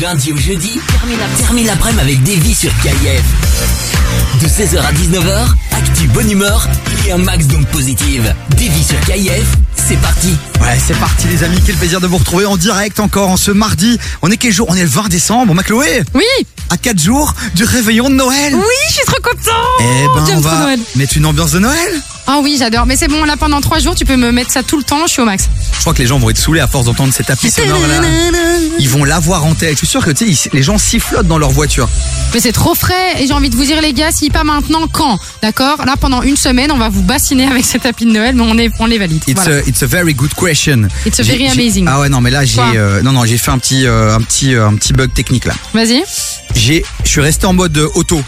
Lundi au jeudi, termine la- termine l'après-midi avec Davy sur KIF. De 16h à 19h, actu bonne humeur et un max donc positive. Davy sur KIF, c'est parti. Ouais, c'est parti les amis, quel plaisir de vous retrouver en direct encore en ce mardi. On est quel jour? On est le 20 décembre, ma Chloé? Oui, À 4 jours du réveillon de Noël oui, je suis trop content. Eh ben on va Noël. mettre une ambiance de Noël Ah oui, j'adore. Mais c'est bon, là pendant trois jours, tu peux me mettre ça tout le temps. Je suis au max. Je crois que les gens vont être saoulés à force d'entendre ces tapis sonores là. Ils vont l'avoir en tête. Je suis sûr que tu sais, ils- les gens sifflotent dans leur voiture. Mais c'est trop frais. Et j'ai envie de vous dire, les gars, si pas maintenant, quand? D'accord? Là, pendant une semaine, on va vous bassiner avec ces tapis de Noël, mais on, est, on les valide. It's, Voilà. a, it's a very good question. It's a very amazing. Ah ouais non mais là j'ai euh, non non j'ai fait un petit euh, un petit euh, un petit bug technique là. Vas-y. J'ai je suis resté en mode auto.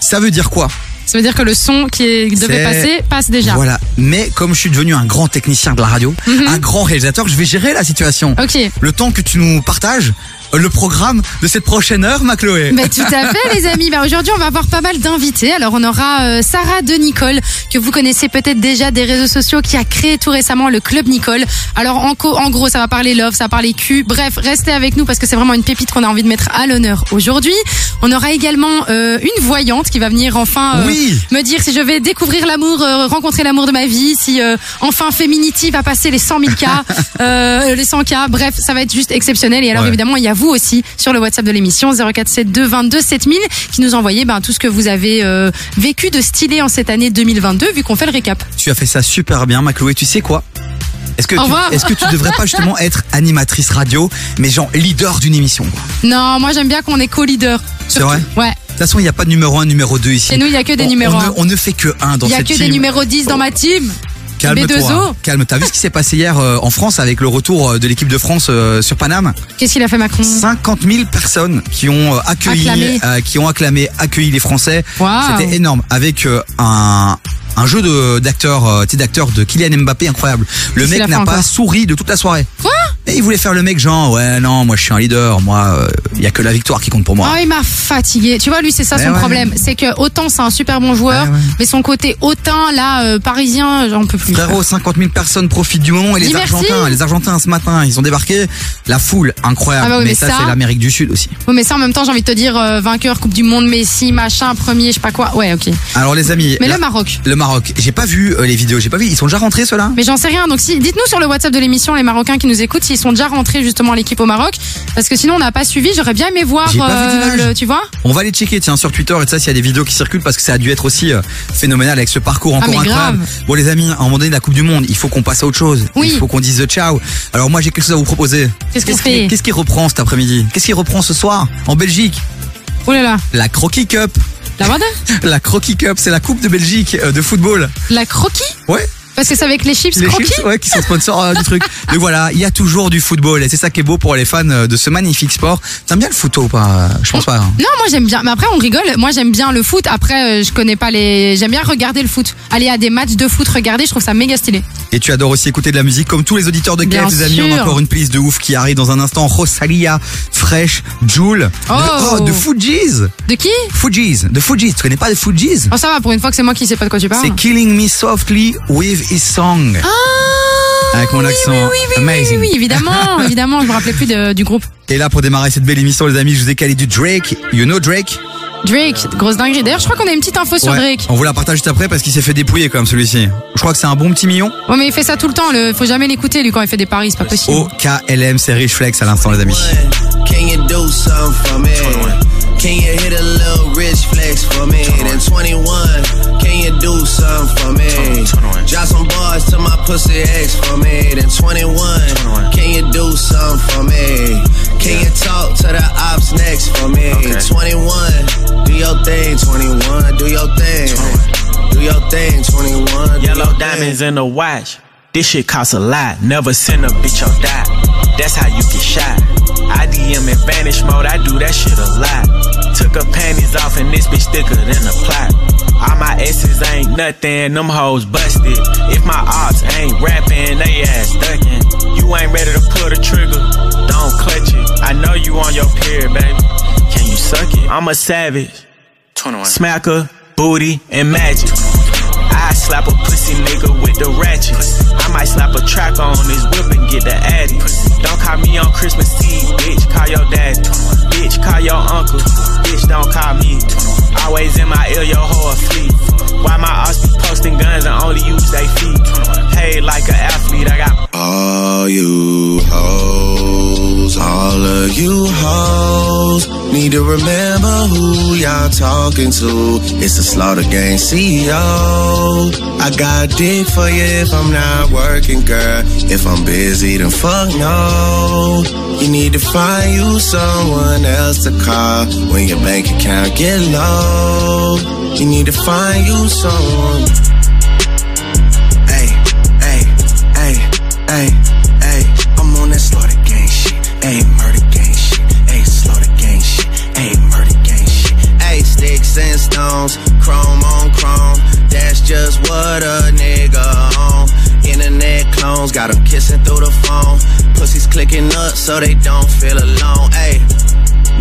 Ça veut dire quoi? Ça veut dire que le son qui est- devait C'est- passer passe déjà. Voilà. Mais comme je suis devenu un grand technicien de la radio, un grand réalisateur, je vais gérer la situation. Mhm. Ok. Le temps que tu nous partages le programme de cette prochaine heure, ma Chloé. Bah, tout à fait, les amis. Bah, aujourd'hui, on va avoir pas mal d'invités. Alors, on aura euh, Sarah de Nicole, que vous connaissez peut-être déjà des réseaux sociaux, qui a créé tout récemment le Club Nicole. Alors, en, co- en gros, ça va parler love, ça va parler cul. Bref, restez avec nous parce que c'est vraiment une pépite qu'on a envie de mettre à l'honneur aujourd'hui. On aura également euh, une voyante qui va venir enfin euh, Oui. me dire si je vais découvrir l'amour, euh, rencontrer l'amour de ma vie, si euh, enfin Feminity va passer les 100 000 cas, euh, les 100 cas. Bref, ça va être juste exceptionnel. Et alors Ouais. évidemment, il y a vous aussi sur le WhatsApp de l'émission 0472 22 7000 qui nous envoyez ben, tout ce que vous avez euh, vécu de stylé en cette année 2022 vu qu'on fait le récap. Tu as fait ça super bien, ma Chloé. Tu sais quoi? Est-ce que, tu, est-ce que tu devrais pas justement être animatrice radio, mais genre leader d'une émission Non, moi j'aime bien qu'on est co-leader. C'est vrai? Ouais. De toute façon, il n'y a pas de numéro 1, numéro 2 ici. Chez nous, il y a que des On- numéros on, ne, on ne fait que un dans Il y a cette que team. des numéros 10 dans ma team. Calme-toi. B2O. Calme. T'as vu ce qui s'est passé hier euh, en France avec le retour euh, de l'équipe de France euh, sur Paname? Qu'est-ce qu'il a fait Macron? 50 000 personnes qui ont euh, accueilli, Acclamé. euh, qui ont acclamé, accueilli les Français. C'était énorme avec euh, un un jeu de d'acteur, euh, d'acteur de Kylian Mbappé incroyable. Le mec n'a pas souri de toute la soirée. Quoi? Et il voulait faire le mec genre ouais non moi je suis un leader moi il y a que la victoire qui compte pour moi. Oh, il m'a fatigué. Tu vois, lui, c'est ça Mais son ouais. problème. C'est que autant c'est un super bon joueur, Ouais, ouais. mais son côté hautain, là, euh, parisien, j'en peux plus. Frérot, 50 000 personnes profitent du moment et les Dis merci. Argentins, les Argentins ce matin, ils ont débarqué, la foule incroyable. Ah bah oui, mais, mais ça, ça- c'est l'Amérique du Sud aussi. Mais ça, en même temps, j'ai envie de te dire, euh, vainqueur, Coupe du Monde, Messi, machin, premier, je sais pas quoi. Ouais, ok. Alors les amis, Mais le Maroc. le Maroc, j'ai pas vu euh, les vidéos, j'ai pas vu, ils sont déjà rentrés ceux-là? Mais j'en sais rien. Donc, si, dites-nous sur le WhatsApp de l'émission, les Marocains qui nous écoutent, s'ils sont déjà rentrés justement l'équipe au Maroc. Parce que sinon, on n'a pas suivi. J'aurais bien aimé voir, le, tu vois. On va les checker tiens sur Twitter et tout ça s'il y a des vidéos qui circulent parce que ça a dû être aussi euh, phénoménal avec ce parcours encore Ah, incroyable. grave. Bon les amis, à un moment donné la Coupe du Monde, il faut qu'on passe à autre chose. Oui. Il faut qu'on dise ciao. Alors moi j'ai quelque chose à vous proposer. Qu'est-ce qui, fait Qu'est-ce qui reprend cet après-midi Qu'est-ce qui reprend ce soir en Belgique Oh là là. La Croquis Cup. La La Croquis Cup, c'est la Coupe de Belgique euh, de football. La croquis Ouais. Parce que c'est avec les chips Les croquis chips, ouais, qui sont sponsors euh, du truc. Mais voilà, il y a toujours du football et c'est ça qui est beau pour les fans euh, de ce magnifique sport. T'aimes bien le foot ou pas? Je pense pas. hein. Non, moi j'aime bien. Mais après, on rigole. Moi j'aime bien le foot. Après, euh, je connais pas les. J'aime bien regarder le foot. Aller à des matchs de foot, regarder, je trouve ça méga stylé. Et tu adores aussi écouter de la musique comme tous les auditeurs de KF, les amis. On a encore une playlist de ouf qui arrive dans un instant. Rosalia, Fresh, Joule. Oh. De, oh, de Fugees. De qui? Fugees. De Fugees. Tu connais pas de Fugees Oh, ça va, pour une fois que c'est moi qui sais pas de quoi tu parles. C'est Killing Me Softly with His Song. Ah Avec mon oui, accent oui, oui, oui, amazing. Oui, oui, évidemment, évidemment. Je me rappelais plus de- du groupe. Et là, pour démarrer cette belle émission, les amis, je vous ai calé du Drake. You know Drake? Drake, grosse dinguerie. D'ailleurs, je crois qu'on a une petite info sur Ouais. Drake. On vous la partage juste après parce qu'il s'est fait dépouiller quand même celui-ci. Je crois que c'est un bon petit million. Ouais, mais il fait ça tout le temps. Le... Faut jamais l'écouter, lui, quand il fait des paris. C'est pas possible. Au KLM, c'est Rich Flex à l'instant, les amis. Can you do something for me? Can you hit a little rich flex for me? Then 21, can you do something for me? Drop some bars to my pussy ex for me. Then 21, can you do something for me? Can you talk to the ops next for me? 21, do your thing, 21, do your thing. Do your thing, 21. do Yellow diamonds in the watch. This shit costs a lot. Never send a bitch or die. That's how you get shot. I DM in vanish mode. I do that shit a lot. Took her panties off and this bitch thicker than a plot. All my S's ain't nothing. Them hoes busted. If my ops ain't rapping, they ass ducking. You ain't ready to pull the trigger. Don't clutch it. I know you on your period, baby. Can you suck it? I'm a savage. 21. Smacker, booty, and magic. I slap a pussy nigga with the ratchet. I might slap a track on his whip and get the addy. Don't call me on Christmas Eve, bitch. Call your daddy. your uncle. Bitch, don't call me. Always in my ear, your whole fleet. Why my ass be posting guns and only use they feet? Hey, like an athlete, I got all you hoes, all of you hoes need to remember who y'all talking to. It's the Slaughter Gang CEO. I got dick for you if I'm not working, girl. If I'm busy, then fuck no. You need to find you someone else to call when your bank account get low. You need to find you someone. Hey, hey, hey, hey, hey. I'm on that slaughter gang shit. Hey, murder gang shit. Hey, slaughter gang shit. Hey, murder gang shit. Hey, sticks and stones, just what a nigga on. Internet clones got 'em kissing through the phone. Pussies clicking up so they don't feel alone. Hey.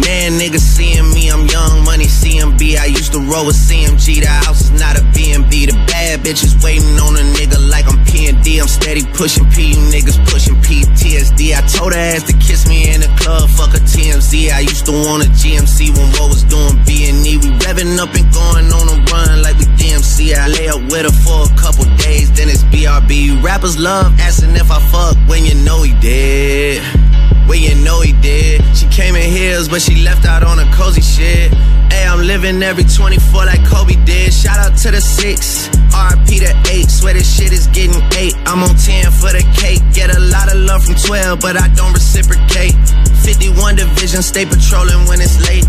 Man, niggas seeing me, I'm young money CMB. I used to roll with CMG. The house is not a BNB. The bad bitches waiting on a nigga like I'm P&D. I'm steady pushing P, you niggas pushing PTSD. I told her ass to kiss me in the club, fuck a TMZ. I used to want a GMC when what was doing B&E. We revving up and going on a run like we DMC. I lay up with her for a couple days, then it's BRB. Rappers love asking if I fuck when you know he did. Well, you know he did. She came in heels, but she left out on a cozy shit. Hey, I'm living every 24 like Kobe did. Shout out to the six, RP to eight. Swear this shit is getting eight. I'm on 10 for the cake. Get a lot of love from 12, but I don't reciprocate. 51 division, stay patrolling when it's late.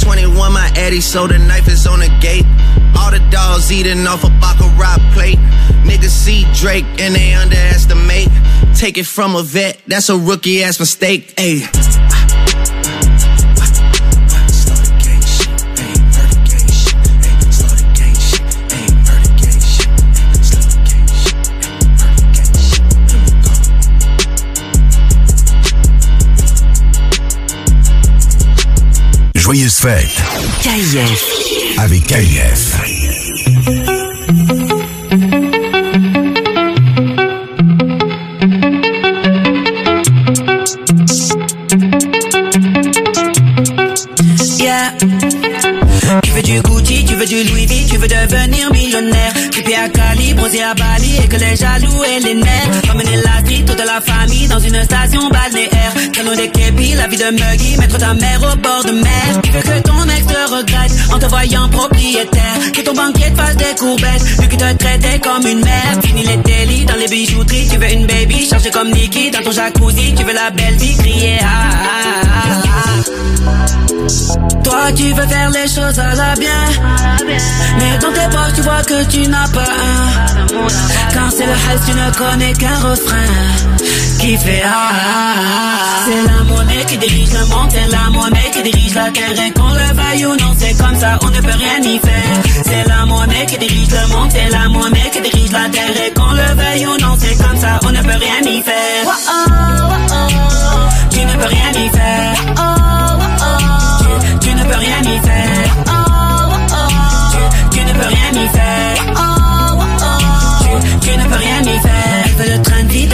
21 my Eddie, so the knife is on the gate. All the dogs eating off a Baccarat plate. Niggas see Drake and they underestimate. Take it from a vet, that's a rookie ass mistake. Ayy. Joyeuse fête KIF. avec KIF. De Muggy, mettre ta mère au bord de mer. Tu veux que ton ex te regrette en te voyant propriétaire? Que ton banquier te fasse des courbettes, vu qu'il te traitait comme une mère. Fini les délits dans les bijouteries, tu veux une baby chargée comme Nikki dans ton jacuzzi. Tu veux la belle vie, crier ah, ah, ah, ah. Toi tu veux faire les choses à la bien. Mais dans tes poches tu vois que tu n'as pas un. Quand c'est le high tu ne connais qu'un refrain Qui fait ah, ah, ah. C'est la monnaie qui dirige le monde C'est la monnaie qui dirige la terre Et qu'on le veuille ou non. C'est comme ça on ne peut rien y faire. C'est la monnaie qui dirige le monde C'est la monnaie qui dirige la terre Et qu'on le veuille ou non. C'est comme ça on ne peut rien y faire. Tu ne peux rien y faire rien faire Oh, oh, oh. Tu, tu ne peux rien y faire Oh, oh, oh. Tu, tu ne peux rien faire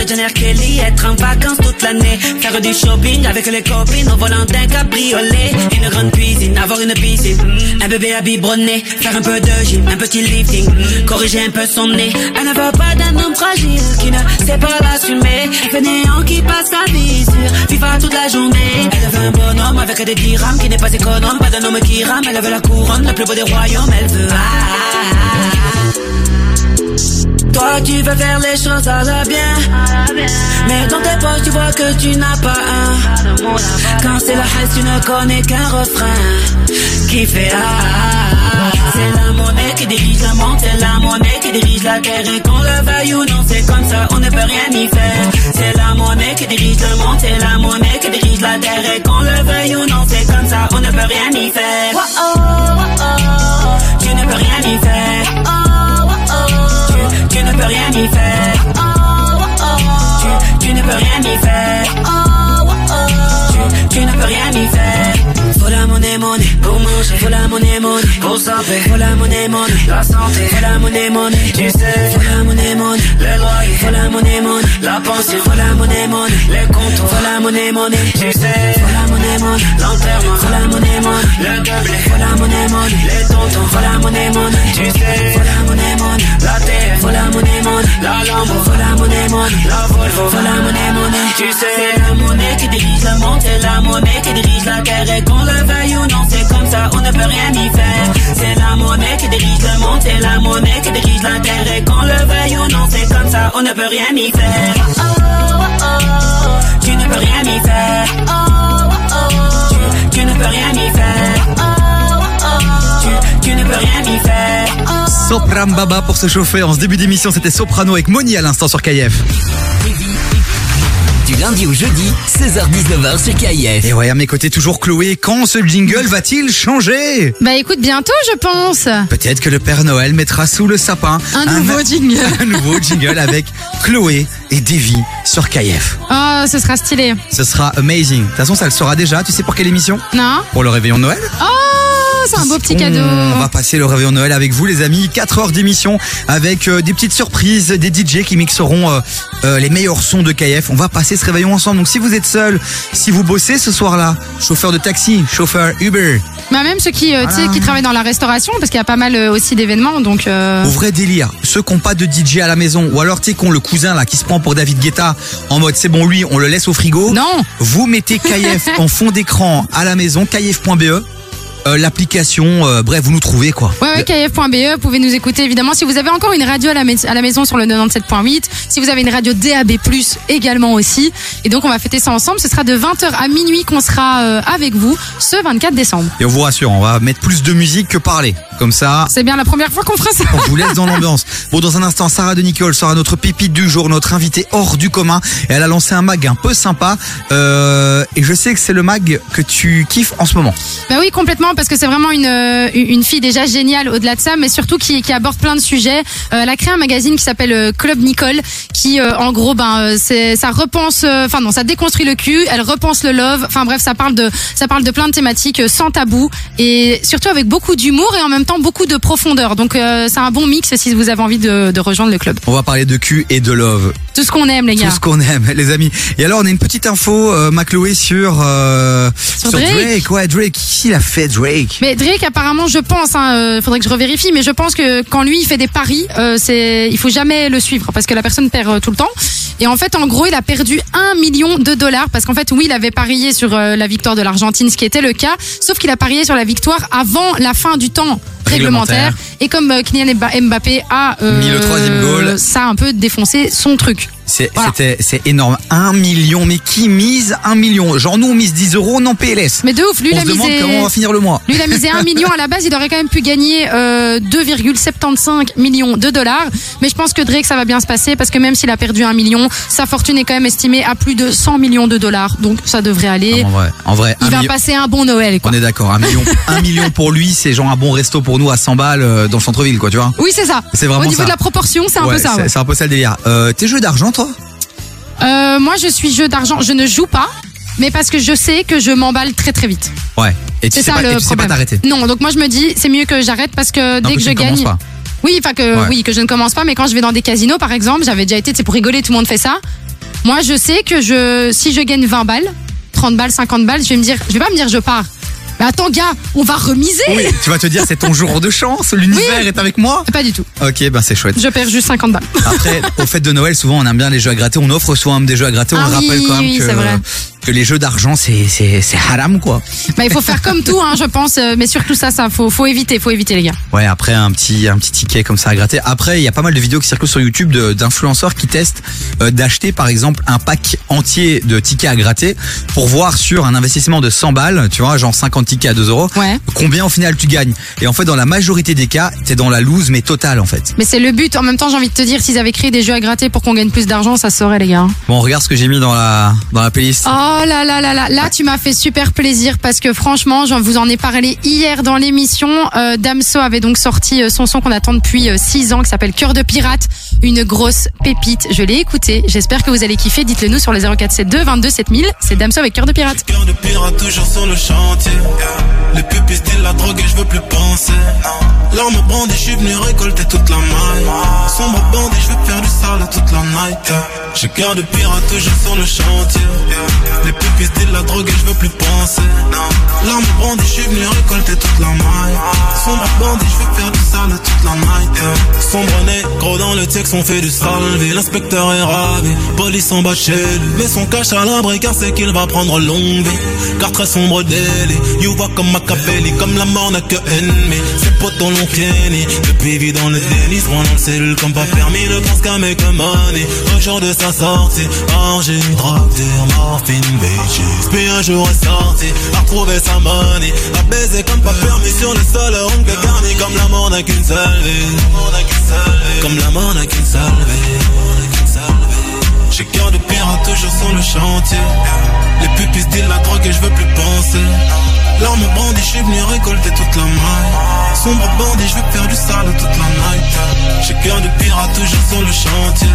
Fais le train de vie de John R. Kelly Être en vacances toute l'année Faire du shopping avec les copines Au volant d'un cabriolet. Une grande cuisine, avoir une piscine. Un bébé à biberonner Faire un peu de gym, un petit lifting. Corriger un peu son nez. Elle ne veut pas d'un homme fragile Qui ne sait pas l'assumer. Fainéant qui passe sa vie sur FIFA toute la journée. Elle veut un bonhomme avec des dirhams Qui n'est pas économe, pas d'un homme qui rame Elle veut la couronne, le plus beau des royaumes Elle veut. Ah, ah, ah, toi tu veux faire les choses à la bien. Mais dans tes poches tu vois que tu n'as pas un. Quand c'est la haine tu ne connais qu'un refrain Qui fait ah, ah, ah. C'est la monnaie qui dirige le monde C'est la monnaie qui dirige la terre Et qu'on le veuille ou non c'est comme ça on ne peut rien y faire. C'est la monnaie qui dirige le monde C'est la monnaie qui dirige la terre Et qu'on le veuille ou non c'est comme ça on ne peut rien y faire. Oh, oh, oh, oh. Tu ne peux rien y faire ne peux rien y faire oh, oh. Tu, tu ne peux rien y faire oh. Tu, tu ne peux rien y faire la monnaie, monnaie pour manger Faut la monnaie, monnaie pour santé Faut la monnaie, monnaie la santé Faut la monnaie, monnaie tu sais Faut la monnaie, monnaie le loyer Faut la monnaie, monnaie la pension Faut la monnaie, monnaie les comptes Faut la monnaie, monnaie tu sais Faut la monnaie, monnaie l'enterrement Faut la monnaie, monnaie Le la monnaie, monnaie. Les tontons, faut la monnaie, monnaie. Tu sais, faut la monnaie, monnaie. La terre, faut la monnaie, monnaie. La Lambo, faut la monnaie, monnaie. La Volvo, faut la monnaie, monnaie. Tu sais, c'est la monnaie qui dirige le monde, c'est la monnaie qui dirige la guerre. Et qu'on le veuille ou non, c'est comme ça, on ne peut rien y faire. C'est la monnaie qui dirige le monde, c'est la monnaie qui dirige la guerre. Et qu'on le veuille ou non, c'est comme ça, on ne peut rien y faire. Oh, oh, oh. Tu ne peux rien y faire. Oh, oh, oh. Tu, tu ne peux rien y faire. Oh, oh, oh. Tu, tu ne peux rien y faire. Oh, Sopram Baba pour se chauffer. En ce début d'émission, c'était Soprano avec Moni à l'instant sur KF. Du lundi au jeudi, 16h-19h sur KIF. Et ouais, à mes côtés, toujours Chloé. Quand ce jingle va-t-il changer? Bah écoute, bientôt, je pense. Peut-être que le Père Noël mettra sous le sapin Un nouveau jingle. un nouveau jingle avec Chloé et Davy sur KF. Oh, ce sera stylé. Ce sera amazing. De toute façon, ça le sera déjà. Tu sais pour quelle émission? Non Pour le réveillon de Noël Oh, beau petit cadeau. On va passer le réveillon Noël avec vous, les amis. 4 heures d'émission avec euh, des petites surprises, des DJ qui mixeront euh, euh, les meilleurs sons de KF. On va passer ce réveillon ensemble. Donc si vous êtes seul, si vous bossez ce soir-là, chauffeur de taxi, chauffeur Uber, Bah même ceux qui, tu sais, Voilà. qui travaillent dans la restauration, parce qu'il y a pas mal aussi d'événements, donc. Au vrai délire, ceux qui n'ont pas de DJ à la maison, ou alors tu sais qu'on le cousin là qui se prend pour David Guetta en mode c'est bon lui on le laisse au frigo. Non. Vous mettez KF en fond d'écran à la maison, kf.be, euh, l'application, euh, bref vous nous trouvez quoi. Ouais, ouais, kf.be, vous pouvez nous écouter évidemment. Si vous avez encore une radio à la, mais- à la maison sur le 97.8, si vous avez une radio DAB+, également aussi. Et donc on va fêter ça ensemble. Ce sera de 20h à minuit qu'on sera euh, avec vous ce 24 décembre. Et on vous rassure, on va mettre plus de musique que parler. Comme ça, C'est bien la première fois qu'on fera ça. on vous laisse dans l'ambiance. Bon, dans un instant, Sarah de Nicole sera notre pépite du jour, notre invitée hors du commun. Et elle a lancé un mag un peu sympa. Euh, et je sais que c'est le mag que tu kiffes en ce moment. Bah oui, complètement, parce que c'est vraiment une, euh, une fille déjà géniale au-delà de ça, mais surtout qui, qui aborde plein de sujets. Euh, elle a créé un magazine qui s'appelle euh, Club Nicole, qui euh, en gros, ben, euh, c'est, ça repense, enfin non, ça déconstruit le cul, elle repense le love. Enfin bref, ça parle de, ça parle de plein de thématiques sans tabou et surtout avec beaucoup d'humour et en même temps beaucoup de profondeur. Donc euh, c'est un bon mix si vous avez envie de, de rejoindre le club. On va parler de cul et de love. Tout ce qu'on aime, les Tout gars. ce qu'on aime, les amis. Et alors, on a une petite info, euh, Macloé, sur, euh, Sur Drake. Ouais, Drake. Qui l'a fait, Drake? Mais Drake, apparemment, je pense, hein, euh, faudrait que je revérifie, mais je pense que quand lui il fait des paris, euh, c'est, il faut jamais le suivre parce que la personne perd tout le temps. Et en fait, en gros, il a perdu un million de dollars parce qu'en fait, oui, il avait parié sur la victoire de l'Argentine, ce qui était le cas, sauf qu'il a parié sur la victoire avant la fin du temps réglementaire. Et comme euh, Kylian Mba- Mbappé a euh, Mis le troisième goal. ça a un peu défoncé son truc. C'est Voilà. énorme. Un million. Mais qui mise un million? Genre, nous, on mise 10 euros, non PLS. Mais de ouf, lui, il on a se demande misé. comment on va finir le mois. Lui, il a misé 1 million à la base, il aurait quand même pu gagner euh, 2,75 millions de dollars. Mais je pense que Drake, ça va bien se passer parce que même s'il a perdu 1 million, sa fortune est quand même estimée à plus de 100 millions de dollars. Donc ça devrait aller. En vrai, en vrai, il va million- passer un bon Noël, quoi. on est d'accord. Un million, un million pour lui, c'est genre un bon resto pour nous à 100 balles euh, dans le centre-ville, quoi, tu vois. Oui, c'est ça. C'est vraiment Au niveau ça. de la proportion, c'est un Ouais, peu ça. c'est- ouais. C'est un peu ça le délire. Euh, T'es jeu d'argent, toi Euh, moi, je suis jeu d'argent. Je ne joue pas. Mais parce que je sais que je m'emballe très très vite. Ouais. Et tu C'est sais ça pas, et le tu sais pas t'arrêter. Non, donc moi je me dis c'est mieux que j'arrête parce que Non, dès que je gagne, pas. oui, enfin que Ouais. oui que je ne commence pas, mais quand je vais dans des casinos par exemple, j'avais déjà été, c'est pour rigoler, tout le monde fait ça. Moi je sais que je si je gagne 20 balles, 30 balles, 50 balles, je vais me dire, je vais pas me dire je pars. Mais attends gars, on va remiser. Oui, tu vas te dire c'est ton jour de chance, l'univers Oui. est avec moi. Pas du tout. Ok, ben c'est chouette. Je perds juste 50 balles. Après, au fête de Noël, souvent on aime bien les jeux à gratter. On offre souvent des jeux à gratter. On Ah oui, rappelle quand même oui, que, c'est vrai. Que les jeux d'argent c'est c'est c'est haram quoi. bah, il faut faire comme tout, hein, je pense, euh, mais surtout ça, ça faut faut éviter, faut éviter les gars. Ouais, après un petit un petit ticket comme ça à gratter. Après, il y a pas mal de vidéos qui circulent sur YouTube de- d'influenceurs qui testent euh, d'acheter par exemple un pack entier de tickets à gratter pour voir sur un investissement de 100 balles, tu vois, genre 50 tickets à 2 euros, Ouais. combien au final tu gagnes. Et en fait, dans la majorité des cas, t'es dans la loose mais totale en fait. Mais c'est le but. En même temps, j'ai envie de te dire, s'ils avaient créé des jeux à gratter pour qu'on gagne plus d'argent, ça se saurait les gars. Bon, regarde ce que j'ai mis dans la dans la playlist. Oh là là là là, là tu m'as fait super plaisir parce que franchement, j'en vous en ai parlé hier dans l'émission. Euh, Damso avait donc sorti euh, son son qu'on attend depuis 6 ans qui s'appelle Cœur de pirate, une grosse pépite. Je l'ai écouté, j'espère que vous allez kiffer. Dites-le nous sur les 0472 22 7000. C'est Damso avec Cœur de pirate. Cœur de pirate toujours sur le chantier. Les pupilles la drogue et je veux plus penser. L'arme brandie, je suis venu récolter toute la maille. Sombre bandit, je veux faire du sale toute la night. J'ai cœur de pirate toujours sur le chantier. Les pupilles disent la drogue et je veux plus penser. L'arme brandie, je suis venu récolter toute la maille. Sombre bandit, je veux faire du sale toute la night. Sombre gros dans le texte, on fait du salvé. L'inspecteur est ravi, police en bas chez lui. Mais son cache à l'abri car c'est qu'il va prendre longue vie. Car très sombre délit, you vois comme Machiavelli, comme la mort n'a que ennemi. Ses potes dans l'ont. Depuis vie dans le déni, se dans le cellule comme pas permis. Ne pense qu'à make money. Au jour de sa sortie, orgie, drogue, morphine, Puis un jour est sorti, a retrouvé sa money. A baiser comme pas permis sur le sol, ongle garni. Comme la mort n'a qu'une seule vie. Comme la mort n'a qu'une seule vie. J'ai cœur de pirate toujours sur le chantier. Les pupilles disent la drogue et je veux plus penser. L'arme bandit, je suis venu récolter toute la maille. Sombre bandit, je veux faire du sale toute la night. J'ai cœur de pirate toujours sur le chantier.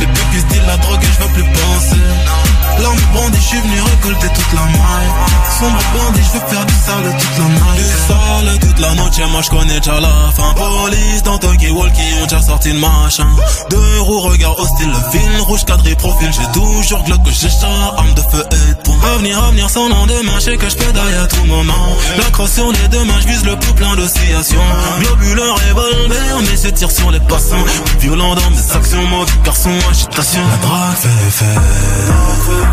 Les pupilles disent la drogue et je veux plus penser. L'arme bandit, je suis venu récolter toute la maille. Sombre bandit, je veux faire du sale toute la night. Du sale toute la noche, moi je connais déjà la fin. Police dans Tokyo Walkie, ont déjà sorti le machin. Deux roues, regard hostile, le fil rouge cadré profil. J'ai toujours glock que j'ai arme de feu et de poing. Avenir, avenir sans lendemain, je sais que je peux à tout moment. La crosse sur les deux mains, je vise le pouls plein d'oscillations. Globuleur, revolver, mais je tire sur les passants. Violent dans mes actions, mauvais garçon, agitation. La drague fait effet.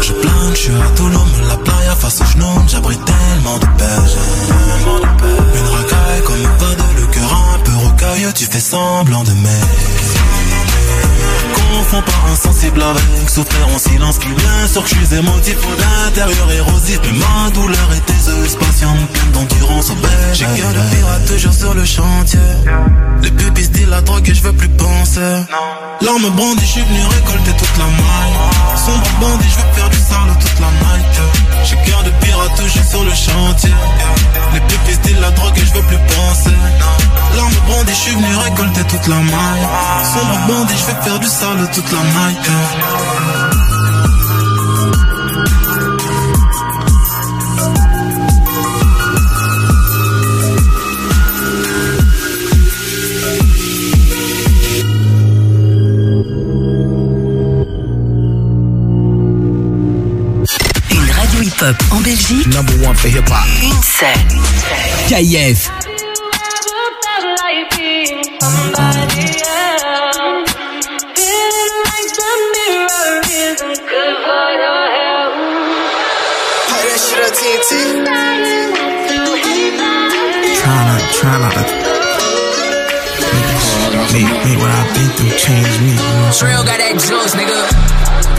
Je plane, je suis Toulouse, la playa face au genou, j'abrite tellement de paix. Une racaille comme pas de le cœur un peu rocailleux, tu fais semblant de m'aimer confonds pas insensible avec souffrir en silence. Bien sûr que je suis émotif d'intérieur érosif. Mais ma douleur est aiseuse, patiente, pleine d'endurance J'ai cœur de pirate toujours sur le chantier. Les pupilles disent la drogue et je veux plus penser. L'arme brandie, je suis venu récolter toute la maille. Sombre bandit, je veux faire du sale toute la night. J'ai cœur de pirate toujours sur le chantier. Les pupilles disent la drogue et je veux plus penser. L'arme brandie, je suis venu récolter toute la maille. Sombre bandit, je veux faire du sale toute la night. Une radio hip-hop en Belgique. Number one for hip hop. Une scène. KF. Try not, to. Make, what I've been through change me. You know what I'm saying? Trill got that juice, nigga.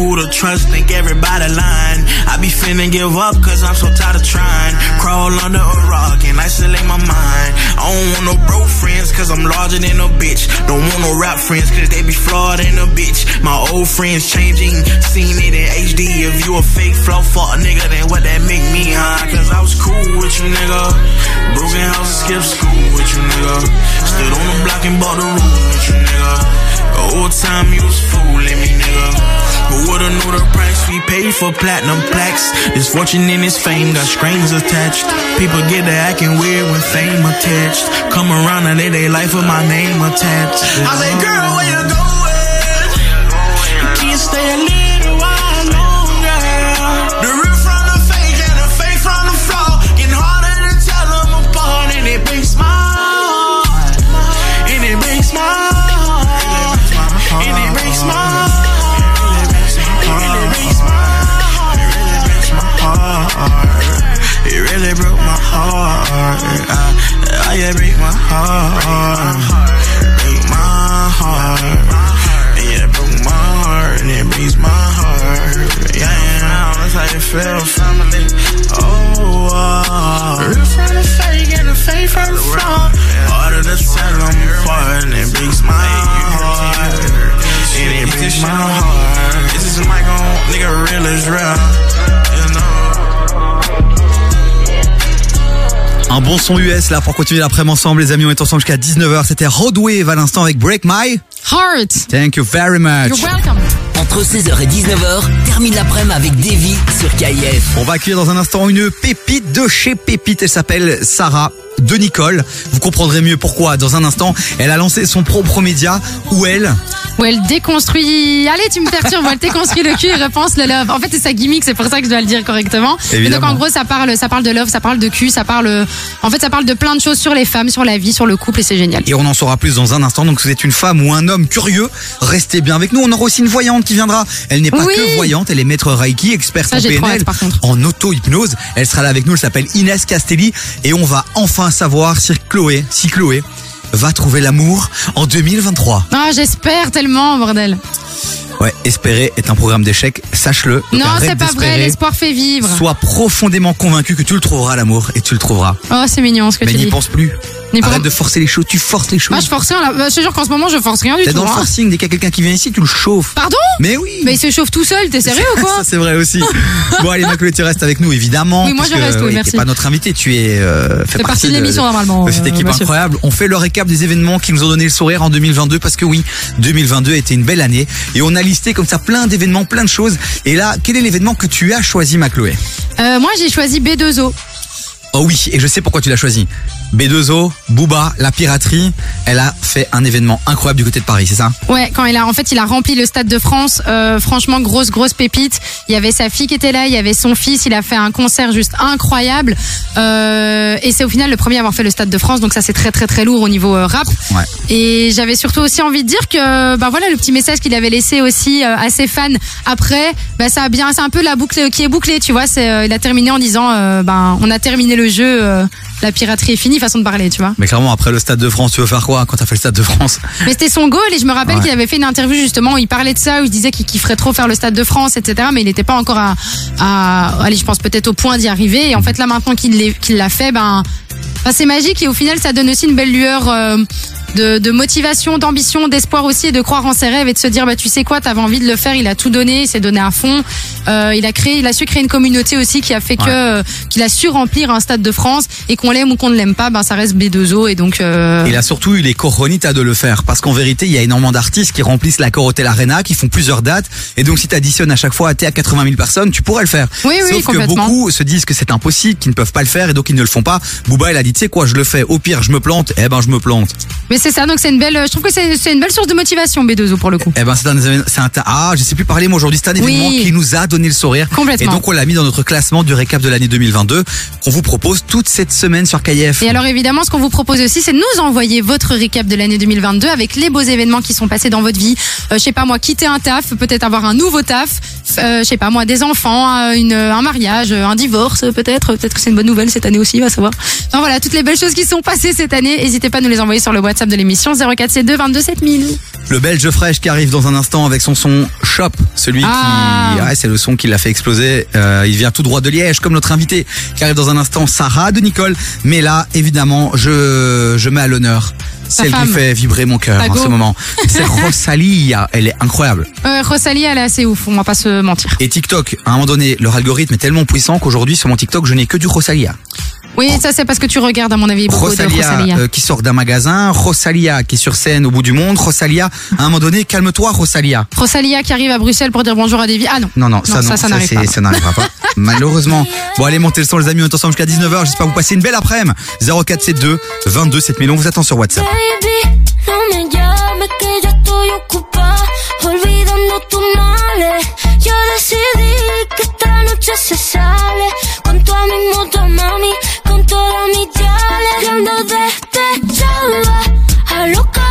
Who to trust, think everybody lying. I be finna give up cause I'm so tired of trying. Crawl under a rock and isolate my mind. I don't want no bro friends cause I'm larger than a bitch. Don't want no rap friends cause they be flawed than a bitch. My old friends changing, seen it in HD. If you a fake flow fuck nigga, then what that make me, huh? Cause I was cool with you, nigga. Broken house and skip school with you, nigga. Stood on the block and bought the room with you, nigga. Old time you was fooling me, nigga. Who would've knew the price we paid for platinum plaques? This fortune and this fame got strings attached. People get to acting weird when fame attached. Come around and they they life with my name attached. I say, girl, where you going? Heart. Break my heart. Yeah, it broke my heart. And it breaks my heart. Yeah, yeah. That's how you feel, family. Oh, uh, real from the fake and the fake from the fraud. Harder to tell them apart. And it breaks my heart. And it breaks my heart. This is is real. You know. Un bon son US là pour continuer l'après-midi ensemble. Les amis, on est ensemble jusqu'à 19h. C'était Roadwave à l'instant avec Break My. Heart. Thank you very much. You're welcome. Entre 16h et 19h, termine l'après-midi avec Davy sur KIF. On va accueillir dans un instant une pépite de chez Pépite. Elle s'appelle Sarah de Nicole. Vous comprendrez mieux pourquoi dans un instant. Elle a lancé son propre média où elle, Où elle déconstruit. Allez, tu me perturbes. Elle déconstruit le cul et repense le love. En fait, c'est sa gimmick. C'est pour ça que je dois le dire correctement. Et donc, en gros, ça parle, ça parle de love, ça parle de cul, ça parle. En fait, ça parle de plein de choses sur les femmes, sur la vie, sur le couple, et c'est génial. et on en saura plus dans un instant. Donc si vous êtes une femme ou un homme curieux, restez bien avec nous. On aura aussi une voyante qui viendra. Elle n'est pas Oui. que voyante, elle est maître Reiki, experte Ça, en PNL, hâte, par contre. en auto-hypnose. Elle sera là avec nous. Elle s'appelle Inès Castelli et on va enfin savoir si Chloé, si Chloé va trouver l'amour en 2023. Ah, j'espère tellement, bordel. Ouais, espérer est un programme d'échec, sache-le. Donc non, arrête c'est pas vrai. d'espérer. L'espoir fait vivre. Sois profondément convaincu que tu le trouveras l'amour et tu le trouveras. Oh, c'est mignon ce que Mais tu n'y dis. pense plus. Arrête de forcer les choses, tu forces les choses. Moi, je force rien là. Bah, je te jure qu'en ce moment, je force rien du T'es tout. dans le hein. forcing, dès qu'il y a quelqu'un qui vient ici, tu le chauffes. Pardon? Mais oui. Mais il se chauffe tout seul, t'es sérieux ou quoi? Ça c'est vrai aussi. bon allez Maclou, tu restes avec nous évidemment. Oui, moi, je reste, oui, oui, merci. T'es pas notre invité, tu es euh, fait Fais partie de l'émission, normalement, de cette euh, équipe incroyable. On fait le récap des événements qui nous ont donné le sourire en 2022 parce que oui, 2022 était une belle année et on a listé comme ça plein d'événements, plein de choses. Et là, quel est l'événement que tu as choisi, Macloé Euh, Moi, j'ai choisi B2O. Oh oui, et je sais pourquoi tu l'as choisi. B2O, Booba, la piraterie, elle a fait un événement incroyable du côté de Paris, c'est ça? Ouais, quand il a, en fait, il a rempli le stade de France. Euh, franchement, grosse, grosse pépite. Il y avait sa fille qui était là, il y avait son fils. Il a fait un concert juste incroyable. Euh, et c'est au final le premier à avoir fait le stade de France. Donc ça, c'est très, très, très lourd au niveau euh, rap. Ouais. Et j'avais surtout aussi envie de dire que, bah voilà, le petit message qu'il avait laissé aussi à ses fans après, bah ça a bien, c'est un peu la boucle qui est bouclée, tu vois. C'est, il a terminé en disant, ben, on a terminé le jeu, la piraterie est finie, façon de parler, tu vois. Mais clairement, après le Stade de France, tu veux faire quoi quand t'as fait le Stade de France Mais c'était son goal et je me rappelle Ouais. qu'il avait fait une interview justement où il parlait de ça, où il disait qu'il kifferait trop faire le Stade de France, etc. Mais il n'était pas encore à, à, allez, je pense peut-être au point d'y arriver. Et en fait là maintenant qu'il l'a fait, ben, ben, c'est magique et au final ça donne aussi une belle lueur. euh, de, de motivation, d'ambition, d'espoir aussi et de croire en ses rêves et de se dire bah tu sais quoi t'avais envie de le faire il a tout donné il s'est donné à fond Euh, il a créé il a su créer une communauté aussi qui a fait que euh, qu'il a su remplir un stade de France et qu'on l'aime ou qu'on ne l'aime pas ben ça reste B2O et donc euh, Il a surtout eu les coronitas de le faire parce qu'en vérité, il y a énormément d'artistes qui remplissent la Corotel Arena, qui font plusieurs dates et donc si tu additionnes à chaque fois t'es à 80 000 personnes, tu pourrais le faire. Oui, oui, Sauf que complètement. beaucoup se disent que c'est impossible, qu'ils ne peuvent pas le faire et donc ils ne le font pas. Booba, il a dit tu sais quoi, je le fais. Au pire, je me plante. Eh ben, je me plante. Mais c'est ça, donc c'est une belle. Je trouve que c'est une belle source de motivation B2O pour le coup. Eh ben, c'est un, un, ah, je sais plus parler moi aujourd'hui. C'est un événement Oui. qui nous a donné le sourire. Complètement. Et donc on l'a mis dans notre classement du récap de l'année 2022 qu'on vous propose toute cette semaine sur KF. Et alors évidemment, ce qu'on vous propose aussi, c'est de nous envoyer votre récap de l'année 2022 avec les beaux événements qui sont passés dans votre vie. Euh, je sais pas moi, quitter un taf, peut-être avoir un nouveau taf. Euh, je sais pas moi, des enfants, euh, une, un mariage, euh, un divorce, peut-être. Peut-être que c'est une bonne nouvelle cette année aussi, va savoir. Enfin voilà, toutes les belles choses qui sont passées cette année. N'hésitez pas à nous les envoyer sur le WhatsApp de l'émission 04C2 22 7000. Le Belge fraîche qui arrive dans un instant avec son son Shop, celui Ah. qui, ouais, c'est le son qui l'a fait exploser. Euh, il vient tout droit de Liège, comme notre invité qui arrive dans un instant, Sarah de Nicole. Mais là, évidemment, je, je mets à l'honneur celle qui fait vibrer mon cœur en go. ce moment. C'est Rosalia, elle est incroyable. Euh, Rosalie, elle est assez ouf, on va pas se mentir. Et TikTok, à un moment donné, leur algorithme est tellement puissant qu'aujourd'hui sur mon TikTok, je n'ai que du Rosalia. Oui, ça c'est parce que tu regardes à mon avis beaucoup de Rosalia, euh, qui sort d'un magasin, Rosalia qui est sur scène au bout du monde, Rosalia, à un moment donné, calme-toi Rosalia. Rosalia qui arrive à Bruxelles pour dire bonjour à Davy. Ah non. Non, non, ça, non, ça, ça n'arrivera pas. Malheureusement. Bon, allez, montez le son, les amis, on est ensemble jusqu'à 19h. J'espère que vous passez une belle après-midi. 0472 22 7000. On vous attend sur WhatsApp. Yo decidí que esta noche se sale con mami, con toda mi chale. Y ando despechada, a loca,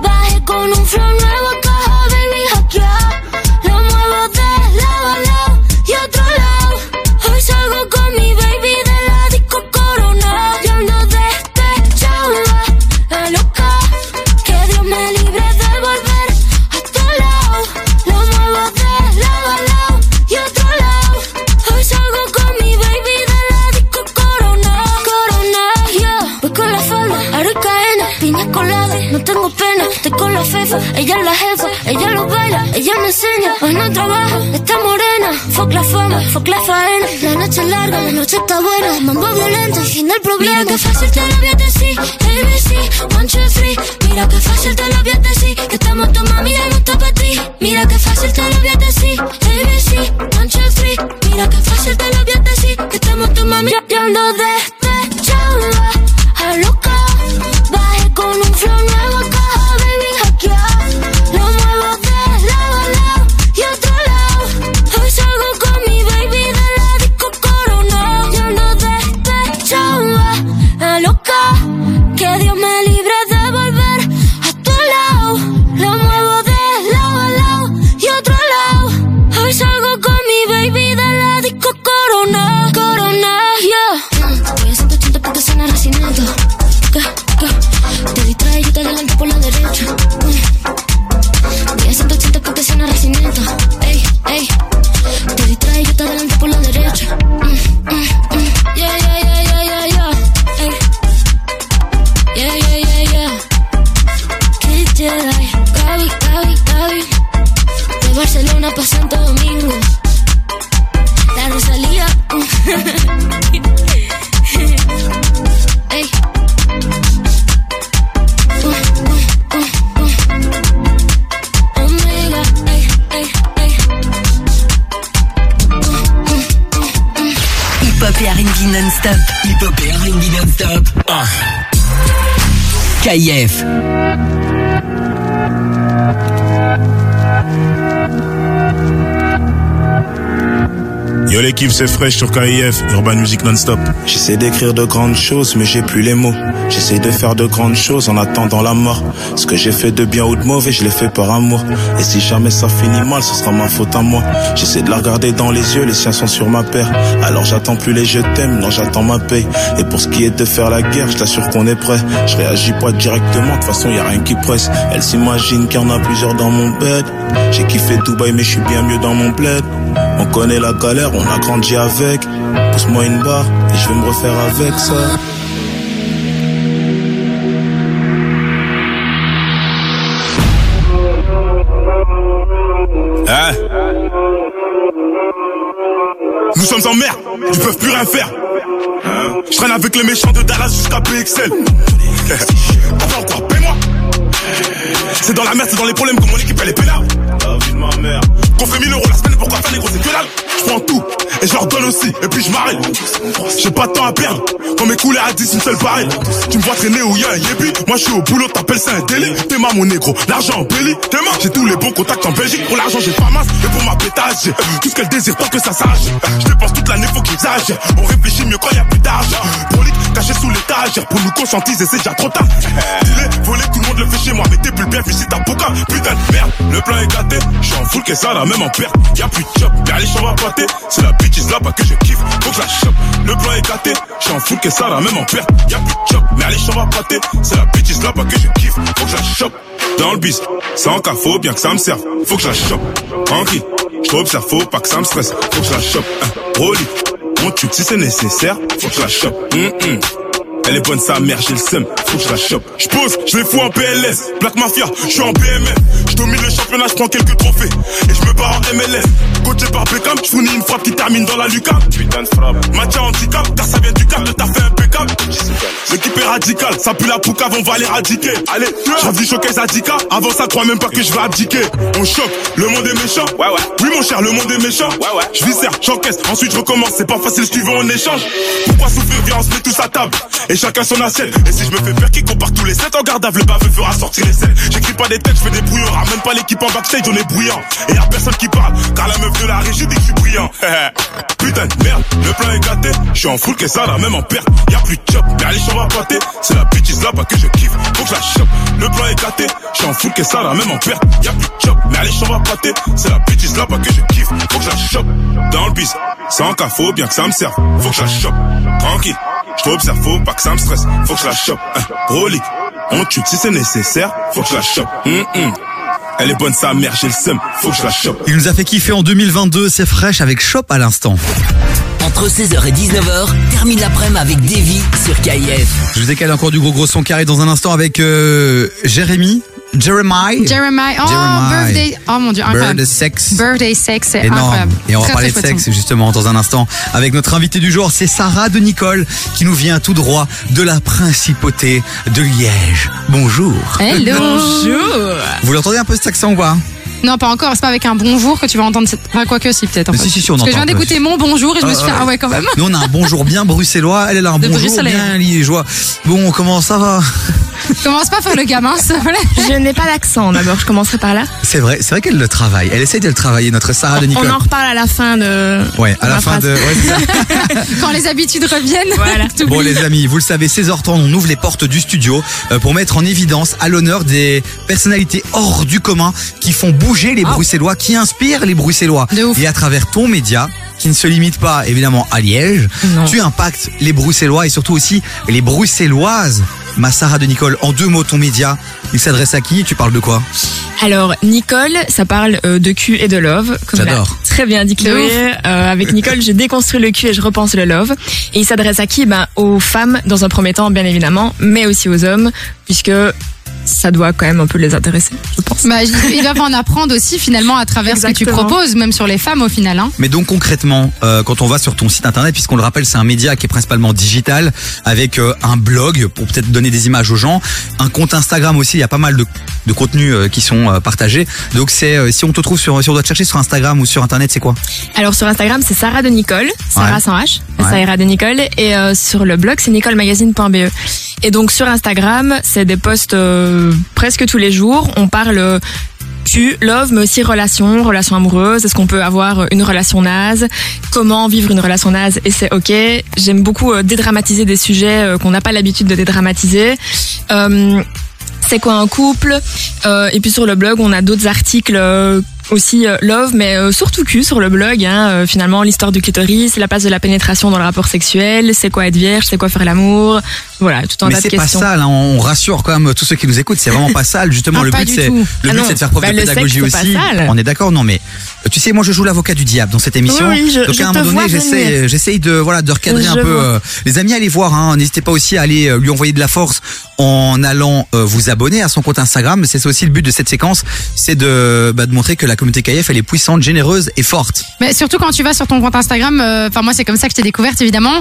bajé con un flow jefa, ella es la jefa, ella lo baila, ella me enseña, hoy no trabaja, está morena, fuck la fama, fuck la faena, la noche es larga, la noche está buena, mambo violento, fin del problema. Mira que fácil te lo voy a decir, ABC, one, two, three, mira que fácil te lo voy a decir, que estamos tu mami y no está para ti, mira que fácil te lo voy a decir, ABC, one, two, three, mira que fácil te lo voy a decir, que estamos tu mami, yo ando despechada, a loca, bajé con un flow nuevo ¿Qué? ¿Qué? Te distrae, yo te adelanto por la derecha. Mm. Voy a 180 porque suena recinito. Ey, ey. Te distrae, yo te adelanto por la derecha. Mm, mm, mm. Yeah, yeah, yeah, yeah, yeah, yeah. Ey. Yeah, yeah, yeah, yeah. Kid Jedi. De Barcelona pa' Santo Domingo. La Rosalía. Ey. Hip-hop et R&B non-stop. Hip-hop et R&B non-stop. Ah. KIF. Yo l'équipe c'est fraîche sur KIF, Urban Music Non-Stop. J'essaie d'écrire de grandes choses, mais j'ai plus les mots. J'essaie de faire de grandes choses en attendant la mort. Ce que j'ai fait de bien ou de mauvais, je l'ai fait par amour. Et si jamais ça finit mal, ce sera ma faute à moi. J'essaie de la regarder dans les yeux, les siens sont sur ma paire. Alors j'attends plus les je t'aime, non j'attends ma paye. Et pour ce qui est de faire la guerre, je t'assure qu'on est prêt. Je réagis pas directement, de toute façon y a rien qui presse. Elle s'imagine qu'il y en a plusieurs dans mon bed. J'ai kiffé Dubaï, mais je suis bien mieux dans mon bled. On connaît la galère, on a grandi avec. Pousse-moi une barre et je vais me refaire avec ça. Hein? Nous sommes en mer, ils peuvent plus rien faire. Je traîne avec les méchants de Dallas jusqu'à PXL. Attends quoi, paie-moi. C'est dans la merde, c'est dans les problèmes que mon équipe elle est pénale. La vie de ma mère. Qu'on fait 1000 euros la semaine, pourquoi faire les gros, c'est que. Je prends tout et je leur donne aussi, et puis je m'arrête. J'ai pas de temps à perdre. Quand mes couleurs à 10, une seule pareille. Tu me vois traîner où y a un yébi. Moi je suis au boulot, t'appelles ça un. T'es ma mon négro, l'argent en belly. T'es ma, j'ai tous les bons contacts en Belgique. Pour l'argent, j'ai pas masse, et pour ma pétage, j'ai tout ce qu'elle désire tant que ça sache. Je dépense toute l'année, faut qu'ils exagèrent. On réfléchit mieux quand y a plus d'argent. Prolique, caché sous l'étage. Pour nous conscientiser, c'est déjà trop tard. Dis-les, voler, tout le monde le fait chez moi. Mais t'es plus bien vu si t'as. Putain de merde, le plan est gâté. J'suis en full, qu'est-ce ça, la même en perte. Y'a plus de job, y'a les chambres C'est la bitch là-bas que je kiffe. Faut que je la chope. Le plan est gâté. J'suis en qu'est-ce ça, la même en perte. Y'a plus de job, mais les chambres à pâter. C'est la bitch là-bas que je kiffe. Faut que je la chope. Dans le bis, sans cas, faut bien que ça me serve. Faut que je la chope. Tranquille, j't'observe, faut pas que ça me stresse. Faut que je la chope. Hein. Rolly, mon tube si c'est nécessaire. Faut que je la chope. Hum, hum. Elle est bonne sa mère, j'ai le seum, faut que je la chope. Je pose, je les fous en PLS. Black Mafia, je suis en BMF. Je domine le championnat, je prends quelques trophées. Et je me barre en MLS. Coaché par Beckham, je fournis une frappe qui termine dans la lucarne. Putain de frappe. Match à handicap, car ça vient du cap, t'as fait impeccable. L'équipe est radicale, ça pue la poucave, on va l'éradiquer. Allez, j'en du showcase Adika. Avant ça, crois même pas que je vais abdiquer. On choque, le monde est méchant. Ouais, ouais. Oui, mon cher, le monde est méchant. Ouais, ouais. Je viscère, j'encaisse, ensuite je recommence. C'est pas facile, tu veux, on échange. Pourquoi souffrir, viens, on se met tous à table. Et chacun son assiette. Et si je me fais faire qui compare tous les 7 en garde le baveux fera sortir les scènes. J'écris pas des textes, je fais des brouillons. Ramène pas l'équipe en backstage, on est bruyant. Et y'a personne qui parle, car la meuf de la régie dit que je suis. Putain de merde, le plan est gâté. Je suis en full, qu'est-ce ça, la même en perte. Y'a plus de job, y'a les chambres à pâter. C'est la bitch là-bas que je kiffe. Faut que la chope. Le plan est gâté. Je suis en full, qu'est-ce ça, la même en perte. Y'a plus de job, y'a les chambres à pâter. C'est la bitch là-bas que je kiffe. Faut que la. Dans le bis, sans cas, bien que ça me serve. Faut que la chope. Tranquille. Je t'observe, faut pas que ça me stresse. Faut que je la chope. Hein. Rolly, on tue si c'est nécessaire. Faut que je la chope. Hum, hum. Elle est bonne sa mère, j'ai le seum. Faut que je la chope. Il nous a fait kiffer en 2022, c'est fraîche avec Shop à l'instant. Entre 16h et 19h, termine l'après-midi avec Davy sur KIF. Je vous ai calé encore du gros gros son carré dans un instant avec euh, Jérémy. Jeremiah. Jeremiah. Oh, Jeremiah. birthday. Oh mon dieu, incroyable. Bird sex. Birthday sex, c'est incroyable. Et on va Très, parler très de sexe son. justement dans un instant avec notre invité du jour, c'est Sarah de Nicole qui nous vient tout droit de la principauté de Liège. Bonjour. Hello. Vous l'entendez un peu cet accent ou pas? Non, pas encore. C'est pas avec un bonjour que tu vas entendre cette. Enfin, quoi que si, peut-être. en Mais fait. si, si, si, on Parce que je entend viens d'écouter mon bonjour et je me suis Euh, fait, ah ouais, quand même. Nous on a un bonjour bien bruxellois, elle elle a un De bonjour Bruxelles. bien liégeois. Bon, comment ça va? Commence pas faire le gamin, s'il te plaît. Je n'ai pas d'accent d'abord, je commencerai par là. C'est vrai, c'est vrai qu'elle le travaille. Elle essaie de le travailler, notre Sarah de Nicole. On en reparle à la fin de. Ouais, à de la fin phrase. de. ouais, c'est ça. Quand les habitudes reviennent. Voilà. Bon les amis, vous le savez, 16h30, on ouvre les portes du studio euh, pour mettre en évidence à l'honneur des personnalités hors du commun qui font bouger les Bruxellois, qui inspirent les Bruxellois. Et à travers ton média, qui ne se limite pas évidemment à Liège, Non. tu impactes les Bruxellois et surtout aussi les Bruxelloises. Ma Sarah de Nicole, en deux mots ton média, il s'adresse à qui? Tu parles de quoi? Alors, Nicole, ça parle euh, de cul et de love. comme J'adore. Très bien dit Chloé. Euh, avec Nicole, je déconstruis le cul et je repense le love. Et il s'adresse à qui? Ben aux femmes dans un premier temps, bien évidemment, mais aussi aux hommes, puisque ça doit quand même un peu les intéresser, je pense. Bah, ils doivent en apprendre aussi finalement à travers ce que tu proposes, même sur les femmes au final. Hein. Mais donc concrètement, euh, quand on va sur ton site internet, puisqu'on le rappelle, c'est un média qui est principalement digital, avec euh, un blog pour peut-être donner des images aux gens, un compte Instagram aussi, il y a pas mal de, de contenus euh, qui sont euh, partagés. Donc c'est euh, si on te trouve sur, si on doit te chercher sur Instagram ou sur internet, c'est quoi? Alors sur Instagram, c'est Sarah de Nicole, Sarah Ouais. sans H, Ouais. Sarah de Nicole, et euh, sur le blog, c'est nicolemagazine.be. Et donc sur Instagram, c'est des posts euh, presque tous les jours. On parle euh, cul, love, mais aussi relations, relations amoureuses. Est-ce qu'on peut avoir une relation naze? Comment vivre une relation naze? Et c'est ok. J'aime beaucoup euh, dédramatiser des sujets euh, qu'on n'a pas l'habitude de dédramatiser. C'est quoi un couple? Et puis sur le blog, on a d'autres articles aussi love, mais surtout cul sur le blog. Hein, finalement, l'histoire du clitoris, la place de la pénétration dans le rapport sexuel, c'est quoi être vierge, c'est quoi faire l'amour? Voilà, tout un Mais c'est pas sale, hein, on rassure quand même tous ceux qui nous écoutes, c'est vraiment pas sale. Justement, Ah, le but c'est le Ah but c'est de faire preuve Bah, de pédagogie sexe, aussi. On est d'accord, non mais euh, tu sais, moi je joue l'avocat du diable dans cette émission. Oui, je- Donc je à un moment donné, j'essaie, j'essaye de voilà de recadrer un peu. euh, les amis, allez voir. Hein, N'hésitez pas aussi à aller euh, lui envoyer de la force en allant euh, vous abonner à son compte Instagram. C'est aussi le but de cette séquence, c'est de bah, de montrer que la communauté KF elle est puissante, généreuse et forte. Mais surtout quand tu vas sur ton compte Instagram, euh, enfin moi c'est comme ça que je t'ai découverte évidemment,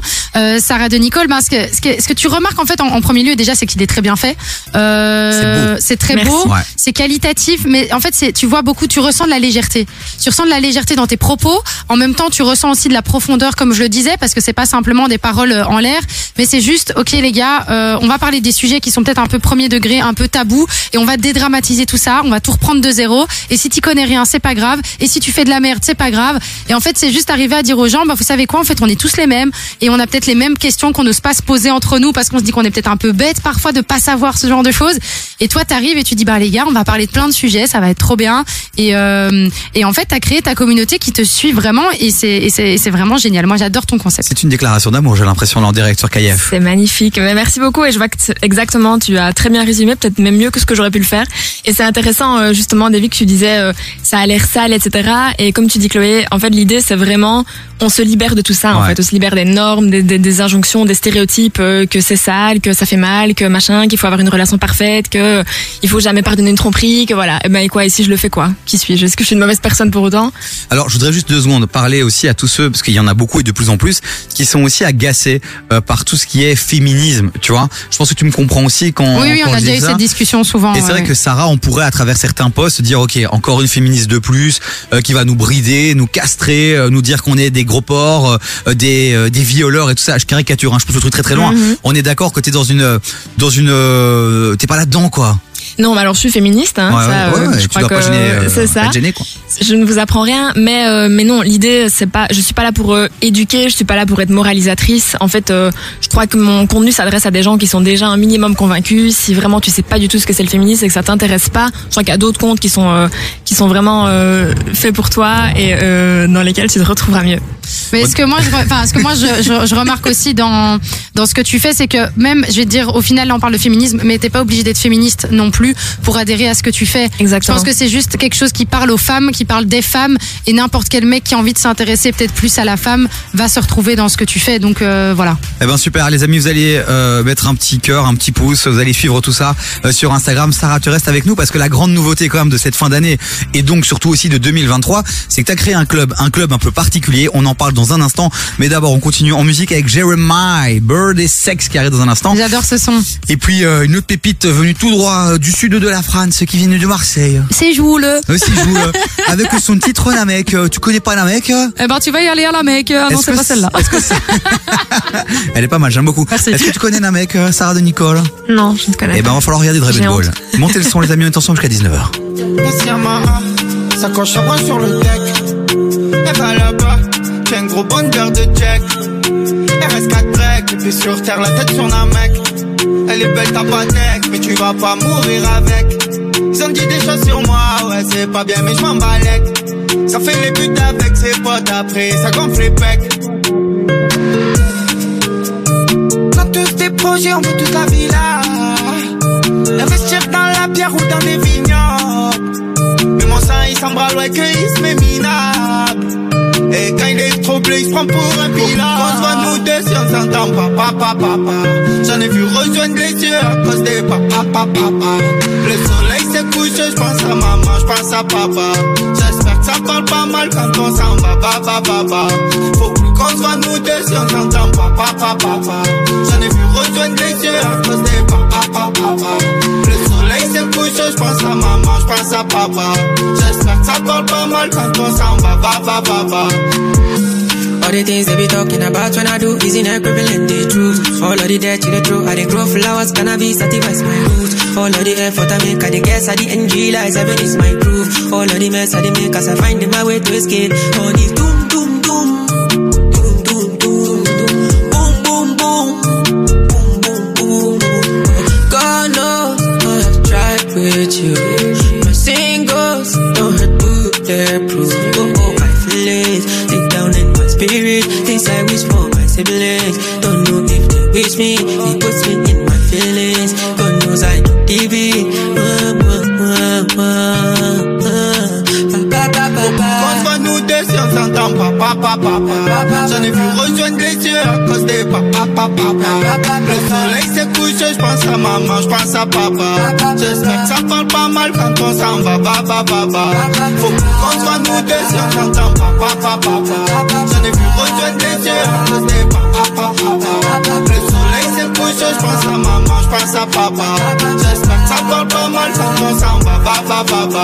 Sarah de Nicole. Ben, ce, que, ce, que, ce que tu remarques en fait en, en premier lieu déjà c'est qu'il est très bien fait. Euh, c'est très Merci. beau, Ouais. c'est qualitatif, mais en fait c'est tu vois beaucoup, tu ressens de la légèreté. Tu ressens de la légèreté dans tes propos. En même temps tu ressens aussi de la profondeur comme je le disais parce que c'est pas simplement des paroles euh, en l'air, mais c'est juste ok les gars, euh, on va parler des sujets qui sont peut-être un peu premier degré, un peu tabou, et on va dédramatiser tout ça. On va tout reprendre de zéro. Et si tu connais rien, c'est pas grave. Et si tu fais de la merde, c'est pas grave. Et en fait, c'est juste arriver à dire aux gens, bah, vous savez quoi, en fait, on est tous les mêmes et on a peut-être les mêmes questions qu'on n'ose pas se poser entre nous parce qu'on se dit qu'on est peut-être un peu bête parfois de pas savoir ce genre de choses. Et toi, t'arrives et tu dis, bah, les gars, on va parler de plein de sujets, ça va être trop bien. Et, euh, et en fait, t'as créé ta communauté qui te suit vraiment et c'est, vraiment génial. Moi, j'adore ton concept. C'est une déclaration d'amour, j'ai l'impression là en direct sur KF. C'est magnifique. Mais merci beaucoup et je vois que exactement, tu as très bien résumé, peut-être même mieux que ce que j'aurais pu le faire. Et c'est intéressant euh, justement, David, que tu disais euh, ça a l'air sale, etc. Et comme tu dis, Chloé, en fait, l'idée c'est vraiment on se libère de tout ça. En fait, on se libère des normes, des, des, des injonctions, des stéréotypes, euh, que c'est sale, que ça fait mal, que machin, qu'il faut avoir une relation parfaite, que il faut jamais pardonner une tromperie, que voilà. Et ben et quoi, ici je le fais quoi? Qui suis-je? Est-ce que je suis une mauvaise personne pour autant? Alors, je voudrais juste deux secondes parler aussi à tous ceux, parce qu'il y en a beaucoup et de plus en plus, qui sont aussi agacés euh, par tout ce qui est féminisme, tu vois? Je pense que tu me comprends aussi quand. Oui, oui, quand on a déjà eu cette discussion souvent. Et c'est vrai que Sarah, on pourrait à travers certains posts dire, ok, encore une féministe de plus, euh, qui va nous brider, nous castrer, euh, nous dire qu'on est des gros porcs, euh, des euh, des violeurs et tout ça. Je caricature, hein, je pousse le truc très très loin. Mhm. On est d'accord que t'es dans une dans une euh, t'es pas là-dedans quoi. Non, mais alors je suis féministe. Hein, Ouais, ça, ouais, euh, ouais, je tu crois que gêner, euh, c'est ça. quoi. Je ne vous apprends rien, mais euh, mais non, l'idée c'est pas, je suis pas là pour euh, éduquer, je suis pas là pour être moralisatrice. En fait, euh, je crois que mon contenu s'adresse à des gens qui sont déjà un minimum convaincus. Si vraiment tu sais pas du tout ce que c'est le féminisme et que ça t'intéresse pas, je crois qu'il y a d'autres comptes qui sont euh, qui sont vraiment euh, faits pour toi et euh, dans lesquels tu te retrouveras mieux. Mais ce que moi, je, enfin, ce que moi, je, je, je remarque aussi dans dans ce que tu fais, c'est que même, je vais te dire, au final, là, on parle de féminisme, mais t'es pas obligé d'être féministe non plus. Plus pour adhérer à ce que tu fais. Exactement. Je pense que c'est juste quelque chose qui parle aux femmes, qui parle des femmes, et n'importe quel mec qui a envie de s'intéresser peut-être plus à la femme va se retrouver dans ce que tu fais. Donc euh, voilà. Eh ben super les amis, vous allez euh, mettre un petit cœur, un petit pouce, vous allez suivre tout ça euh, sur Instagram. Sarah, tu restes avec nous parce que la grande nouveauté quand même de cette fin d'année et donc surtout aussi de 2023, c'est que tu as créé un club, un club un peu particulier. On en parle dans un instant, mais d'abord on continue en musique avec Jeremiah, Bird et Sex qui arrive dans un instant. J'adore ce son. Et puis euh, une autre pépite venue tout droit euh, du sud de la France qui vient de Marseille. C'est Joule. Aussi joue euh, avec son titre Namek. Euh, Tu connais pas Namek euh? Eh ben tu vas y aller à la mec. Ah non, Est-ce c'est que pas celle-là. est-ce que c'est- Elle est pas mal, j'aime beaucoup. Est-ce que tu connais Namek, euh, Sarah de Nicole? Non, je ne connais Eh ben, pas. va falloir regarder Dragon Ball. Montez le son, les amis, on est ensemble jusqu'à 19h. Yamaha, sacoche à bras sur le deck. Et va là-bas, j'ai un gros bonheur de jack. RS4 break, et puis sur terre, la tête sur un mec. Elle est belle ta tu vas pas mourir avec. Ils ont dit des choses sur moi, ouais, c'est pas bien, mais je m'en. Ça fait les buts avec ses potes après, ça gonfle les pecs. On tous des projets, on veut toute la villa. Investir dans la pierre ou dans les vignobles. Mais mon sang il s'embralle, ouais, qu'il se met minable. Et quand il est trop bleu, il se prend pour un pilote. On se voit nous deux si on s'entend pas, papa, papa. J'en ai vu rejoindre les yeux à cause des papa, papa, papa. Le soleil s'est couché, je pense à maman, je pense à papa. J'espère que ça parle pas mal quand on s'en va, papa, papa. Faut plus qu'on se voit nous deux si on s'entend pas, papa, papa. J'en ai vu rejoindre les yeux à cause des papa, papa, papa. Je pense à maman, je pense à papa. J'espère que ça parle pas mal quand on s'en va, papa, papa. All the things they be talking about when I do is in equivalent the truth. All of the dirt you the throw, I dey grow flowers, cannabis satisfies my roots. All of the effort I make, I dey guess I the NG lies, heaven my proof. All of the mess I dey make, as I find my way to escape. All doom, doom. Doom, siblings. Don't know if they wish me. It puts me pas, papa, papa. J'en ai vu rejoindre les yeux à cause des papa, papa, papa. Le soleil s'est couché, pense à maman, je pense à papa. J'espère que ça parle pas mal quand on s'en va, papa, papa. Faut qu'on se voit nous deux si on s'entend pas, papa, papa. J'en ai vu rejoindre les yeux à cause des papa, papa. Le soleil s'est couché, je pense à maman, je pense à papa. J'espère que ça parle pas mal quand on s'en va, papa, papa.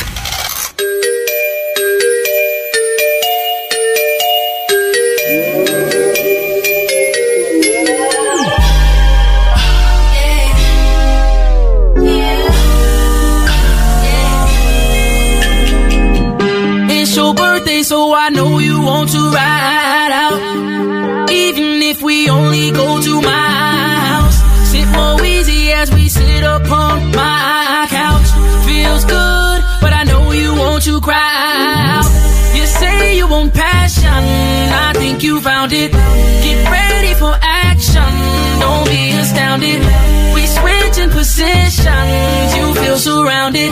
I know you want to ride out. Even if we only go to my house. Sit more easy as we sit upon my couch. Feels good, but I know you want to cry out. You say you want passion, I think you found it. Get ready for action, don't be astounded. We switch in positions, you feel surrounded.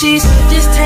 Just like Hershey's. Just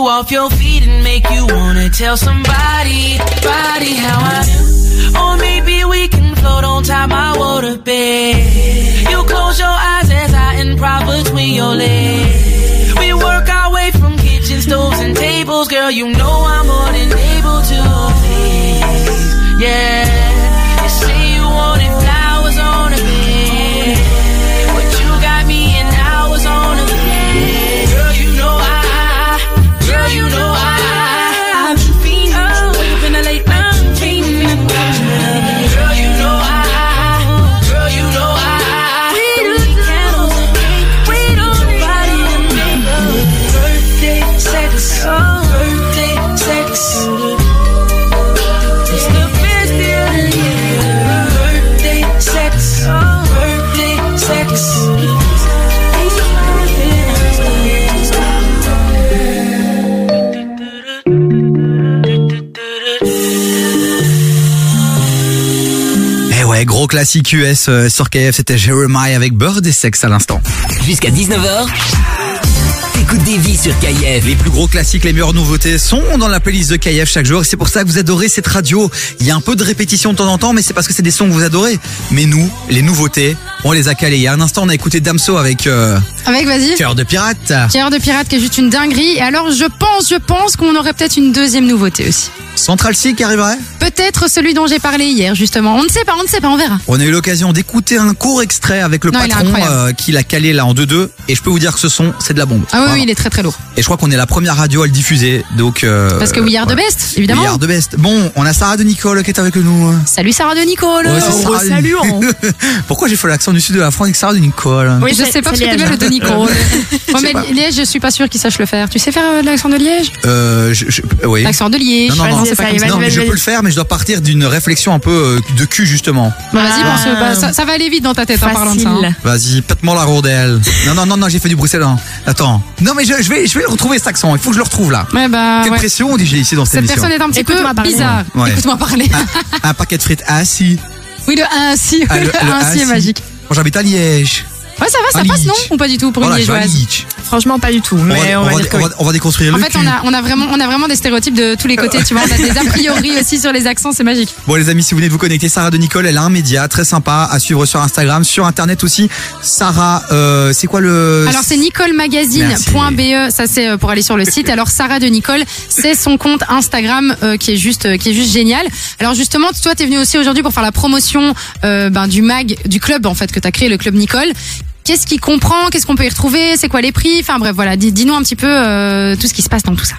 you off your feet and make you wanna tell somebody, body how I do. Or maybe we can float on top my water bed. You close your eyes as I improv between your legs. We work our way from kitchen stoves and tables, girl. You know I'm more than able to please. Yeah, classique US euh, sur KF, c'était Jeremiah avec Bird et Sex à l'instant. Jusqu'à 19h, t'écoutes des vies sur KF. Les plus gros classiques, les meilleures nouveautés sont dans la playlist de KF chaque jour. Et c'est pour ça que vous adorez cette radio. Il y a un peu de répétition de temps en temps, mais c'est parce que c'est des sons que vous adorez. Mais nous, les nouveautés, on les a calés. Il y a un instant, on a écouté Damso avec euh, Avec, vas-y. Cœur de pirate. Cœur de pirate qui est juste une dinguerie. Et alors, je pense, je pense qu'on aurait peut-être une deuxième nouveauté aussi. Central C qui arriverait? Peut-être celui dont j'ai parlé hier, justement. On ne sait pas, on ne sait pas, on verra. On a eu l'occasion d'écouter un court extrait avec le Non, patron euh, qui l'a calé là en 2-2. Et je peux vous dire que ce son, c'est de la bombe. Ah oui, il est très très lourd. Et je crois qu'on est la première radio à le diffuser. Donc, euh, Parce que We Are the. Best, évidemment. We are the best. Bon, on a Sarah de Nicole qui est avec nous. Salut Sarah de Nicole. Ouais, c'est Sarah de- Pourquoi j'ai fait l'accent du sud de la France avec Sarah de Nicole Oui, je sais pas parce que t'aimes bien le de Nicole. Mais Liège, je suis pas sûre qu'il sache le faire. Tu sais faire euh, l'accent de Liège? Euh, je, je- euh, oui. L'accent de Liège. Non, non, non, c'est pas comme ça. Non, mais je peux le faire, mais je dois partir d'une réflexion un peu euh, de cul, justement. Bah, vas-y, Ah. pense, bah, ça, ça va aller vite dans ta tête en parlant de ça. hein. Vas-y, pète-moi la rondelle. Non, non, non, non, j'ai fait du Bruxelles. hein. Attends. Non, mais je, je vais, je vais le retrouver cet accent. Il faut que je le retrouve là. Ouais, bah, Quelle ouais. pression on dit j'ai ici dans cette, Cette émission. personne est un petit peu Écoute-moi parler. bizarre. Ouais. Écoute-moi parler. Un paquet de frites. Si. Oui, le 1 si. Ah, le- le un ah, si est magique. Moi, j'habite à Liège. Ouais, ça va, ça passe, non? Ou pas du tout pour une liégeoise. Franchement, pas du tout. On va, Mais on on va dire oui. on déconstruire En le fait, cul. on a, on a vraiment, on a vraiment des stéréotypes de tous les côtés. Tu vois, on a des a priori aussi sur les accents, c'est magique. Bon les amis, si vous venez de vous connecter, Sarah de Nicole, elle a un média très sympa à suivre sur Instagram, sur internet aussi. Sarah, euh, c'est quoi le Alors c'est nicolemagazine.be, ça c'est euh, pour aller sur le site. Alors Sarah de Nicole, c'est son compte Instagram euh, qui est juste qui est juste génial. Alors justement, toi tu es venu aussi aujourd'hui pour faire la promotion euh, ben, du mag du club en fait que tu as créé le club Nicole. Qu'est-ce qu'il comprend? Qu'est-ce qu'on peut y retrouver? C'est quoi les prix? Enfin bref, voilà, dis- dis-nous un petit peu euh, tout ce qui se passe dans tout ça.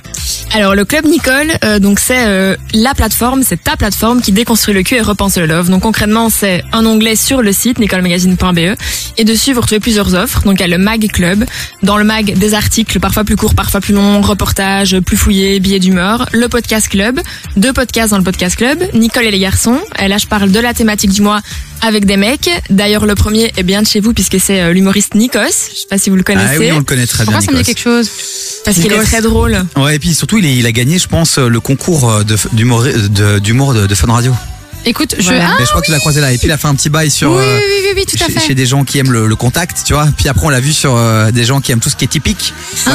Alors le club Nicole, euh, donc c'est euh, la plateforme, c'est ta plateforme qui déconstruit le cul et repense le love. Donc concrètement, c'est un onglet sur le site nicolemagazine.be et dessus vous retrouvez plusieurs offres. Donc il y a le mag club, dans le mag des articles parfois plus courts, parfois plus longs, reportages plus fouillés, billets d'humeur, le podcast club, deux podcasts dans le podcast club, Nicole et les garçons. Et là je parle de la thématique du mois avec des mecs. D'ailleurs le premier est bien de chez vous puisque c'est euh, l'humoriste Nikos. Je sais pas si vous le connaissez. Ah oui, on le connaît très Pourquoi bien. ça me dit quelque chose Parce qu'il est très drôle. Ouais, et puis surtout, il, est- il a gagné, je pense, le concours euh, de- d'humour de, d'humour de, de Fun Radio. Écoute, je Voilà. ah, Mais je crois que tu l'as croisé là. Et puis il a fait un petit bail sur oui, euh, oui, oui, oui, oui, tout à chez, fait. chez des gens qui aiment le, le contact, tu vois. Puis après, on l'a vu sur euh, des gens qui aiment tout ce qui est typique. Ah,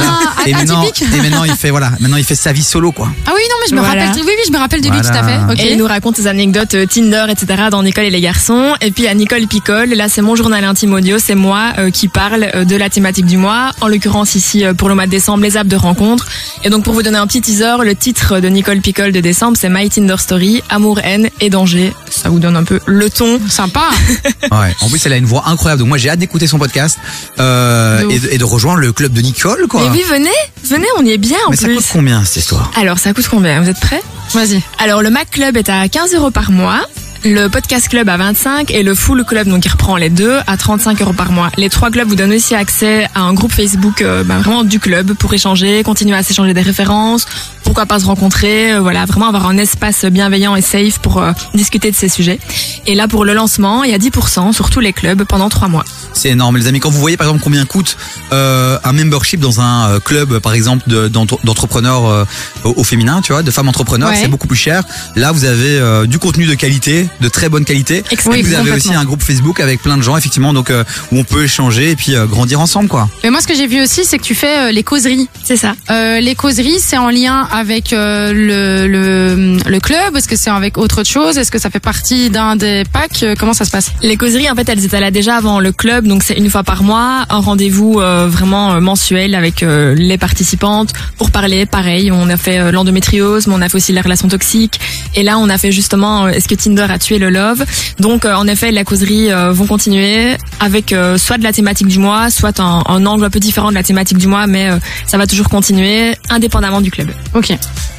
et maintenant, atypique. et maintenant, il fait voilà, maintenant il fait sa vie solo, quoi. Ah oui, non, mais je me Voilà. rappelle. Oui, oui, je me rappelle de lui Voilà. tout à fait. Ok. Et il nous raconte ses anecdotes euh, Tinder, etc. dans Nicole et les garçons. Et puis à Nicole Picole, là c'est mon journal intime audio, c'est moi euh, qui parle euh, de la thématique du mois. En l'occurrence ici euh, pour le mois de décembre, les apps de rencontre. Et donc pour vous donner un petit teaser, le titre de Nicole Picole de décembre, c'est My Tinder Story, Amour, haine et danger. Ça vous donne un peu le ton. Sympa. Ouais. En plus, elle a une voix incroyable. Donc moi, j'ai hâte d'écouter son podcast euh, De et, de, et de rejoindre le club de Nicole, quoi. Mais oui, venez, venez, on y est bien en Mais ça plus. coûte combien cette histoire? Alors, ça coûte combien? Vous êtes prêts? Vas-y. Alors, le Mac Club est à 15 euros par mois. Le podcast club à 25 et le full club, donc qui reprend les deux, à 35 euros par mois. Les trois clubs vous donnent aussi accès à un groupe Facebook euh, bah, vraiment du club pour échanger, continuer à s'échanger des références, pourquoi pas se rencontrer, euh, voilà, vraiment avoir un espace bienveillant et safe pour euh, discuter de ces sujets. Et là, pour le lancement, il y a 10% sur tous les clubs pendant trois mois. C'est énorme, les amis. Quand vous voyez par exemple combien coûte euh, un membership dans un club, par exemple, de- d'entre- d'entrepreneurs euh, au, féminin, tu vois, de femmes entrepreneurs, Ouais. c'est beaucoup plus cher. Là, vous avez du contenu de qualité, de très bonne qualité. Excellent. Vous avez aussi un groupe Facebook avec plein de gens, effectivement, donc euh, où on peut échanger et puis euh, grandir ensemble, quoi. Mais moi, ce que j'ai vu aussi, c'est que tu fais euh, les causeries. C'est ça. Euh, les causeries, c'est en lien avec euh, le, le, le club? Est-ce que c'est avec autre chose? Est-ce que ça fait partie d'un des packs? Comment ça se passe? Les causeries, en fait, elles étaient là déjà avant le club, donc c'est une fois par mois, un rendez-vous euh, vraiment euh, mensuel avec euh, les participantes pour parler. Pareil, on a fait euh, l'endométriose, mais on a fait aussi les relations toxiques. Et là, on a fait justement euh, est-ce que Tinder a tué le love Donc, euh, en effet, les causeries euh, vont continuer avec euh, soit de la thématique du mois, soit un, un angle un peu différent de la thématique du mois, mais euh, ça va toujours continuer indépendamment du club. Ok.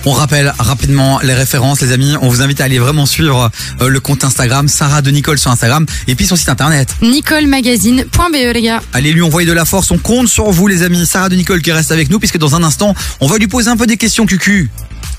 On rappelle rapidement les références, les amis. On vous invite à aller vraiment suivre euh, le compte Instagram, Sarah de Nicole sur Instagram, et puis son site internet. NicoleMagazine.be les gars. Allez lui envoyer de la force, on compte sur vous les amis. Sarah de Nicole qui reste avec nous, puisque dans un instant, on va lui poser un peu des questions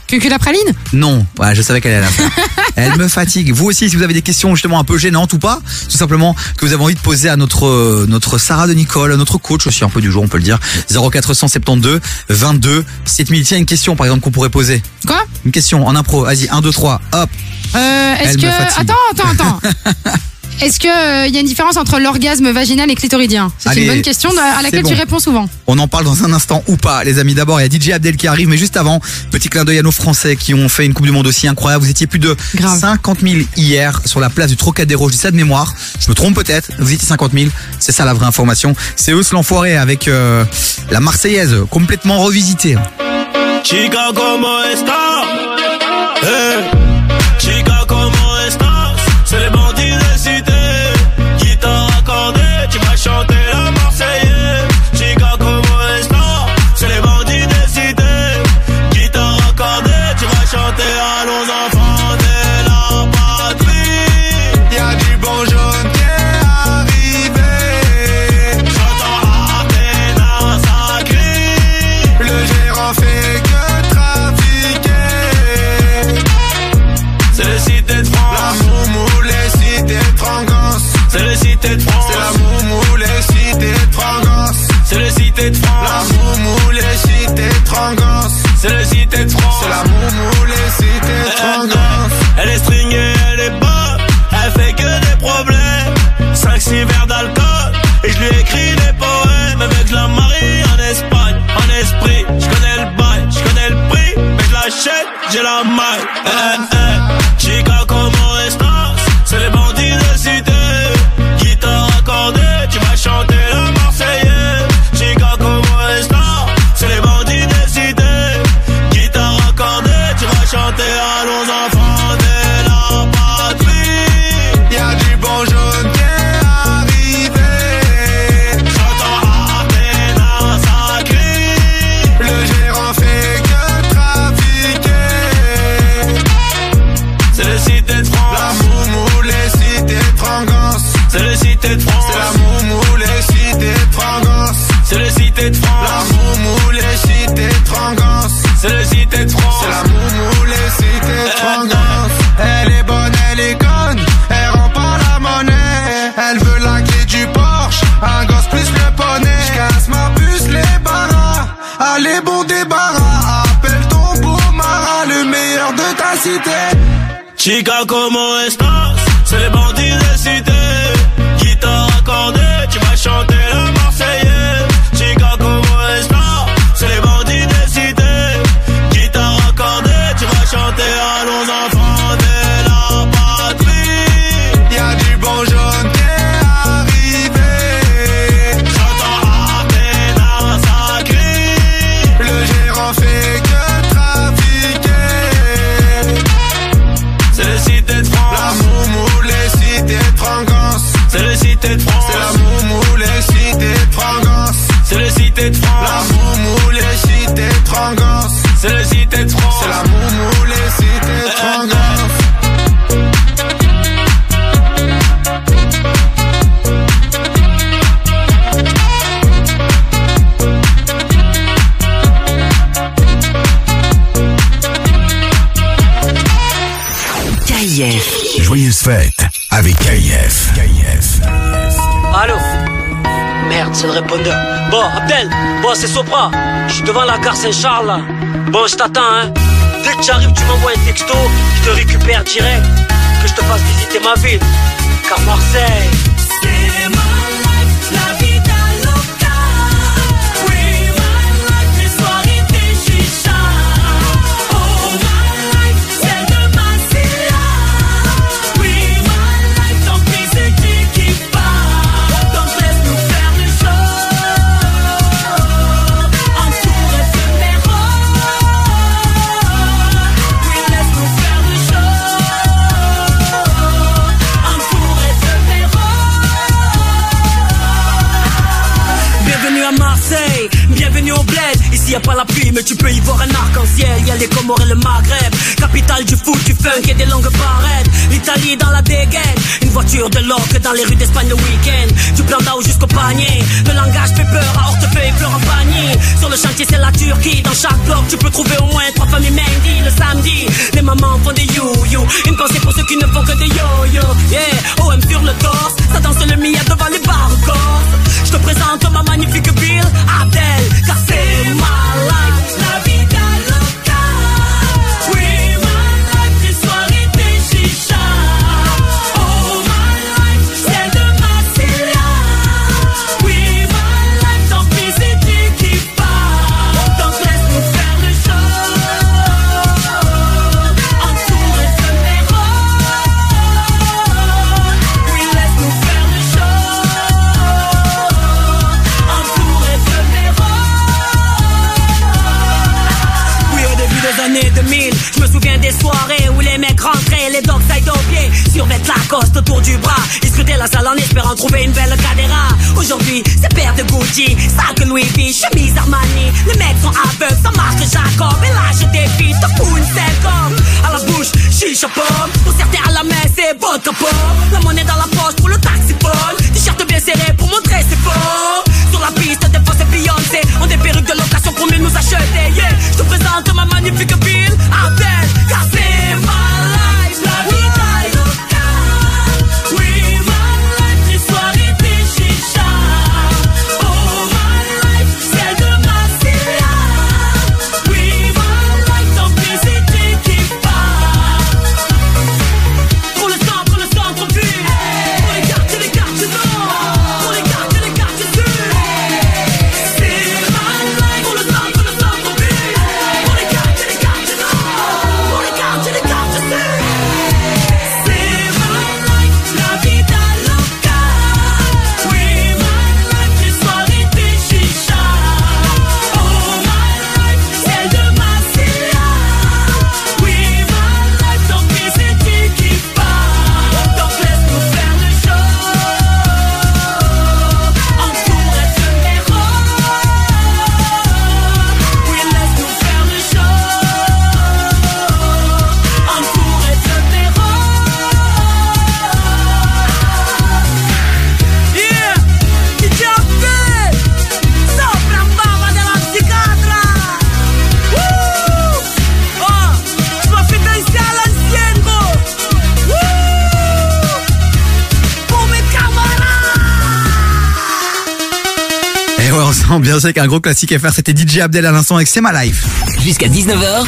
cucu. Cucu la praline Non, ouais, je savais qu'elle allait la faire. Elle me fatigue. Vous aussi, si vous avez des questions justement un peu gênantes ou pas, tout simplement que vous avez envie de poser à notre euh, notre Sarah de Nicole, notre coach aussi un peu du jour, on peut le dire. 0472 22 7000. Tiens, une question par exemple qu'on pourrait poser. Quoi? Une question en impro. Vas-y, 1, 2, 3, hop. euh, Est-ce que attends attends attends. Est-ce que euh, il y a une différence entre l'orgasme vaginal et clitoridien? C'est Allez, une bonne question à laquelle tu réponds souvent. On en parle dans un instant ou pas, les amis. D'abord, il y a DJ Abdel qui arrive, mais juste avant, petit clin d'œil à nos Français qui ont fait une Coupe du Monde aussi incroyable. Vous étiez plus de Grave. 50 000 hier sur la place du Trocadéro. Je dis ça de mémoire. Je me trompe peut-être. Vous étiez 50 000. C'est ça la vraie information. C'est eux l'enfoiré avec euh, la Marseillaise complètement revisitée. Chica, Mais je l'achète, j'ai la maille. De ta cité. Chica, comment estás? C'est les bandits de Bon, Abdel, bon, c'est Sopra. Je suis devant la gare Saint-Charles, là. Bon, je t'attends, hein. Dès que j'arrive, tu m'envoies un texto, je te récupère direct. Que je te fasse visiter ma ville. Car Marseille. Y a pas la pluie, mais tu peux y voir un arc-en-ciel. Y a les Comores et le Maghreb, capitale du foot, du funk et des longues barrettes. L'Italie dans la dégaine, une voiture de l'or que dans les rues d'Espagne le week-end. Du plan d'Ao jusqu'au panier, le langage fait peur à Hortefeux et en panier. Sur le chantier, c'est la Turquie. Dans chaque bloc, tu peux trouver au moins trois familles Mendy le samedi. Les mamans font des you-you, une pensée pour ceux qui ne font que des yo-yo. Yeah, OM sur le torse, ça danse le Mia devant les bars. Je te présente ma magnifique ville, Abdel, car c'est ma life. Survêtent la coste autour du bras. Scrutaient la salle en espérant trouver une belle cadera. Aujourd'hui, c'est paire de Gucci, sac Louis V, chemise Armani. Les mecs sont aveugles, ça marche Jacob. Et là, je défie, te fous une comme À la bouche, chicha pomme. Pour certains à la main, c'est vodka pomme. La monnaie dans la poche pour le taxi phone. T-shirt bien serré pour montrer ses fort. Sur la piste, des fois c'est Beyoncé. On des perruques de location pour mieux nous acheter. Yeah, je te présente ma magnifique ville, Abdel, car Bien c'est qu'un gros classique à faire. C'était DJ Abdel à l'instant avec C'est ma life. Jusqu'à 19h,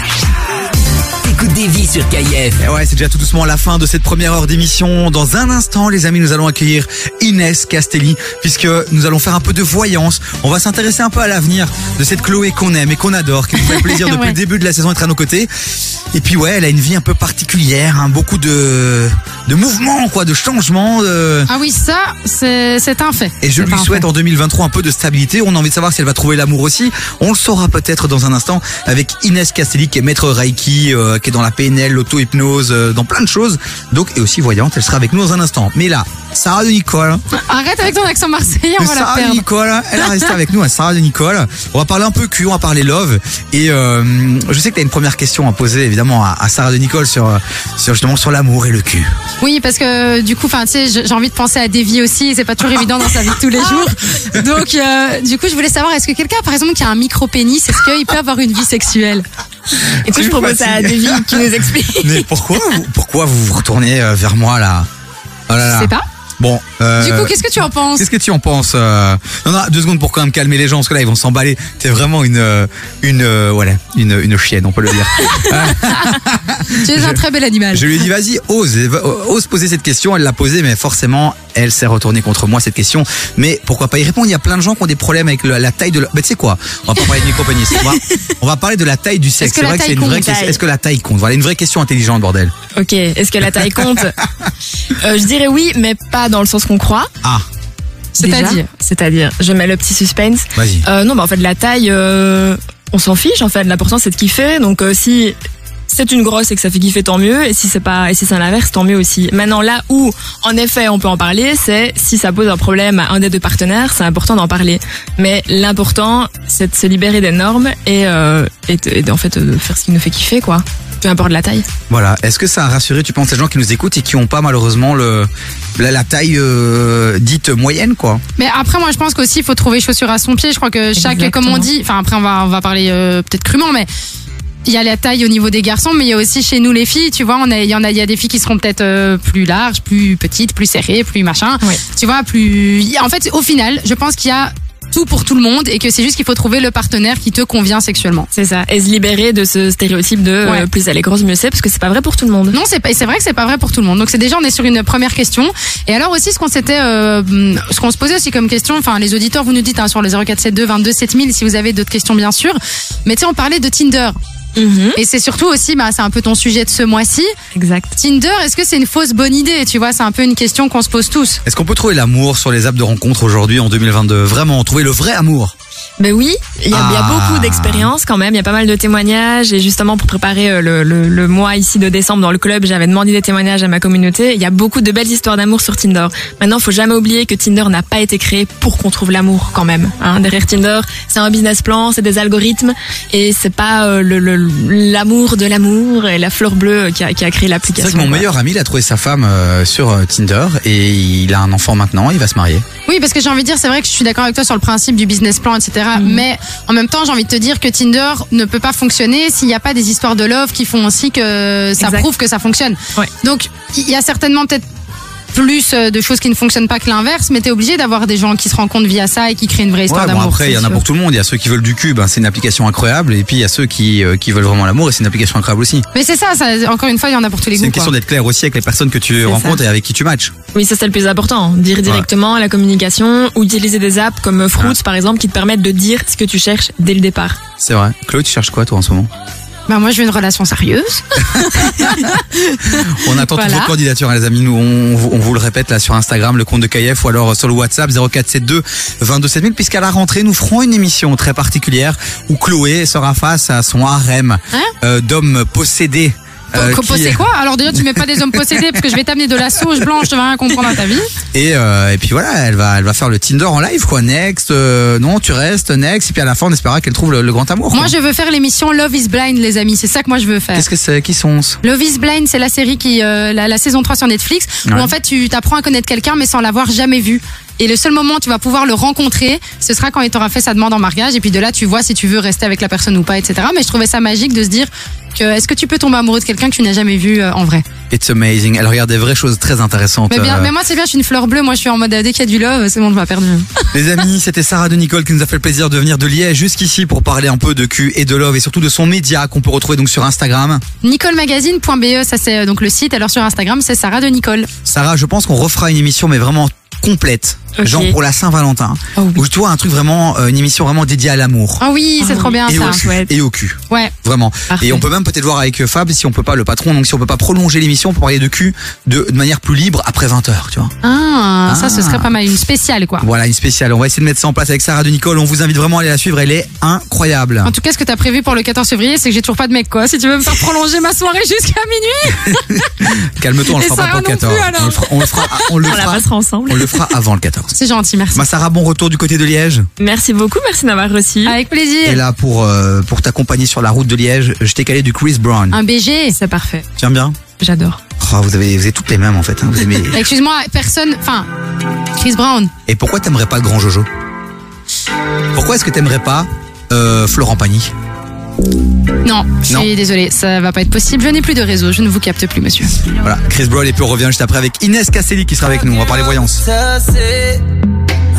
t'écoutes des vies sur KIF. Et ouais, c'est déjà tout doucement la fin de cette première heure d'émission. Dans un instant, les amis, nous allons accueillir Inès Castelli, puisque nous allons faire un peu de voyance. On va s'intéresser un peu à l'avenir de cette Chloé qu'on aime et qu'on adore, qui nous fait plaisir depuis Ouais. le début de la saison d'être à nos côtés. Et puis ouais, elle a une vie un peu particulière, hein, beaucoup de de mouvements, quoi, de changements. De... Ah oui, ça, c'est c'est un fait. Et je C'est lui un souhaite fait. en 2023 un peu de stabilité. On a envie de savoir si elle va trouver l'amour aussi. On le saura peut-être dans un instant avec Inès Castelli qui est maître Reiki, euh, qui est dans la PNL, l'auto-hypnose, euh, dans plein de choses. Donc, et aussi voyante. Elle sera avec nous dans un instant. Mais là, Sarah de Nicole. Arrête avec ton accent marseillais, on va la Sarah de perdre. Nicole, elle a resté avec nous, hein, Sarah de Nicole. On va parler un peu cul, on va parler love. Et euh, je sais que tu as une première question à poser évidemment à, à Sarah de Nicole sur, euh, sur justement sur l'amour et le cul. Oui, parce que du coup, enfin, tu sais, j'ai envie de penser à Davy aussi. C'est pas toujours évident dans sa vie de tous les jours. Donc, euh, du coup, je voulais savoir, est-ce que quelqu'un, par exemple, qui a un micro pénis, est-ce qu'il peut avoir une vie sexuelle? Écoute, je propose à Davy qui nous explique. Mais pourquoi vous, pourquoi vous vous retournez euh, vers moi là? Oh là là. Je sais pas. Bon, Euh, Du coup, qu'est-ce que tu en penses Qu'est-ce que tu en penses euh Non, non, deux secondes pour quand même calmer les gens, parce que là, ils vont s'emballer. T'es vraiment une, euh, une, euh, voilà, une, une chienne, on peut le dire. Tu es un très bel animal. Je lui ai dit, vas-y, ose, ose poser cette question. Elle l'a posée, mais forcément, elle s'est retournée contre moi, cette question. Mais pourquoi pas y répondre? Il y a plein de gens qui ont des problèmes avec le- la taille de leur... Mais tu sais quoi? On va pas parler de micropénis. On va, on va parler de la taille du sexe. Est-ce que C'est la vrai que c'est taille une vraie compte question. Est-ce que la taille compte? Voilà, une vraie question intelligente, bordel. Ok, est-ce que la taille compte? Euh, Je dirais oui, mais pas dans le sens qu'on croit. Ah. C'est-à-dire C'est-à-dire, je mets le petit suspense. Vas-y. Euh, non, bah en fait, la taille, euh, on s'en fiche en fait. L'important c'est de kiffer. Donc euh, si c'est une grosse et que ça fait kiffer, tant mieux. Et si c'est pas, et si c'est l'inverse, tant mieux aussi. Maintenant, là où, en effet, on peut en parler, c'est si ça pose un problème à un des deux partenaires, c'est important d'en parler. Mais l'important, c'est de se libérer des normes et, euh, et, et en fait de faire ce qui nous fait kiffer, quoi. Peu importe la taille. Voilà. Est-ce que ça a rassuré, tu penses, les gens qui nous écoutent et qui ont pas malheureusement le, la, la taille euh, dite moyenne, quoi? Mais après, moi, je pense qu'aussi, il faut trouver chaussure à son pied. Je crois que chaque, Exactement. comme on dit, enfin, après, on va, on va parler euh, peut-être crûment, mais il y a la taille au niveau des garçons, mais il y a aussi chez nous les filles, tu vois, on a, il y en a, il y a des filles qui seront peut-être euh, plus larges, plus petites, plus serrées, plus machin. Tu vois, plus. En fait, au final, je pense qu'il y a tout pour tout le monde et que c'est juste qu'il faut trouver le partenaire qui te convient sexuellement. C'est ça. Et se libérer de ce stéréotype de euh, plus elle est grosse, mieux c'est, parce que c'est pas vrai pour tout le monde. Non, c'est pas, c'est vrai que c'est pas vrai pour tout le monde. Donc c'est déjà on est sur une première question. Et alors aussi ce qu'on s'était, euh, ce qu'on se posait aussi comme question. Enfin, les auditeurs, vous nous dites hein, sur les 0472 22 7000 si vous avez d'autres questions bien sûr. Mais tu sais, on parlait de Tinder. Et c'est surtout aussi, bah, c'est un peu ton sujet de ce mois-ci. Exact. Tinder, est-ce que c'est une fausse bonne idée? Tu vois, c'est un peu une question qu'on se pose tous. Est-ce qu'on peut trouver l'amour sur les apps de rencontre aujourd'hui en 2022 Vraiment, trouver le vrai amour? Ben oui, il y, a- il y a Ah. beaucoup d'expériences quand même, il y a pas mal de témoignages et justement pour préparer euh, le, le, le mois ici de décembre dans le club, j'avais demandé des témoignages à ma communauté. Il y a beaucoup de belles histoires d'amour sur Tinder. Maintenant, faut jamais oublier que Tinder n'a pas été créé pour qu'on trouve l'amour quand même. Hein. Derrière Tinder, c'est un business plan, c'est des algorithmes et c'est pas euh, le- le- l'amour de l'amour et la fleur bleue qui a, qui a créé C'est l'application. vrai que mon quoi. meilleur ami, il a trouvé sa femme euh, sur Tinder et il a un enfant maintenant, il va se marier. Oui, parce que j'ai envie de dire, c'est vrai que je suis d'accord avec toi sur le principe du business plan, etc. Mais en même temps, j'ai envie de te dire que Tinder ne peut pas fonctionner s'il n'y a pas des histoires de love qui font aussi que ça Exact. prouve que ça fonctionne. Donc, il y a certainement peut-être plus euh, de choses qui ne fonctionnent pas que l'inverse, mais t'es obligé d'avoir des gens qui se rencontrent via ça et qui créent une vraie histoire Ouais, bon, d'amour. après, il y en a pour tout le monde. Il y a ceux qui veulent du cube, hein, c'est une application incroyable. Et puis, il y a ceux qui, euh, qui veulent vraiment l'amour et c'est une application incroyable aussi. Mais c'est ça, ça, encore une fois, il y en a pour tous les C'est goûts. une question d'être clair aussi avec les personnes que tu rencontres et avec qui tu matches. Oui, ça c'est le plus important. Dire directement la communication ou utiliser des apps comme Fruits par exemple qui te permettent de dire ce que tu cherches dès le départ. C'est vrai. Claude, tu cherches quoi, toi, en ce moment? Bah, moi, je veux une relation sérieuse. On attend Voilà. toutes vos candidatures, hein, les amis. Nous, on, vous- on vous le répète là sur Instagram, le compte de KF ou alors sur le WhatsApp 0472 22 7000. Puisqu'à la rentrée, nous ferons une émission très particulière où Chloé sera face à son harem euh, d'hommes possédés. Euh, qui- quoi Alors déjà, tu mets pas des hommes possédés parce que je vais t'amener de la sauge blanche, tu vas rien comprendre à ta vie. Et, euh, et puis voilà, elle va, elle va faire le Tinder en live, quoi. Next, euh, non, tu restes, next. Et puis à la fin, on espérera qu'elle trouve le, le grand amour. Moi, quoi. je veux faire l'émission Love is Blind, les amis. C'est ça que moi, je veux faire. Qu'est-ce que c'est? Qui sont Love is Blind, c'est la série qui, euh, la, la saison 3 sur Netflix, Ouais. où en fait, tu t'apprends à connaître quelqu'un, mais sans l'avoir jamais vu. Et le seul moment où tu vas pouvoir le rencontrer, ce sera quand il t'aura fait sa demande en mariage. Et puis de là, tu vois si tu veux rester avec la personne ou pas, etc. Mais je trouvais ça magique de se dire est-ce que tu peux tomber amoureux de quelqu'un que tu n'as jamais vu euh, en vrai? It's amazing. Elle regarde des vraies choses très intéressantes. Mais, bien, euh, mais moi, c'est bien, je suis une fleur bleue. Moi, je suis en mode euh, dès qu'il y a du love, c'est bon, je m'as perdu. Les amis, c'était Sarah de Nicole qui nous a fait le plaisir de venir de Liège jusqu'ici pour parler un peu de cul et de love et surtout de son média qu'on peut retrouver donc sur Instagram. NicoleMagazine.be, ça c'est donc le site. Alors sur Instagram, c'est Sarah de Nicole. Sarah, je pense qu'on refera une émission mais vraiment complète, Genre pour la Saint-Valentin, où tu vois un truc vraiment, euh, une émission vraiment dédiée à l'amour. Ah oui, c'est trop bien et, ça. au cul, et au cul. Ouais. Vraiment. Parfait. Et on peut même peut-être voir avec euh, Fab si on peut pas, le patron, donc si on peut pas prolonger l'émission pour parler de cul de, de manière plus libre après 20h, tu vois. Ah, ça, ce Ah. serait pas mal, une spéciale quoi. Voilà, une spéciale. On va essayer de mettre ça en place avec Sarah de Nicole. On vous invite vraiment à aller la suivre. Elle est incroyable. En tout cas, ce que t'as prévu pour le 14 février, c'est que j'ai toujours pas de mec, quoi. Si tu veux me faire prolonger ma soirée jusqu'à minuit. Calme-toi, on le fera pas pour le non 14. plus, alors. on le fera, on le fera avant le 14. C'est gentil, merci. Ma Sarah, bon retour du côté de Liège. Merci beaucoup, merci d'avoir reçu. Avec plaisir. Et là, pour, euh, pour t'accompagner sur la route de Liège, je t'ai calé du Chris Brown. Un BG. C'est parfait. Tiens bien J'adore. Oh, vous, avez, vous êtes toutes les mêmes en fait. hein. Vous aimez... Excuse-moi, personne. Enfin, Chris Brown. Et pourquoi t'aimerais pas le grand Jojo? Pourquoi est-ce que t'aimerais pas euh, Florent Pagny? Non, je suis Non. désolée, ça va pas être possible. Je n'ai plus de réseau, je ne vous capte plus, monsieur. Voilà, Chris Brown et puis on revient juste après avec Inès Casselli qui sera avec nous. On va parler voyance.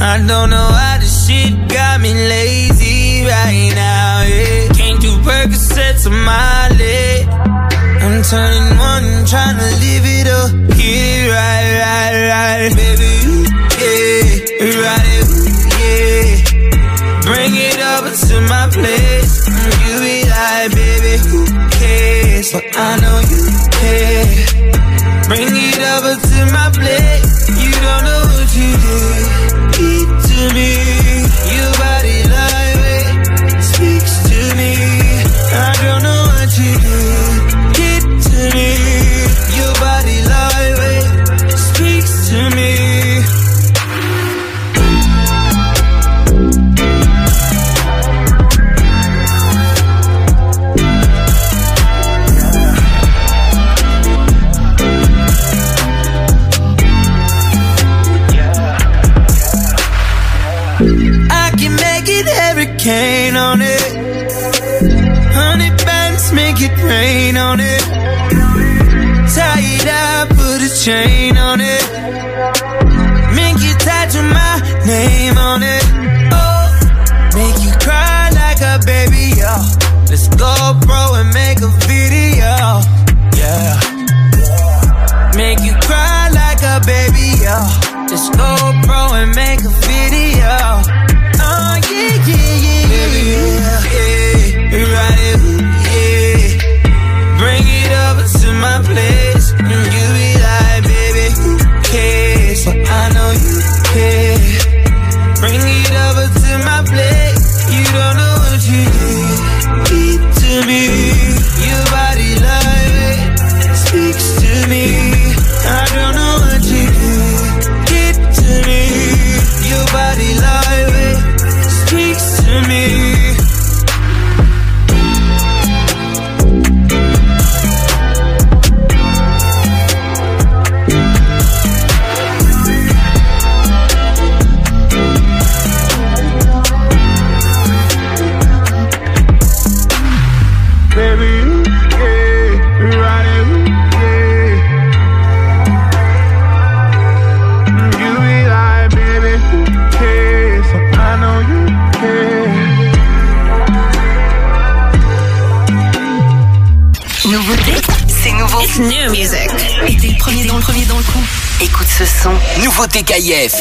I don't know why this shit got me lazy right now. Yeah. Can't do Percocets on my leg. I'm turning one, trying to live it up. Yeah, right, right, right. Baby, you, yeah, right, yeah. Bring it over to my place. Like, baby, who cares? But I know you care. Bring it over to my plate. You don't know what you did. Nouveauté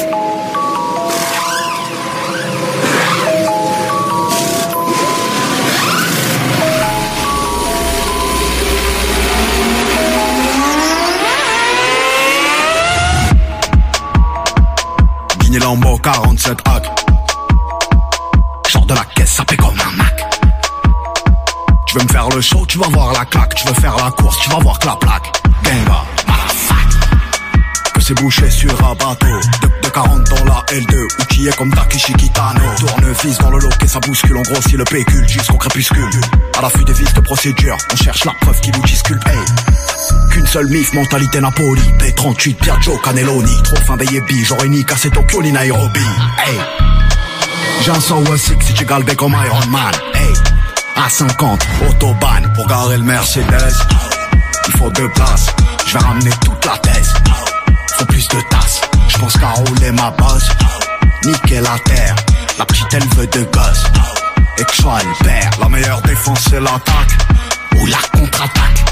le pécule jusqu'au crépuscule. À l'affût des vis de procédure, on cherche la preuve qui nous disculpe. Hey. Qu'une seule mif, mentalité Napoli. P38, Piaggio, Cannelloni. Trop fin des yébis, j'aurais ni cassé Tokyo ni Nairobi. Hey. J'ai un 106 si tu galbé comme Iron Man. Hey. À 50, autobahn pour garer le Mercedes. Il faut deux places, je vais ramener toute la thèse. Faut plus de tasses, je pense qu'à rouler ma base. Niquer la terre, la petite elle veut de gosse. Et le père, la meilleure défense c'est l'attaque. Ou la contre-attaque.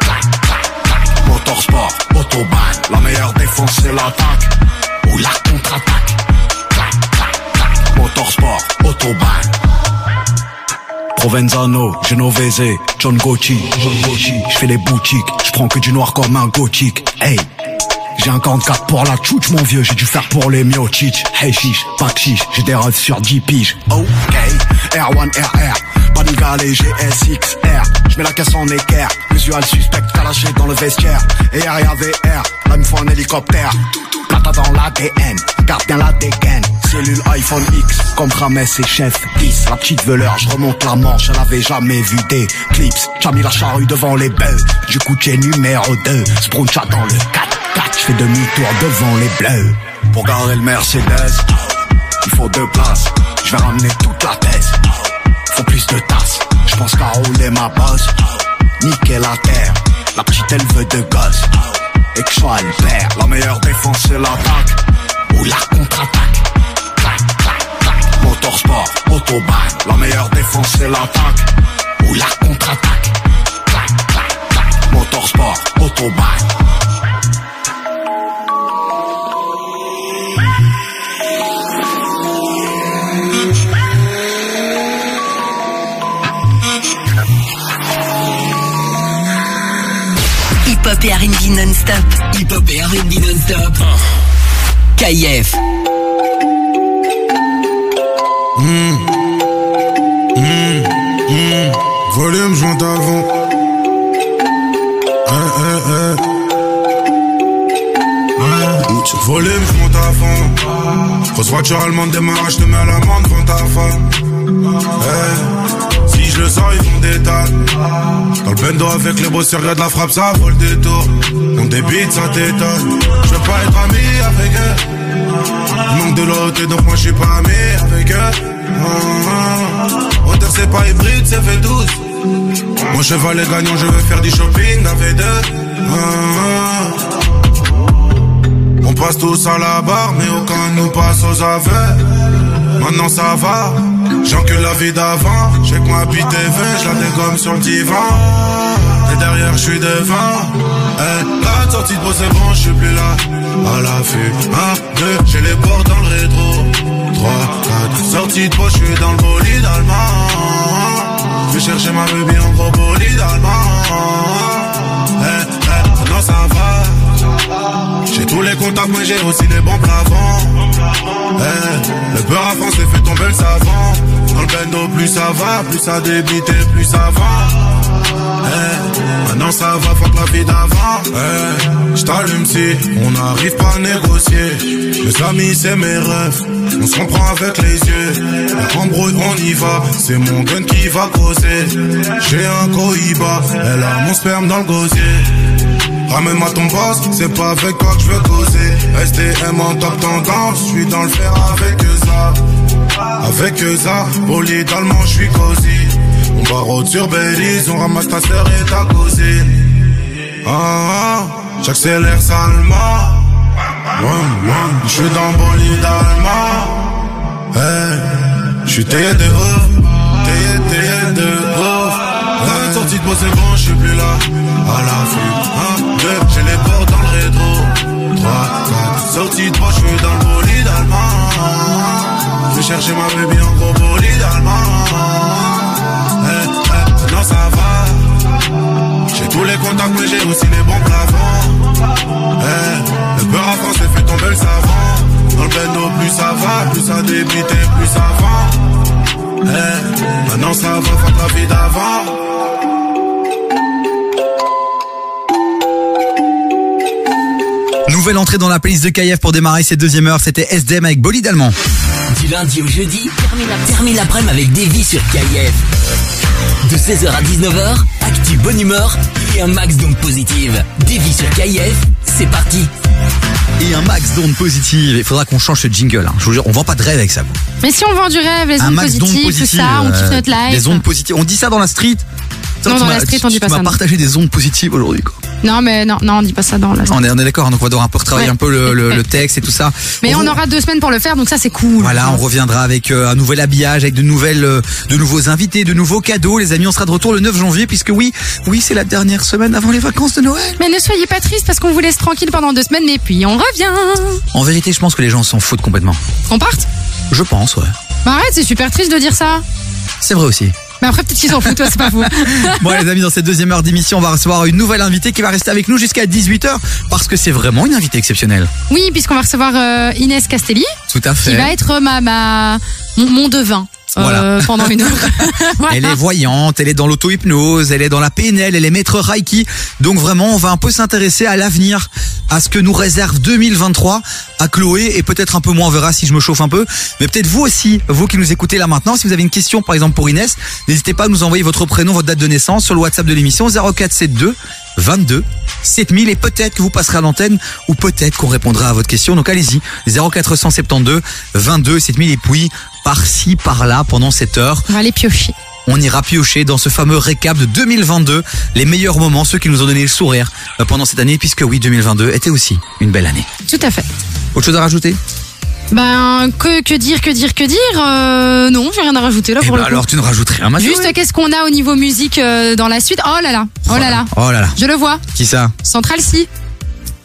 Clac, clac, clac. Motorsport, autobahn, la meilleure défense c'est l'attaque. Ou la contre-attaque. Clac, clac, clac. Motorsport, autobahn. Provenzano, Genovese, John Gotti, John Gotti. Je fais les boutiques, je prends que du noir comme un gothique. Hey, j'ai un 44 pour la tchouch mon vieux, j'ai dû faire pour les miochich. Hey chiche, pas chiche, j'ai des rêves sur 10 piges. Ok, R1 RR, Paniga léger SXR. Je mets la caisse en équerre, visual suspect calaché dans le vestiaire. Et arrière VR, là me faut un hélicoptère. Plata dans l'ADN, garde bien la dégaine. Cellule iPhone X, comme Rames et Chef 10. La petite veleur, je remonte la manche, elle avait jamais vu des clips. J'ai mis la charrue devant les bœufs, du coup j'ai numéro 2. Spruncha dans le 4 4 je fais demi-tour devant les bleus. Pour garer le Mercedes, il faut deux places. Je vais ramener toute Je pense qu'à rouler ma bosse. Niquer la terre, la petite elle veut de gosse. Et que je père, la meilleure défense c'est l'attaque. Ou la contre-attaque. Clac, clac, clac. Motorsport, autobahn, la meilleure défense c'est l'attaque. Ou la contre-attaque. Clac, clac, clac. Motorsport, autobahn. Hip-hop et R&B non-stop. Hip-hop et R&B non-stop. KIF. Mmh. Mmh. Mmh. Volume, monte avant. Eh, eh. Ouais. Volume, monte fond. Grosse voiture allemande démarrage, te mets à l'amende devant ta femme. Eh. Je le sens, ils font des tas. Dans le bendo avec les bosseurs, regarde la frappe, ça vole des tours. On débite, ça t'étonne. Je veux pas être ami avec eux. Il manque de l'autre, donc moi je suis pas ami avec eux. Ah. Hauteur, c'est pas hybride, c'est fait 12. Mon cheval est gagnant, je veux faire du shopping. Ah, ah. On passe tous à la barre, mais aucun nous passe aux aveux. Maintenant ça va, j'encule la vie d'avant. J'ai que ma bite je la dégomme sur le divan. Et derrière, je suis devant. Eh, la sortie de c'est bon, je suis plus là. À l'affût, un, deux, j'ai les portes dans le rétro. Trois, quatre, sortie de je suis dans le bolide allemand. Je chercher ma baby en gros bolide allemand. Eh, eh, maintenant ça va. J'ai tous les contacts, mais j'ai aussi les bons plafonds. Eh, le peur avant s'est fait tomber le savant. Dans le bendo, plus ça va, plus ça débite et plus ça va. Eh, maintenant ça va, fuck la vie d'avant. Eh, j't'allume si on n'arrive pas à négocier. Mes amis, c'est mes rêves. On se comprend avec les yeux. La embrouille, on y va. C'est mon gun qui va causer. J'ai un cohiba. Elle a mon sperme dans le gosier. Ramène-moi ton boss, c'est pas avec toi que je veux causer. STM en top tendance, je suis dans le fer avec eux ça. Avec eux ça, poli d'allemand, je suis cosy. On barre sur Belize, on ramasse ta sœur et ta cousine. Ah, ah, ah j'accélère salement. Je suis dans bolide allemand. Hey, je suis taillé de ouf, taillé, taillé de ouf. Hey. Sorti de bon, je suis plus là. À la fin. Hein j'ai les portes dans le rétro. 3, 4, sorti de poche, je suis dans le bolide allemand. Je vais chercher ma bébé en gros bolide allemand. Hey, non, ça va. J'ai tous les contacts, mais j'ai aussi les bons plafonds. Hey, le peur à France, fait tomber le savant. Dans le bendo, plus ça va, plus ça débite, plus ça vend. Hey, maintenant ça va, faire la vie d'avant. Nouvelle entrée dans la playlist de KF pour démarrer cette deuxième heure, c'était SDM avec Bolide Allemand. Du lundi au jeudi, termine la- termine l'après-midi avec Davy sur KIF. De 16h à 19h, actu bonne humeur et un max d'ondes positives. Davy sur KIF, c'est parti. Et un max d'ondes positives. Il faudra qu'on change ce jingle. hein. Je vous jure, on vend pas de rêve avec ça. vous. Mais si on vend du rêve, les ondes d'ondes positives, tout positives. ça, on kiffe euh, notre life. Des ondes positives. On dit ça dans la street. Ça, Non, tu dans la street, on dit pas tu ça, m'as non. partagé des ondes positives aujourd'hui. quoi. Non, mais non, non, on dit pas ça dans la. On est, on est d'accord, hein, donc on va devoir un peu retravailler Ouais. un peu le, le- le texte et tout ça. Mais on aura deux semaines pour le faire, donc ça c'est cool. Voilà, on reviendra avec euh, un nouvel habillage, avec de nouvelles, euh, de nouveaux invités, de nouveaux cadeaux. Les amis, on sera de retour le 9 janvier, puisque oui, oui, c'est la dernière semaine avant les vacances de Noël. Mais ne soyez pas tristes parce qu'on vous laisse tranquille pendant deux semaines, mais puis on revient. En vérité, je pense que les gens s'en foutent complètement. On parte? Je pense, ouais. Bah arrête, c'est super triste de dire ça. C'est vrai aussi. Mais après peut-être qu'ils s'en foutent, toi c'est pas faux. Bon les amis, dans cette deuxième heure d'émission, on va recevoir une nouvelle invitée qui va rester avec nous jusqu'à 18h parce que c'est vraiment une invitée exceptionnelle. Oui, puisqu'on va recevoir euh, Inès Castelli, Tout à fait. qui va être ma, ma mon, mon devin euh, Voilà. pendant une heure. Voilà. Elle est voyante, elle est dans l'auto-hypnose, elle est dans la PNL, elle est maître Reiki. Donc vraiment, on va un peu s'intéresser à l'avenir, à ce que nous réserve 2023 à Chloé et peut-être un peu moins, on verra si je me chauffe un peu. Mais peut-être vous aussi, vous qui nous écoutez là maintenant, si vous avez une question par exemple pour Inès, n'hésitez pas à nous envoyer votre prénom, votre date de naissance sur le WhatsApp de l'émission 0472 22 7000 et peut-être que vous passerez à l'antenne ou peut-être qu'on répondra à votre question. Donc allez-y, 0472 22 7000 et puis par-ci, par-là pendant cette heure. On va aller piocher. on ira piocher dans ce fameux récap de 2022, les meilleurs moments, ceux qui nous ont donné le sourire euh, pendant cette année, puisque oui, 2022 était aussi une belle année. Tout à fait. Autre chose à rajouter? Ben, que, que dire, que dire, que dire euh, Non, j'ai rien à rajouter là Eh pour ben le coup. alors tu ne rajoutes rien, Mathieu Juste, qu'est-ce qu'on a au niveau musique euh, dans la suite? Oh là là, oh là là. Oh là là. Je le vois. Qui ça? Central C.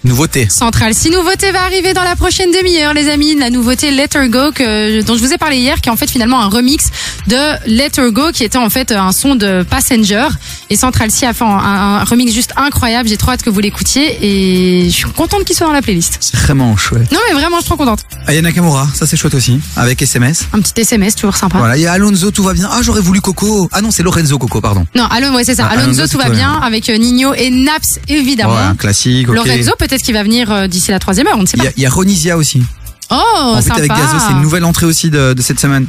Nouveauté. Central C. Nouveauté va arriver dans la prochaine demi-heure, les amis. La nouveauté Let Her Go, que, dont je vous ai parlé hier, qui est en fait finalement un remix de Let Her Go, qui était en fait un son de Passenger. Et Central C a fait un, un remix juste incroyable. J'ai trop hâte que vous l'écoutiez et je suis contente qu'il soit dans la playlist. C'est vraiment chouette. Non mais vraiment, je suis trop contente. Aya Nakamura, ça c'est chouette aussi, avec SMS. Un petit SMS, toujours sympa. Voilà, il y a Alonso, tout va bien. Ah, j'aurais voulu Coco. Ah non, c'est Lorenzo Coco, pardon. Non, Alonso, ouais, c'est ça. Ah, Alonso, Alonso, tout va bien, toi, avec euh, Nino et Naps, évidemment. Ouais, un classique. Lorenzo, peut-être qu'il va venir euh, d'ici la troisième heure, on ne sait pas. il y a Ronisia aussi. Oh, en fait, sympa. avec Gazo, c'est une nouvelle entrée aussi de, de cette semaine.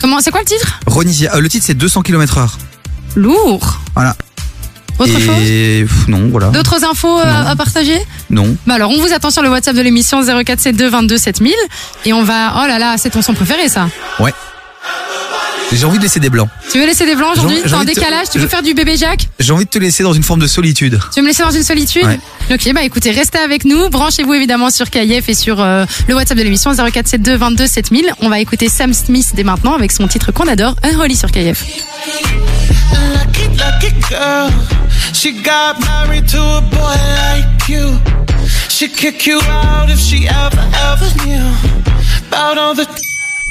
Comment, c'est quoi le titre? Ronisia, euh, le titre c'est 200 km heure. Lourd. Voilà. Autre chose? Et non, voilà. D'autres infos euh, à partager? Non. Bah alors, on vous attend sur le WhatsApp de l'émission 0472 22 7000 et on va. Oh là là, c'est ton son préféré ça. Ouais. J'ai envie de laisser des blancs. Tu veux laisser des blancs aujourd'hui T'es en envie de te- décalage Tu veux faire du bébé Jacques J'ai envie de te laisser dans une forme de solitude. Tu veux me laisser dans une solitude Ouais. Ok, bah écoutez, restez avec nous. Branchez-vous évidemment sur KIF et sur euh, le WhatsApp de l'émission 0472 22 7000. On va écouter Sam Smith dès maintenant avec son titre qu'on adore, Unholy sur KIF. Lucky, lucky girl. She got married to a boy like you. She'd kick you out if she ever, ever knew about all the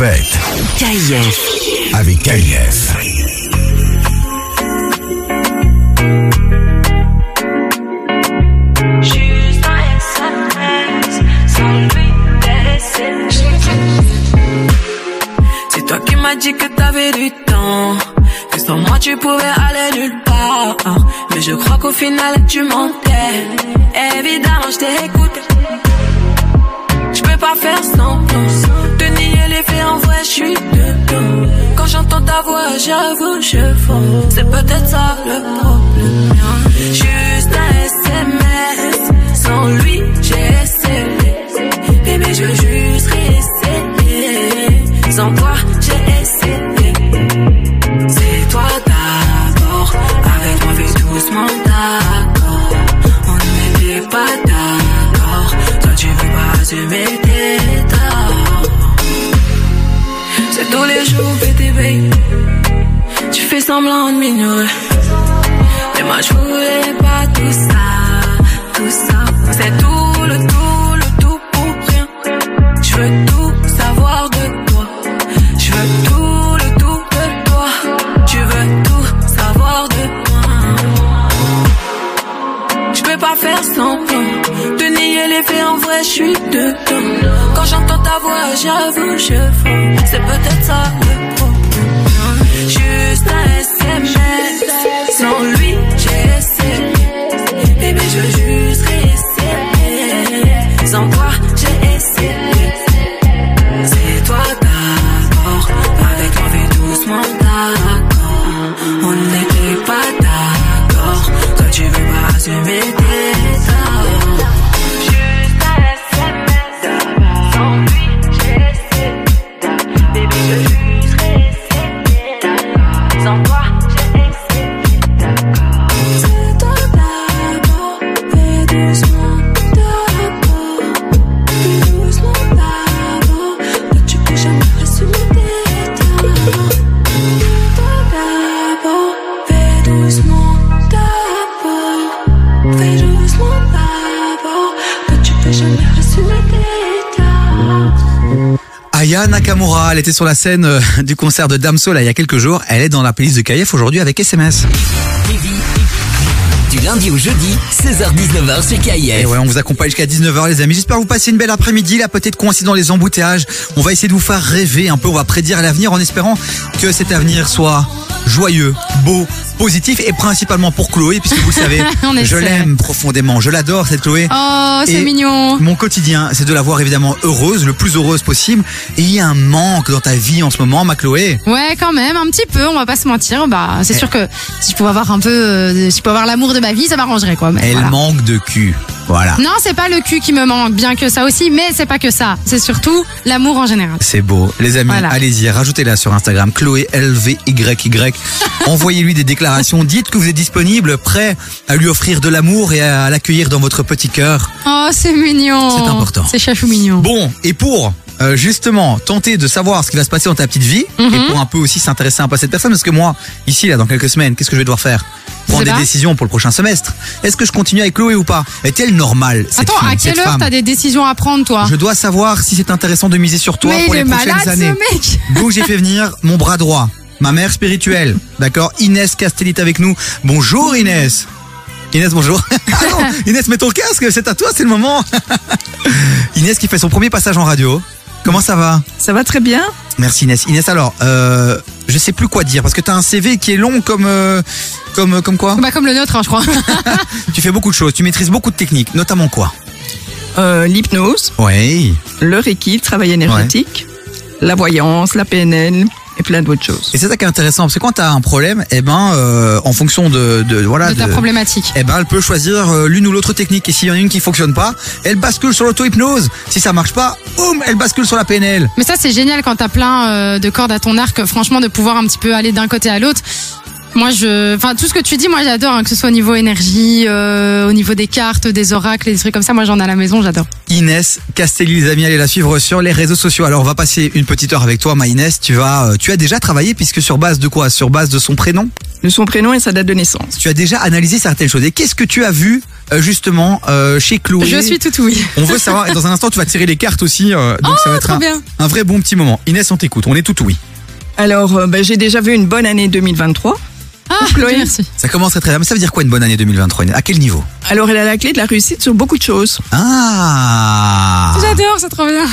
Fête KIF. avec KIF. C'est toi qui m'as dit que t'avais du temps. Que sans moi tu pouvais aller nulle part. Mais je crois qu'au final tu mentais. Évidemment, je t'ai écouté. Je peux pas faire semblant. En vrai, je suis dedans. Quand j'entends ta voix, j'avoue, je fonds. C'est peut-être ça le problème. Juste un SMS. Sans lui, j'ai essayé. Bébé, je veux juste réessayer. Sans toi, j'ai essayé. C'est toi d'abord. Avec moi, fais doucement d'accord. On n'était pas d'accord. Toi, tu veux pas assumer tes tous les jours, bébé Tu fais semblant de m'ignorer. Mais moi, je voulais pas tout ça, tout ça. C'est tout le tout, le tout pour rien. Je veux tout savoir de toi. Je veux tout le tout de toi. Tu veux tout savoir de moi. Je peux pas faire semblant de nier les faits en vrai, je suis de j'avoue, je fous. C'est peut-être ça le problème. Juste un SMS. Sans lui, j'ai essayé. Bébé, je veux juste réessayer. Sans toi, Nakamura, elle était sur la scène euh, du concert de Damso là il y a quelques jours. Elle est dans la playlist de KF aujourd'hui avec SMS. Du lundi au jeudi, 16h-19h sur Et KIF. ouais, on vous accompagne jusqu'à 19h les amis. J'espère que vous passez une belle après-midi. Là, peut-être coincé dans les embouteillages. On va essayer de vous faire rêver un peu. On va prédire l'avenir en espérant que cet avenir soit joyeux, beau, positif et principalement pour Chloé puisque vous le savez, je l'aime profondément. Je l'adore cette Chloé. Oh, c'est mignon. Mon quotidien, c'est de la voir évidemment heureuse, le plus heureuse possible. Et il y a un manque dans ta vie en ce moment, ma Chloé. Ouais, quand même, un petit peu, on va pas se mentir. Bah, c'est Eh. sûr que si je pouvais avoir un peu, euh, si je pouvais avoir l'amour de ma vie, ça m'arrangerait, quoi. Mais Elle voilà. manque de cul. Voilà. Non, c'est pas le cul qui me manque, bien que ça aussi, mais c'est pas que ça. C'est surtout l'amour en général. C'est beau. Les amis, Voilà. allez-y, rajoutez-la sur Instagram, Chloé LVYY. Envoyez-lui des déclarations. Dites que vous êtes disponible, prêt à lui offrir de l'amour et à l'accueillir dans votre petit cœur. Oh, c'est mignon. C'est important. C'est chachou mignon. Bon, et pour euh, justement tenter de savoir ce qui va se passer dans ta petite vie Mhm. et pour un peu aussi s'intéresser un peu à cette personne, parce que moi, ici, là, dans quelques semaines, qu'est-ce que je vais devoir faire Prendre des décisions pour le prochain semestre? Est-ce que je continue avec Chloé ou pas? Est-elle normale cette Attends, fille, à cette quelle heure t'as des décisions à prendre, toi? Je dois savoir si c'est intéressant de miser sur toi Mais pour les prochaines malade, années. ce mec. Donc j'ai fait venir mon bras droit, ma mère spirituelle, d'accord? Inès Castellit avec nous. Bonjour Inès. Inès, bonjour. Ah non, Inès, mets ton casque, c'est à toi, c'est le moment. Inès qui fait son premier passage en radio. Comment ça va Ça va très bien. Merci Inès. Inès, alors, euh, je sais plus quoi dire parce que tu as un CV qui est long comme euh, comme comme quoi Bah, comme le nôtre, hein, je crois. Tu fais beaucoup de choses, tu maîtrises beaucoup de techniques, notamment quoi Euh, L'hypnose, Oui. le Reiki, le travail énergétique, la voyance, la PNL et plein d'autres choses. Et c'est ça qui est intéressant, parce que quand tu as un problème, eh ben, euh, en fonction de, de voilà, de ta problématique. eh ben, elle peut choisir euh, l'une ou l'autre technique. Et s'il y en a une qui fonctionne pas, elle bascule sur l'auto-hypnose. Si ça marche pas, boum, elle bascule sur la PNL. Mais ça, c'est génial quand t'as plein euh, de cordes à ton arc, franchement, de pouvoir un petit peu aller d'un côté à l'autre. Moi, je, enfin, tout ce que tu dis, moi, j'adore, hein, que ce soit au niveau énergie, euh, au niveau des cartes, des oracles, des trucs comme ça. Moi, j'en ai à la maison, j'adore. Inès Castelli, les amis, allez la suivre sur les réseaux sociaux. Alors, on va passer une petite heure avec toi, ma Inès. Tu vas, euh, tu as déjà travaillé, puisque sur base de quoi? Sur base de son prénom? De son prénom et sa date de naissance. Tu as déjà analysé certaines choses. Et qu'est-ce que tu as vu, euh, justement, euh, chez Chloé? Je suis tout oui. On veut savoir, et dans un instant, tu vas tirer les cartes aussi. euh, donc, ça va être un, bien. un vrai bon petit moment. Inès, on t'écoute. On est tout oui. Alors, euh, ben, j'ai déjà vu une bonne année 2023. Ah, Chloé. merci. Ça commence très très bien. Mais ça veut dire quoi une bonne année 2023 Inès À quel niveau? Alors, elle a la clé de la réussite sur beaucoup de choses. Ah J'adore, c'est trop bien.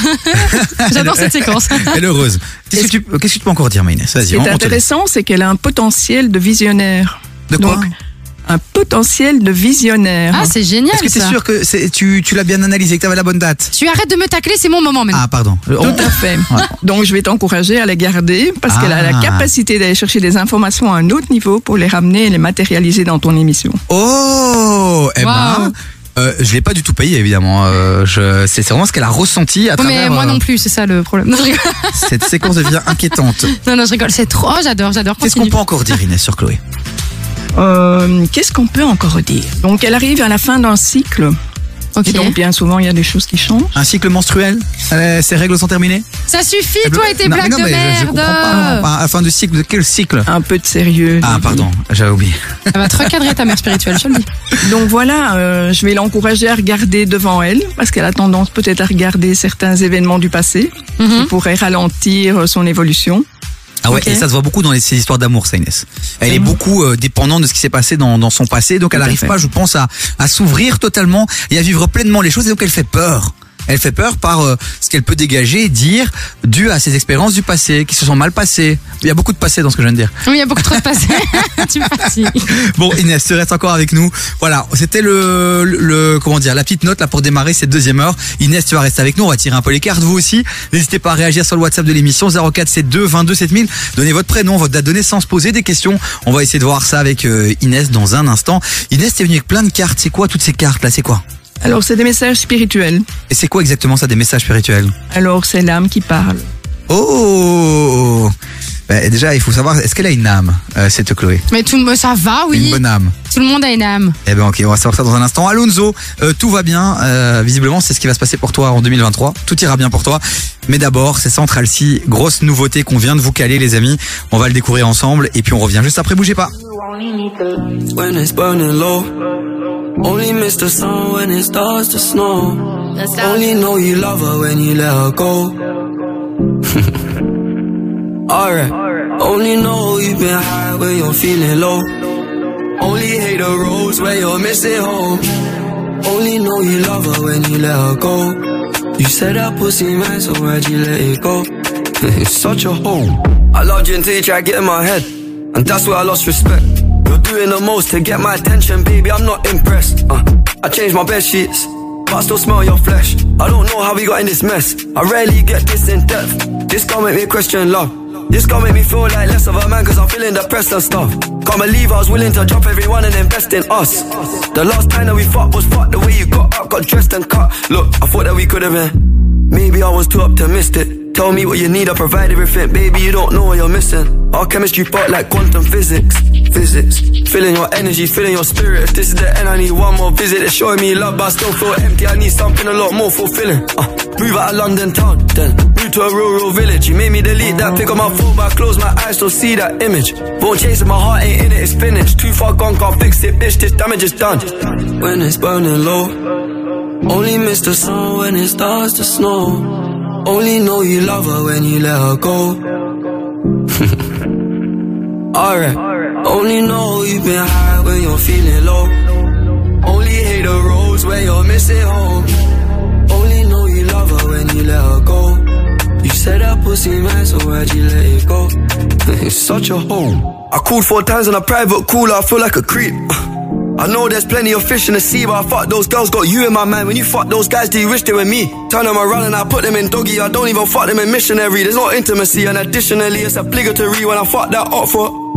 j'adore cette séquence. Elle est heureuse. Qu'est-ce que tu, qu'est-ce que tu peux encore dire, ma Inès Ce Vas-y, qui on, est on te laisse. intéressant, c'est qu'elle a un potentiel de visionnaire. De quoi? Donc, un potentiel de visionnaire. Ah, c'est génial. Est-ce que tu es ça. sûr que c'est- tu, tu l'as bien analysé, que tu avais la bonne date Tu arrêtes de me tacler, c'est mon moment maintenant. Ah, pardon. Tout à fait. Donc, je vais t'encourager à la garder parce qu'elle a la Ah. capacité d'aller chercher des informations à un autre niveau pour les ramener et les matérialiser dans ton émission. Oh Eh ben, Waouh. euh, je l'ai pas du tout payé, évidemment. Euh, je, c'est c'est vraiment ce qu'elle a ressenti à Ouais, travers mais moi euh, non plus, c'est ça le problème. Non, je rigole. cette séquence devient inquiétante. Non, non, je rigole. C'est trop. Oh, j'adore, j'adore. Qu'est-ce qu'on Continue. peut encore dire, Inès, sur Chloé? Euh, Qu'est-ce qu'on peut encore dire? Donc, elle arrive à la fin d'un cycle. Ok. Et donc, bien souvent, il y a des choses qui changent. Un cycle menstruel? Euh, Ses règles sont terminées? Ça suffit, Elle toi et tes Non, mais blagues non, de mais je- je merde. comprends pas. non, pas à la fin de cycle, de quel cycle? Un peu de sérieux. Ah, pardon, j'avais oublié. Elle va te recadrer ta mère spirituelle, je le dis. Donc voilà, euh, je vais l'encourager à regarder devant elle, parce qu'elle a tendance peut-être à regarder certains événements du passé, Mhm. qui pourraient ralentir son évolution. Ah ouais, et ça se voit beaucoup dans les, ces histoires d'amour, ça, Inès. Elle est beaucoup euh, dépendante de ce qui s'est passé dans, dans son passé, donc elle n'arrive pas, je pense, à, à s'ouvrir totalement et à vivre pleinement les choses, et donc elle fait peur. Elle fait peur par euh, ce qu'elle peut dégager et dire dû à ses expériences du passé qui se sont mal passées. Il y a beaucoup de passé dans ce que je viens de dire. Oui, il y a beaucoup trop de passé. tu fatigues. Bon Inès, tu restes encore avec nous. Voilà, c'était le, le, le- comment dire la petite note là pour démarrer cette deuxième heure. Inès, tu vas rester avec nous. On va tirer un peu les cartes. Vous aussi, n'hésitez pas à réagir sur le WhatsApp de l'émission 0472 22 7000. Donnez votre prénom, votre date de naissance, posez des questions. On va essayer de voir ça avec euh, Inès dans un instant. Inès, t'es venue avec plein de cartes. C'est quoi toutes ces cartes là C'est quoi? Alors, c'est des messages spirituels. Et c'est quoi exactement ça des messages spirituels? Alors, c'est l'âme qui parle. Oh Bah, Déjà, il faut savoir, est-ce qu'elle a une âme, euh, cette Chloé? Mais tout, le- ça va, oui. Une bonne âme. Tout le monde a une âme. Eh ben ok, on va savoir ça dans un instant. Alonso, euh, tout va bien. Euh, visiblement, c'est ce qui va se passer pour toi en 2023. Tout ira bien pour toi. Mais d'abord, c'est Central C, grosse nouveauté qu'on vient de vous caler, les amis. On va le découvrir ensemble et puis on revient juste après. Bougez pas. When it's burning low, only miss the sun when it starts to snow. Only know you love her when you let her go. Alright, only know you've been high when you're feeling low. Only hate the roads where you're missing home. Only know you love her when you let her go. You said that pussy man, so why'd you let it go? it's such a hole. I loved you until you tried to get in my head. And that's where I lost respect. You're doing the most to get my attention, baby. I'm not impressed. Uh, I changed my bed sheets, but I still smell your flesh. I don't know how we got in this mess. I rarely get this in depth. This can't make me question love. This can't make me feel like less of a man cause I'm feeling depressed and stuff. Can't believe I was willing to drop everyone and invest in us. The last time that we fought was fucked the way you got up, got dressed and cut. Look, I thought that we could have been. Maybe I was too optimistic. Tell me what you need, I provide everything. Baby, you don't know what you're missing. Our chemistry part like quantum physics. Physics. Feeling your energy, feeling your spirit. If this is the end, I need one more visit. It's showing me love, but I still feel empty. I need something a lot more fulfilling. Uh, move out of London town, then move to a rural village. You made me delete that pick on my phone, but I close my eyes, still see that image. Won't chase it, my heart ain't in it, it's finished. Too far gone, can't fix it, bitch. This damage is done. When it's burning low, only miss the sun when it starts to snow. Only know you love her when you let her go. Alright. Only know you've been high when you're feeling low. Only hate the roads where you're missing home. Only know you love her when you let her go. Said that pussy man, so why'd you let it go? it's such a hole. I called four times on a private call, I feel like a creep. I know there's plenty of fish in the sea, but I fuck those girls, got you in my mind. When you fuck those guys, do you wish they were me? Turn them around and I put them in doggy. I don't even fuck them in missionary. There's no intimacy, and additionally, it's obligatory when I fuck that up for.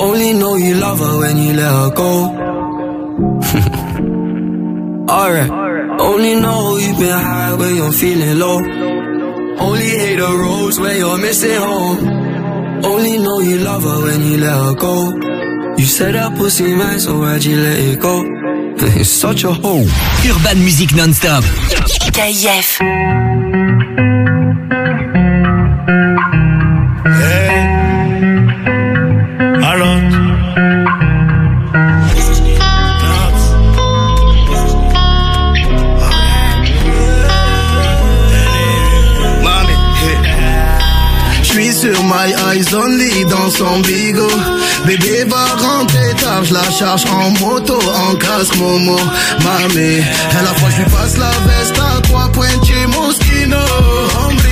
Only know you love her when you let her go. Alright. Only know you've been high when you're feeling low. Only hate the roads where you're missing home. Only know you love her when you let her go. You said that pussy man, so why'd you let it go? It's such a hole. Urban Music Non-Stop. KIF. Bébé va rentrer tard, je la charge en moto, en casque Momo. Mamé, à la fois je lui passe la veste à trois points chez Moschino Hombre,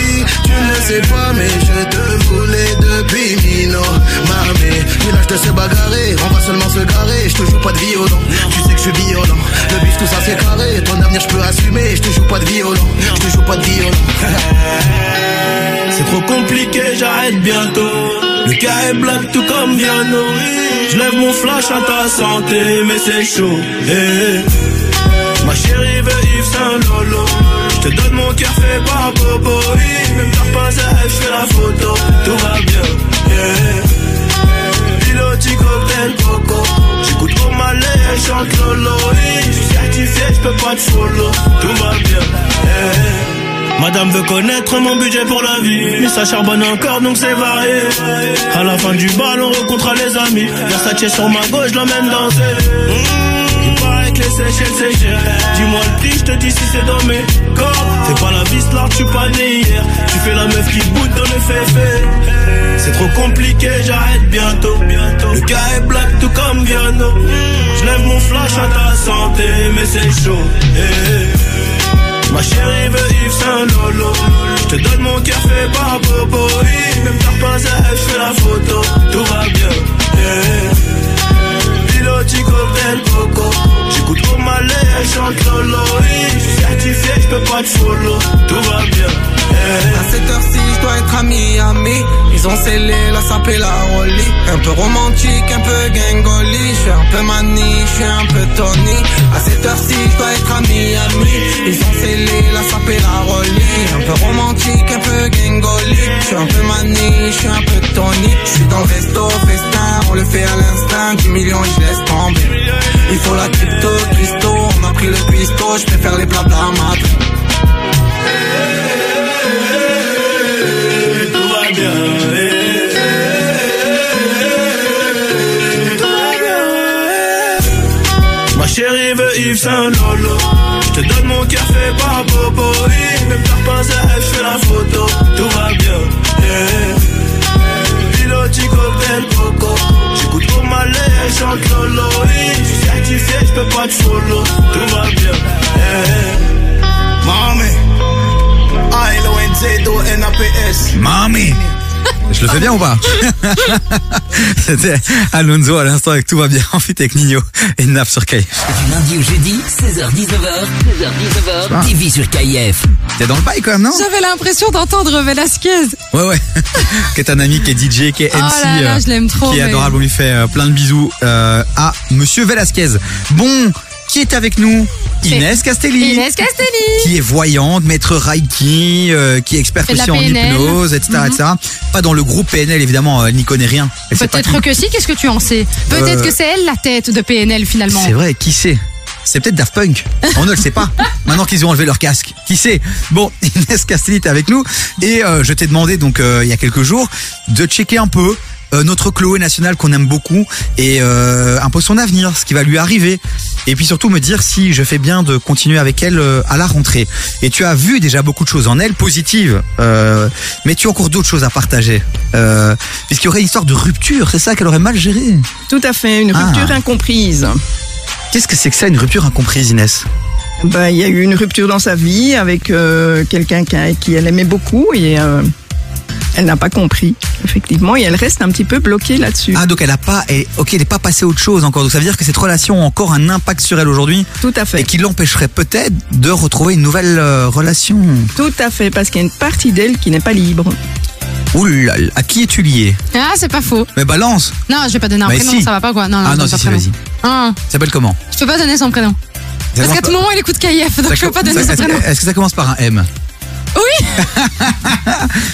tu ne sais pas mais je te voulais depuis Mino. Mamé, mais là je te sais bagarrer, on va seulement se garer Je te joue pas de violon, tu sais que je suis violent Le bif tout ça c'est carré, ton avenir je peux assumer Je te joue pas de violon, je te joue pas de violon. C'est trop compliqué, j'arrête bientôt. Le cas est black tout comme Viano. Je lève mon flash à ta santé, mais c'est chaud. Eh. Ma chérie veut Yves Saint Lolo. Je te donne mon cœur fait par Bobo. Oui, Même t'as pas elle fait la photo. Tout va bien. Eh. Piloti cocktail coco. J'écoute au malais, elle chante Lolo. Oui, Je suis certifié, je peux pas te follow. Tout va bien. Eh. Madame veut connaître mon budget pour la vie, mais ça charbonne encore donc c'est varié. À la fin du bal, on rencontre les amis. Versace sur ma gauche, je l'emmène danser. Mmh, paraît que les Seychelles c'est cher. Dis-moi le prix, je te dis si c'est dans mes cordes. Fais pas la vis là, tu pas né hier. Tu fais la meuf qui boude dans le féfé. C'est trop compliqué, j'arrête bientôt. bientôt. Le gars est black tout comme Viano. Je lève mon flash à ta santé, mais c'est chaud. Eh, eh. Ma chérie veut Yves Saint Lolo. Je te donne mon cœur fait par Bobo. Même t'as pas à je fais la photo. Tout va bien. Eh. Piloti cocktail coco. J'écoute au malais, elle chante Lolo. Je suis certifié, je peux pas te follow. Tout va bien. Eh. À cette heure-ci, je dois être à Miami. Ils ont scellé la sape et la rollie. Un peu romantique, un peu gangoli. Je suis un peu mani, je suis un peu Tony. À cette heure-ci, je dois être à Miami. Ils ont scellé la sape et la rollie. Un peu romantique, un peu gangoli. Je suis un peu mani, je suis un peu Tony. Je suis dans le resto, festin, on le fait à l'instinct. 10 millions, je laisse tomber. Il faut la crypto, On a pris le cuistot, je préfère les blabla mat. Tout va bien. Ma chérie veut Yves Saint Lolo. Je te donne mon cœur fait par Bobo. Même t'as pas la photo. Tout va bien. Malais, elle chante Lolo. Oui, Je suis certifié, je peux pas te follow. Tout va bien. Eh. Mami. A-L-O-N-Z-O-N-A-P-S. Mami Je le fais bien ou pas C'était Alonso à l'instant avec Tout va bien en fit avec Nino et Naf sur KF. Du lundi au jeudi, 16h-19h, 16h-19h, TV sur KIF. T'es dans le bail quand même, non? J'avais l'impression d'entendre Velasquez. Ouais, ouais. qui est un ami, qui est DJ, qui est Oh MC. là là, euh, je l'aime trop, Qui est mais- adorable. On lui fait euh, plein de bisous euh, à Monsieur Velasquez. Bon, qui est avec nous Inès Castelli. Inès Castelli. Qui est voyante, maître Reiki, euh, qui est experte aussi en hypnose, etc., Mhm. etc. Pas dans le groupe PNL, évidemment, elle n'y connaît rien. Peut-être que si, qu'est-ce que tu en sais? Peut-être Euh, que c'est elle la tête de PNL finalement. C'est vrai, qui sait? C'est peut-être Daft Punk. On ne le sait pas. Maintenant qu'ils ont enlevé leur casque. Qui sait? Bon, Inès Castelli est avec nous. Et euh, je t'ai demandé, donc, euh, il y a quelques jours, de checker un peu euh, notre Chloé nationale qu'on aime beaucoup et euh, un peu son avenir, ce qui va lui arriver. Et puis surtout me dire si je fais bien de continuer avec elle euh, à la rentrée. Et tu as vu déjà beaucoup de choses en elle, positives. euh, mais tu as encore d'autres choses à partager. Euh, Puisqu'il y aurait une histoire de rupture, c'est ça qu'elle aurait mal géré? Tout à fait, une Ah. rupture incomprise. Qu'est-ce que c'est que ça, une rupture incomprise, Inès? Bah, il y a eu une rupture dans sa vie avec euh, quelqu'un qui, qui elle aimait beaucoup et euh, elle n'a pas compris, effectivement, et elle reste un petit peu bloquée là-dessus. Ah, donc elle a pas, et, ok, elle n'est pas passée à autre chose encore. Donc ça veut dire que cette relation a encore un impact sur elle aujourd'hui. Tout à fait. Et qui l'empêcherait peut-être de retrouver une nouvelle euh, relation. Tout à fait, parce qu'il y a une partie d'elle qui n'est pas libre. Là, à qui es-tu lié Ah, c'est pas faux. Mais balance. Non, je vais pas donner un Bah, prénom, si. ça va pas quoi. Non, non, Ah non, si, si, vas-y. Ah, Ça s'appelle comment? Je peux pas donner son prénom. Ça Parce commence qu'à tout moment, il écoute KIF, donc ça je peux pas donner ça- son est-ce, prénom. est-ce que ça commence par un M? Oui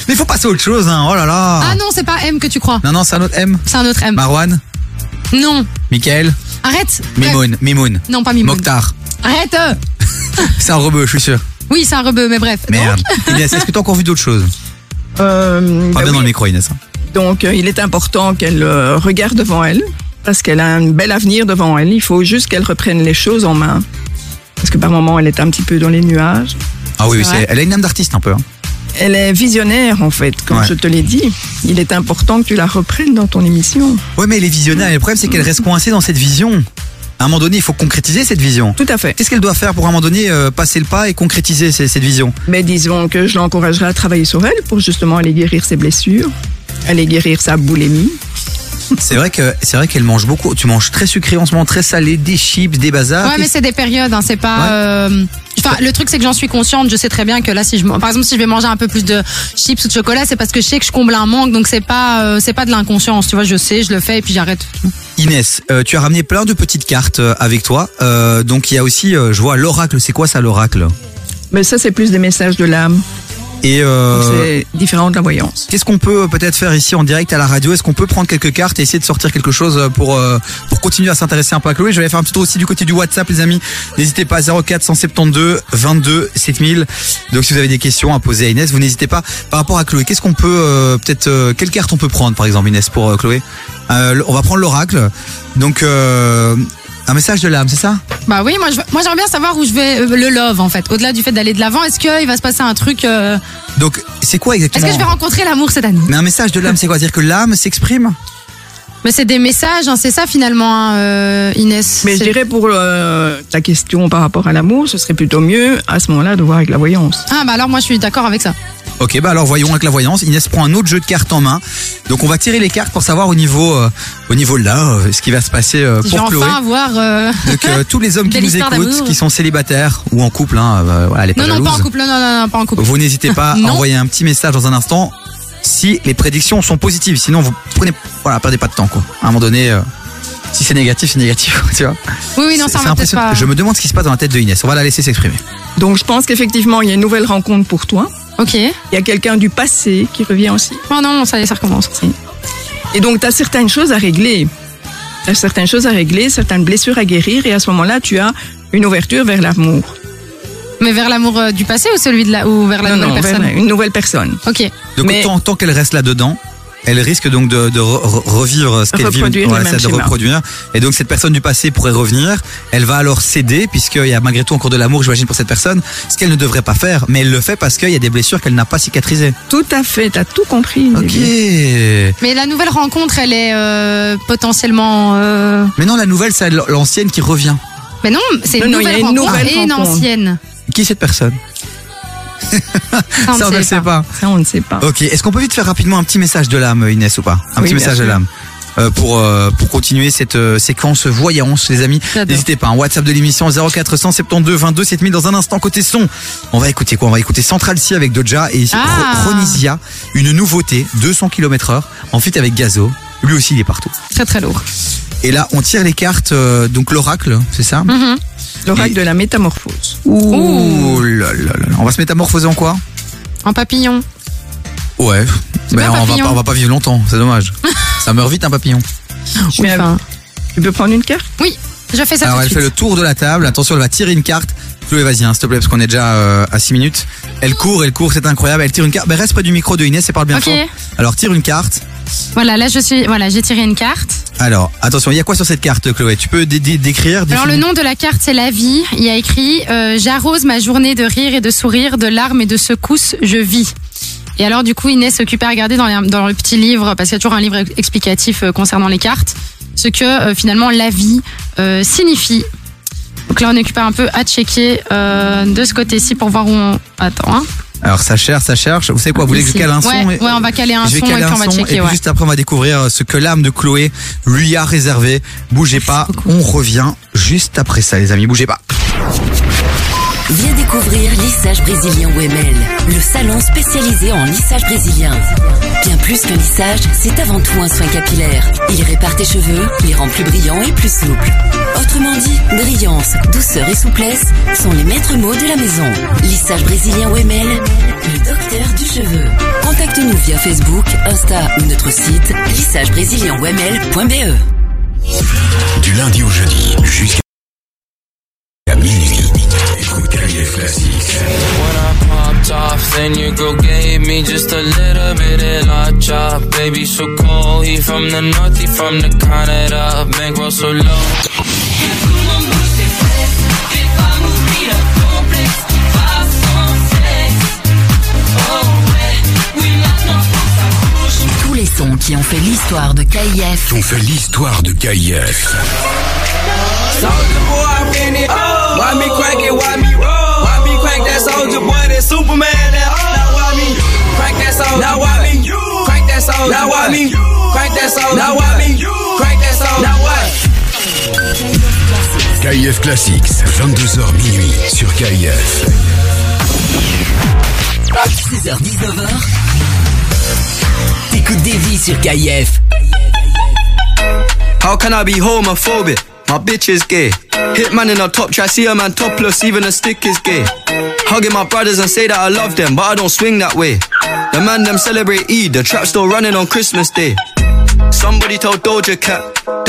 Mais il faut passer à autre chose, hein. Oh là là. Ah non, c'est pas M que tu crois. Non, non, c'est un autre M. C'est un autre M. Marwan, Non. Michael, Arrête. Bref. Mimoun, Mimoun, Non, pas Mimoun. Mokhtar. Arrête. euh. C'est un rebeu, je suis sûr. Oui, c'est un rebeu, mais bref. Merde. Inès, est-ce que tu as encore vu d'autres choses Euh, Pas bah bien dans oui. le micro, Inès. hein. Donc, euh, il est important qu'elle euh, regarde devant elle, parce qu'elle a un bel avenir devant elle. Il faut juste qu'elle reprenne les choses en main. Parce que par moments, elle est un petit peu dans les nuages. Ah oui, oui, C'est elle a une âme d'artiste un peu. hein. Elle est visionnaire, en fait, comme Ouais. je te l'ai dit. Il est important que tu la reprennes dans ton émission. Ouais, mais elle est visionnaire. Et le problème, c'est qu'elle reste coincée dans cette vision. À un moment donné, il faut concrétiser cette vision. Tout à fait. Qu'est-ce qu'elle doit faire pour à un moment donné euh, passer le pas et concrétiser ces- cette vision? Mais disons que je l'encouragerai à travailler sur elle pour justement aller guérir ses blessures, aller guérir sa boulimie. C'est vrai que c'est vrai qu'elle mange beaucoup. Tu manges très sucré en ce moment, très salé, des chips, des bazars. Ouais, mais c'est des périodes, hein, c'est pas. euh, Enfin, le truc c'est que j'en suis consciente. Je sais très bien que là, si je, par exemple, si je vais manger un peu plus de chips ou de chocolat, c'est parce que je sais que je comble un manque. Donc c'est pas, euh, c'est pas de l'inconscience. Tu vois, je sais, je le fais et puis j'arrête. Inès, euh, tu as ramené plein de petites cartes euh, avec toi. Euh, donc il y a aussi, euh, je vois l'oracle. C'est quoi ça l'oracle? Mais ça, c'est plus des messages de l'âme. Et euh, C'est différent de la voyance. Qu'est-ce qu'on peut euh, peut-être faire ici en direct à la radio? Est-ce qu'on peut prendre quelques cartes et essayer de sortir quelque chose euh, pour pour continuer à s'intéresser un peu à Chloé? Je vais faire un petit tour aussi du côté du WhatsApp, les amis. N'hésitez pas 04 172 22 7000. Donc si vous avez des questions à poser à Inès, vous n'hésitez pas. Par rapport à Chloé, qu'est-ce qu'on peut peut-être quelle carte on peut prendre par exemple Inès pour Chloé? Euh, On va prendre l'oracle. Donc euh, un message de l'âme, c'est ça? Bah oui, moi, je, moi j'aimerais bien savoir où je vais euh, le love en fait. Au-delà du fait d'aller de l'avant, est-ce qu'il va se passer un truc euh, Donc c'est quoi Est-ce exactement que je vais rencontrer l'amour cette année? Mais un message de l'âme, c'est quoi? Dire que l'âme s'exprime? Mais c'est des messages, hein, c'est ça finalement, hein, euh, Inès. Mais je dirais pour euh, ta question par rapport à l'amour, ce serait plutôt mieux à ce moment-là de voir avec la voyance. Ah bah alors moi je suis d'accord avec ça. Ok, bah alors voyons avec la voyance. Inès prend un autre jeu de cartes en main. Donc on va tirer les cartes pour savoir au niveau, euh, au niveau là, euh, ce qui va se passer euh, pour Chloé. enfin avoir. euh, Donc euh, tous les hommes qui Belle nous histoire écoutent, d'amour. qui sont célibataires ou en couple, hein, euh, voilà, elle est pas Non, non, jalouse. pas en couple, non, non, non, non, pas en couple. Vous n'hésitez pas à Non. envoyer un petit message dans un instant si les prédictions sont positives. Sinon vous prenez, voilà, perdez pas de temps quoi. À un moment donné, euh, si c'est négatif, c'est négatif, tu vois. Oui, oui, non, ça impressionnant. pas. Je me demande ce qui se passe dans la tête de Inès. On va la laisser s'exprimer. Donc je pense qu'effectivement, il y a une nouvelle rencontre pour toi. Ok. Il y a quelqu'un du passé qui revient aussi. Oh non, ça y est, ça recommence. Et donc tu as certaines choses à régler. Tu as certaines choses à régler, certaines blessures à guérir, et à ce moment-là, tu as une ouverture vers l'amour. Mais vers l'amour euh, du passé ou celui de la ou vers la Non, nouvelle non, vers personne une nouvelle personne. Ok. Donc tant, tant qu'elle reste là-dedans, elle risque donc de, de re- re- revivre ce qu'elle vit, Reproduire voilà, le même ça, de schéma. reproduire. Et donc cette personne du passé pourrait revenir. Elle va alors céder puisqu'il y a malgré tout encore de l'amour, j'imagine, pour cette personne, ce qu'elle ne devrait pas faire. Mais elle le fait parce qu'il y a des blessures qu'elle n'a pas cicatrisées. Tout à fait, tu as tout compris. Ok. Mais la nouvelle rencontre, elle est euh, potentiellement. euh, Mais non, la nouvelle, c'est l'ancienne qui revient. Mais non, c'est une Non, non, il y nouvelle une rencontre nouvelle et une rencontre. ancienne. Qui est cette personne Ça, on Ça, on ne le sait pas. Ça, on ne sait pas. Ok. Est-ce qu'on peut vite faire rapidement un petit message de l'âme, Inès, ou pas Un Oui, petit message de l'âme. Euh, pour euh, pour continuer cette euh, séquence voyance les amis n'hésitez pas un WhatsApp de l'émission 0472 22 7000 dans un instant côté son on va écouter quoi? On va écouter Central C avec Doja et Ah. Chro- Chronisia une nouveauté 200 km heure en fit avec Gazo lui aussi il est partout Très très lourd. Et là on tire les cartes euh, donc l'oracle c'est ça Mhm. L'oracle de la métamorphose. Ouh là là là là. on va se métamorphoser en quoi En papillon. ouais Ben, on va pas on va pas vivre longtemps c'est dommage ça meurt vite un papillon Oui, enfin, Tu peux prendre une carte oui, je fais ça Alors tout elle fait le tour de la table. Attention, elle va tirer une carte. Chloé, vas-y, hein, s'il te plaît, parce qu'on est déjà euh, à 6 minutes. Elle court, elle court, c'est incroyable. Elle tire une carte. Ben, reste près du micro de Inès et parle bien Ok. fort. Alors tire une carte. Voilà, là je suis. Voilà, j'ai tiré une carte. Alors attention, il y a quoi sur cette carte, Chloé? Tu peux dé- dé- décrire Alors le nom de la carte c'est la vie. Il y a écrit euh, j'arrose ma journée de rire et de sourire, de larmes et de secousses, je vis. Et alors du coup Inès s'occupe à regarder dans, les- dans le petit livre parce qu'il y a toujours un livre explicatif euh, concernant les cartes, ce que euh, finalement la vie signifie. Donc là on est occupé un peu à checker de ce côté-ci pour voir où on attends. hein. Alors ça cherche, ça cherche. Vous savez quoi Vous voulez que je cale un son Ouais, et- ouais, on va caler un je vais son et caler puis un on va checker, et puis ouais. juste après on va découvrir ce que l'âme de Chloé lui a réservé. Bougez pas, on revient juste après ça les amis, bougez pas. Viens découvrir Lissage Brésilien OML, le salon spécialisé en lissage brésilien. Bien plus qu'un lissage, c'est avant tout un soin capillaire. Il répare tes cheveux, les rend plus brillants et plus souples. Autrement dit, brillance, douceur et souplesse sont les maîtres mots de la maison. Lissage Brésilien OML, le docteur du cheveu. Contacte-nous via Facebook, Insta ou notre site lissagebrésilien-oml.be. Du lundi au jeudi, jusqu'à minuit. Écoute KF Classique. When I popped off, then your girl gave me just a little bit of la chop. Baby, so cold, he from the north, he from the Canada. Bankroll so low. Tous les sons qui ont fait l'histoire de KIF On fait l'histoire de KIF. That soldier boy? That Superman. That now why me crank that soldier? Now why me crank that soldier? Now why me crank that soldier? Now why me crank that soldier? Now what? KIF Classics, 22h minuit sur KIF. 16h-19h, t'écoutes des vies sur KIF. How can I be homophobic? My bitch is gay. Hitman in a top try, see a man topless, even a stick is gay. Hugging my brothers and say that I love them, but I don't swing that way. The man them celebrate Eid, the trap still running on Christmas Day. Somebody told Doja Cat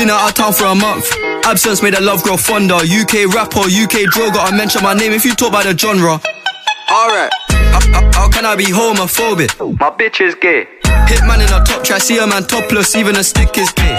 Been out of town for a month. Absence made the love grow fonder. UK rapper, UK droga. I mention my name if you talk about the genre. Alright. How, can I be homophobic? My bitch is gay. Hitman in a top try, see a man topless, even a stick is gay.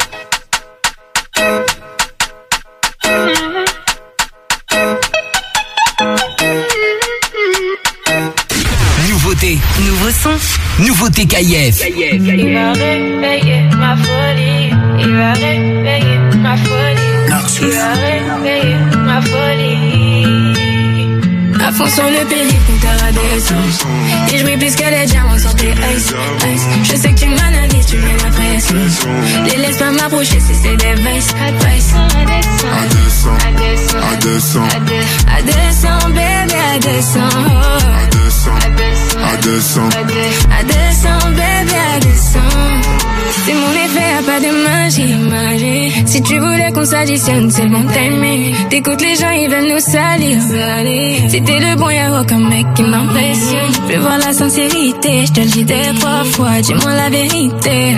Nouveau son, nouveauté KIF. Il va réveiller ma folie. Il va réveiller ma folie. Il va réveiller ma folie. À fond sur le périph', à descendre. Et je plus que les diamants sur tes ice, ice. Je sais que tu m'analyses, tu mets la pression. Les laisse pas m'approcher si c'est des vices, vices. À descendre, à descendre, à descendre, bébé, à descendre. À à descendre, bébé, à descendre. C'est mon effet, y'a pas de magie, magie. Si tu voulais qu'on s'additionne, c'est le bon timing. T'écoutes les gens, ils veulent nous salir. Si t'es le bon, y'a aucun mec qui m'impressionne. Je veux voir la sincérité, je te le dis des trois fois, dis-moi la vérité.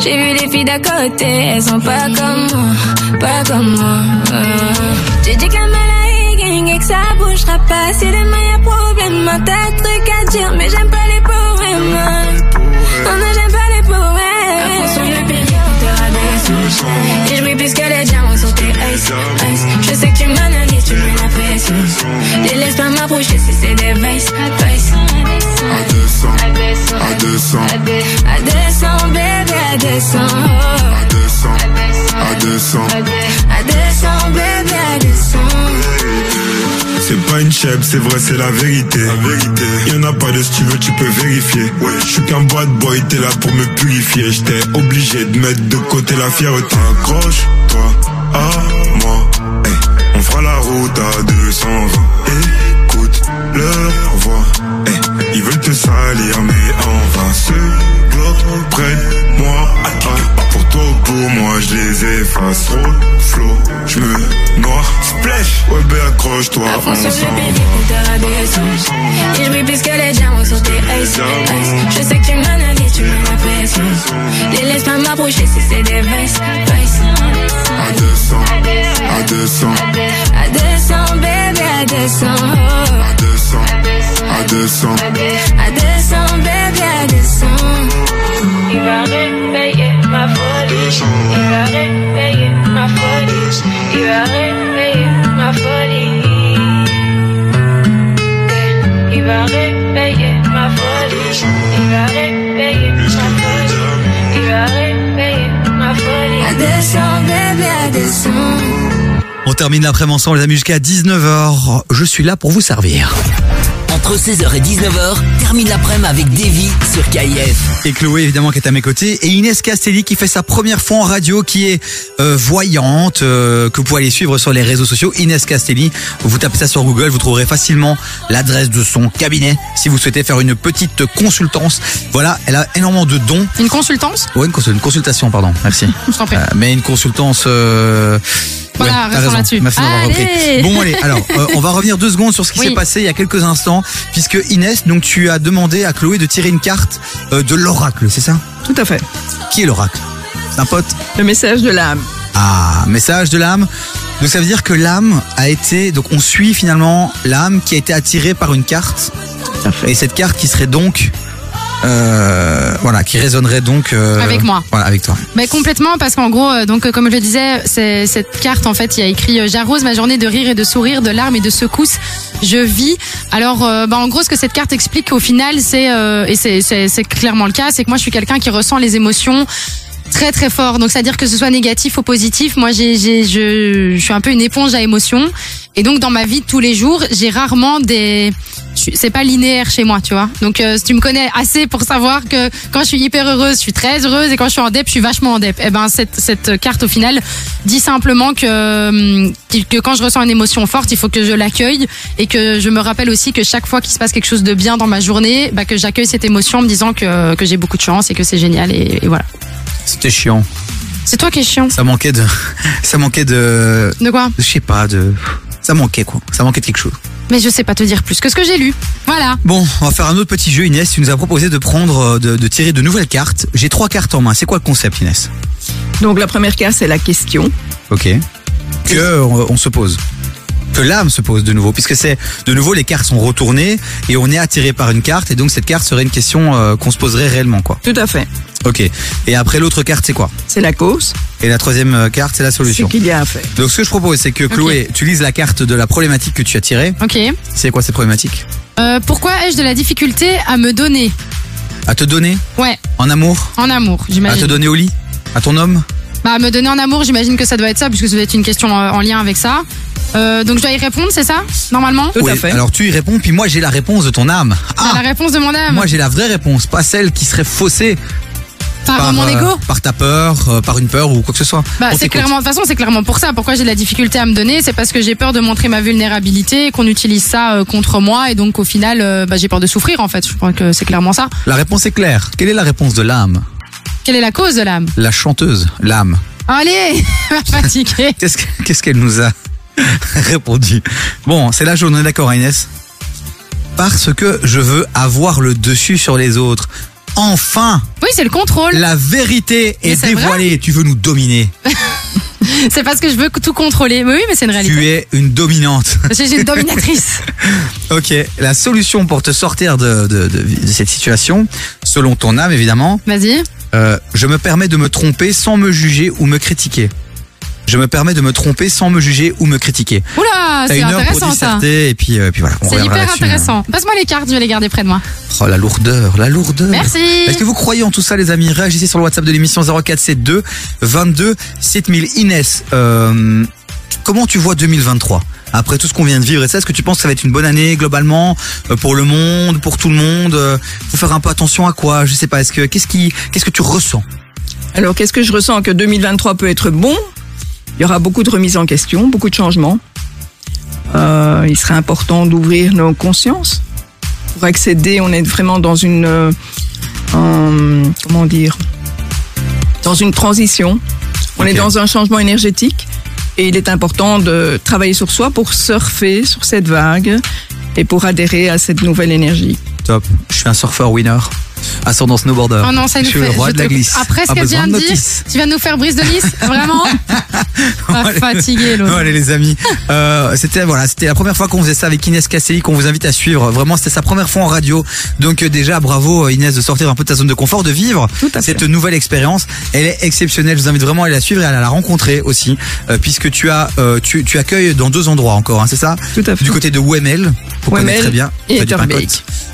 J'ai vu les filles d'à côté, elles sont pas comme moi, pas comme moi. J'ai dit à gang et que ça bougera pas. Si demain y'a poèmes. T'as truc à dire, mais j'aime pas les poèmes. Non, non, j'aime pas les poèmes. Sur le pire, te rabaisse. Et je brille plus que les diamants sur tes ice, ice. Je sais que tu m'analyses, tu mets la pression. Les laisse pas m'approcher si c'est des vices, vices. À 200, à 200, à 200, bébé, à 200, à 200, à 200. Une chèvre, c'est vrai, c'est la vérité. La vérité. Y'en a pas de si tu veux, tu peux vérifier. Ouais, je suis qu'un bad boy, t'es là pour me purifier. J'étais obligé de mettre de côté la fierté. Accroche-toi à moi. Hey, on fera la route à 220. Écoute leur voix. Hey, ils veulent te salir, mais en vain. Ce globe près de moi. Ah, pour toi ou pour moi, je les efface. Road, flow, je me noie. Splash, ben accroche-toi à descendre. Et je brille plus que les diamants sur tes ice, ice. Je sais que tu m'analyses, tu mets la pression. Les laisse pas m'approcher si c'est des vices. À descendre, à descendre, À descendre, bébé, à descendre. À 200, à 200, à 200, baby, à 200. Il va réveiller ma folie. Il va réveiller ma folie. Il va réveiller ma folie. Il va réveiller ma folie. Il va réveiller ma folie. Il va réveiller ma folie. À 200, baby, à 200 termine l'après-midi ensemble, les amis, jusqu'à 19h. Je suis là pour vous servir. Entre 16h et 19h, termine l'après-midi avec Davy sur KIF. Et Chloé, évidemment, qui est à mes côtés. Et Inès Castelli, qui fait sa première fois en radio, qui est euh, voyante, euh, que vous pouvez aller suivre sur les réseaux sociaux. Inès Castelli, vous tapez ça sur Google, vous trouverez facilement l'adresse de son cabinet si vous souhaitez faire une petite consultance. Voilà, elle a énormément de dons. Une consultance? Ouais, une, consul- une consultation, pardon. Merci. Je t'en prie. Euh, mais une consultance. Euh... Voilà, ouais, restons raison. là-dessus. Merci d'avoir Allez. repris. Bon, allez, alors, euh, on va revenir deux secondes sur ce qui Oui. s'est passé il y a quelques instants, puisque Inès, donc tu as demandé à Chloé de tirer une carte euh, de l'oracle, c'est ça? Tout à fait. Qui est l'oracle? C'est un pote Le message de l'âme. Ah, message de l'âme. Donc ça veut dire que l'âme a été, donc on suit finalement l'âme qui a été attirée par une carte. Et cette carte qui serait donc euh, voilà, qui résonnerait donc euh, Avec moi. Voilà, avec toi. Mais complètement parce qu'en gros, euh, donc euh, comme je le disais, c'est cette carte en fait, il y a écrit euh, j'arrose ma journée de rire et de sourire, de larmes et de secousses. Je vis. Alors, euh, bah, en gros, ce que cette carte explique au final, c'est euh, et c'est clairement le cas, c'est que moi je suis quelqu'un qui ressent les émotions très très fort. Donc, c'est-à-dire que ce soit négatif ou positif, moi j'ai j'ai je, je suis un peu une éponge à émotions. Et donc dans ma vie de tous les jours, j'ai rarement des c'est pas linéaire chez moi, tu vois. Donc euh, si tu me connais assez pour savoir que quand je suis hyper heureuse, je suis très heureuse et quand je suis en dep, je suis vachement en dep. Et ben cette cette carte au final dit simplement que hum, que quand je ressens une émotion forte, il faut que je l'accueille et que je me rappelle aussi que chaque fois qu'il se passe quelque chose de bien dans ma journée, bah que j'accueille cette émotion en me disant que que j'ai beaucoup de chance et que c'est génial et, et voilà. C'était chiant. C'est toi qui es chiant. Ça manquait de, ça manquait de, De quoi je sais pas, de, ça manquait quoi. Ça manquait de quelque chose. Mais je sais pas te dire plus que ce que j'ai lu. Voilà. Bon, on va faire un autre petit jeu. Inès, tu nous as proposé de prendre, euh, de, de tirer de nouvelles cartes. J'ai trois cartes en main. C'est quoi le concept, Inès? Donc la première carte, c'est la question. Ok. Que on, on se pose. Que l'âme se pose de nouveau, puisque c'est de nouveau les cartes sont retournées et on est attiré par une carte et donc cette carte serait une question euh, qu'on se poserait réellement quoi. Tout à fait. Ok. Et après l'autre carte c'est quoi? C'est la cause. Et la troisième euh, carte c'est la Ce solution. qu'il y a à faire. Donc ce que je propose c'est que Chloé, tu lises la carte de la problématique que tu as tirée. Ok. C'est quoi cette problématique? Euh, pourquoi ai-je de la difficulté à me donner? À te donner? Ouais, en amour? En amour, À j'imagine. te donner au lit? À ton homme? Bah, me donner en amour, j'imagine que ça doit être ça, puisque ça doit être une question euh, en lien avec ça. Euh, donc je dois y répondre, c'est ça Normalement? Oui, Alors tu y réponds, puis moi j'ai la réponse de ton âme. Ah, la réponse de mon âme. Moi j'ai la vraie réponse, pas celle qui serait faussée Par, mon euh, ego? par ta peur, euh, par une peur ou quoi que ce soit. Bah, On c'est t'écoute. clairement, de toute façon, c'est clairement pour ça. Pourquoi j'ai de la difficulté à me donner? C'est parce que j'ai peur de montrer ma vulnérabilité et qu'on utilise ça euh, contre moi. Et donc, au final, euh, bah, j'ai peur de souffrir, en fait. Je crois que c'est clairement ça. La réponse est claire. Quelle est la réponse de l'âme? Quelle est la cause de l'âme La chanteuse, l'âme. Allez, fatiguée. Qu'est-ce que- qu'est-ce qu'elle nous a répondu? Bon, c'est la est d'accord Inès Parce que je veux avoir le dessus sur les autres. Enfin Oui, c'est le contrôle. La vérité Mais est c'est vrai. dévoilée. Tu veux nous dominer. C'est parce que je veux tout contrôler. Mais oui, mais c'est une réalité. Tu es une dominante. J'ai une dominatrice. Ok, la solution pour te sortir de, de- de- de cette situation, selon ton âme évidemment, Vas-y. Euh, je me permets de me tromper sans me juger ou me critiquer. Je me permets de me tromper sans me juger ou me critiquer. Oula, c'est une heure pour intéressant ça. et puis, euh, puis voilà. C'est hyper là-dessus. intéressant. Passe-moi les cartes, je vais les garder près de moi. Oh la lourdeur, la lourdeur. Merci. Est-ce que vous croyez en tout ça les amis? Réagissez sur le WhatsApp de l'émission 0472 22 7000. Inès, euh, comment tu vois 2023 après tout ce qu'on vient de vivre et ça, est-ce que tu penses que ça va être une bonne année globalement euh, pour le monde, pour tout le monde euh, Faut faire un peu attention à quoi Je sais pas. Est-ce que qu'est-ce qui, qu'est-ce que tu ressens? Alors, qu'est-ce que je ressens? Que 2023 peut être bon Il y aura beaucoup de remises en question, beaucoup de changements. Euh, il serait important d'ouvrir nos consciences pour accéder. On est vraiment dans une, euh, en- comment dire, dans une transition. On est dans un changement énergétique et il est important de travailler sur soi pour surfer sur cette vague et pour adhérer à cette nouvelle énergie. Top. Je suis un surfeur winner. Ascendant snowboarder. Oh non, ça je suis fait. le roi de la te- glisse. Après ce Pas qu'elle vient de dire, tu vas nous faire brise de Nice Vraiment Pas fatigué l'autre. Allez les amis, euh, c'était voilà, c'était la première fois qu'on faisait ça avec Inès Casselli, qu'on vous invite à suivre. Vraiment, c'était sa première fois en radio. Donc euh, déjà, bravo euh, Inès de sortir un peu de ta zone de confort, de vivre cette nouvelle expérience. Elle est exceptionnelle. Je vous invite vraiment à la suivre et à la rencontrer aussi, euh, puisque tu as tu, tu accueilles dans deux endroits encore, hein, c'est ça Tout à fait. Du côté de WML, qu'on connaît WML très bien, et.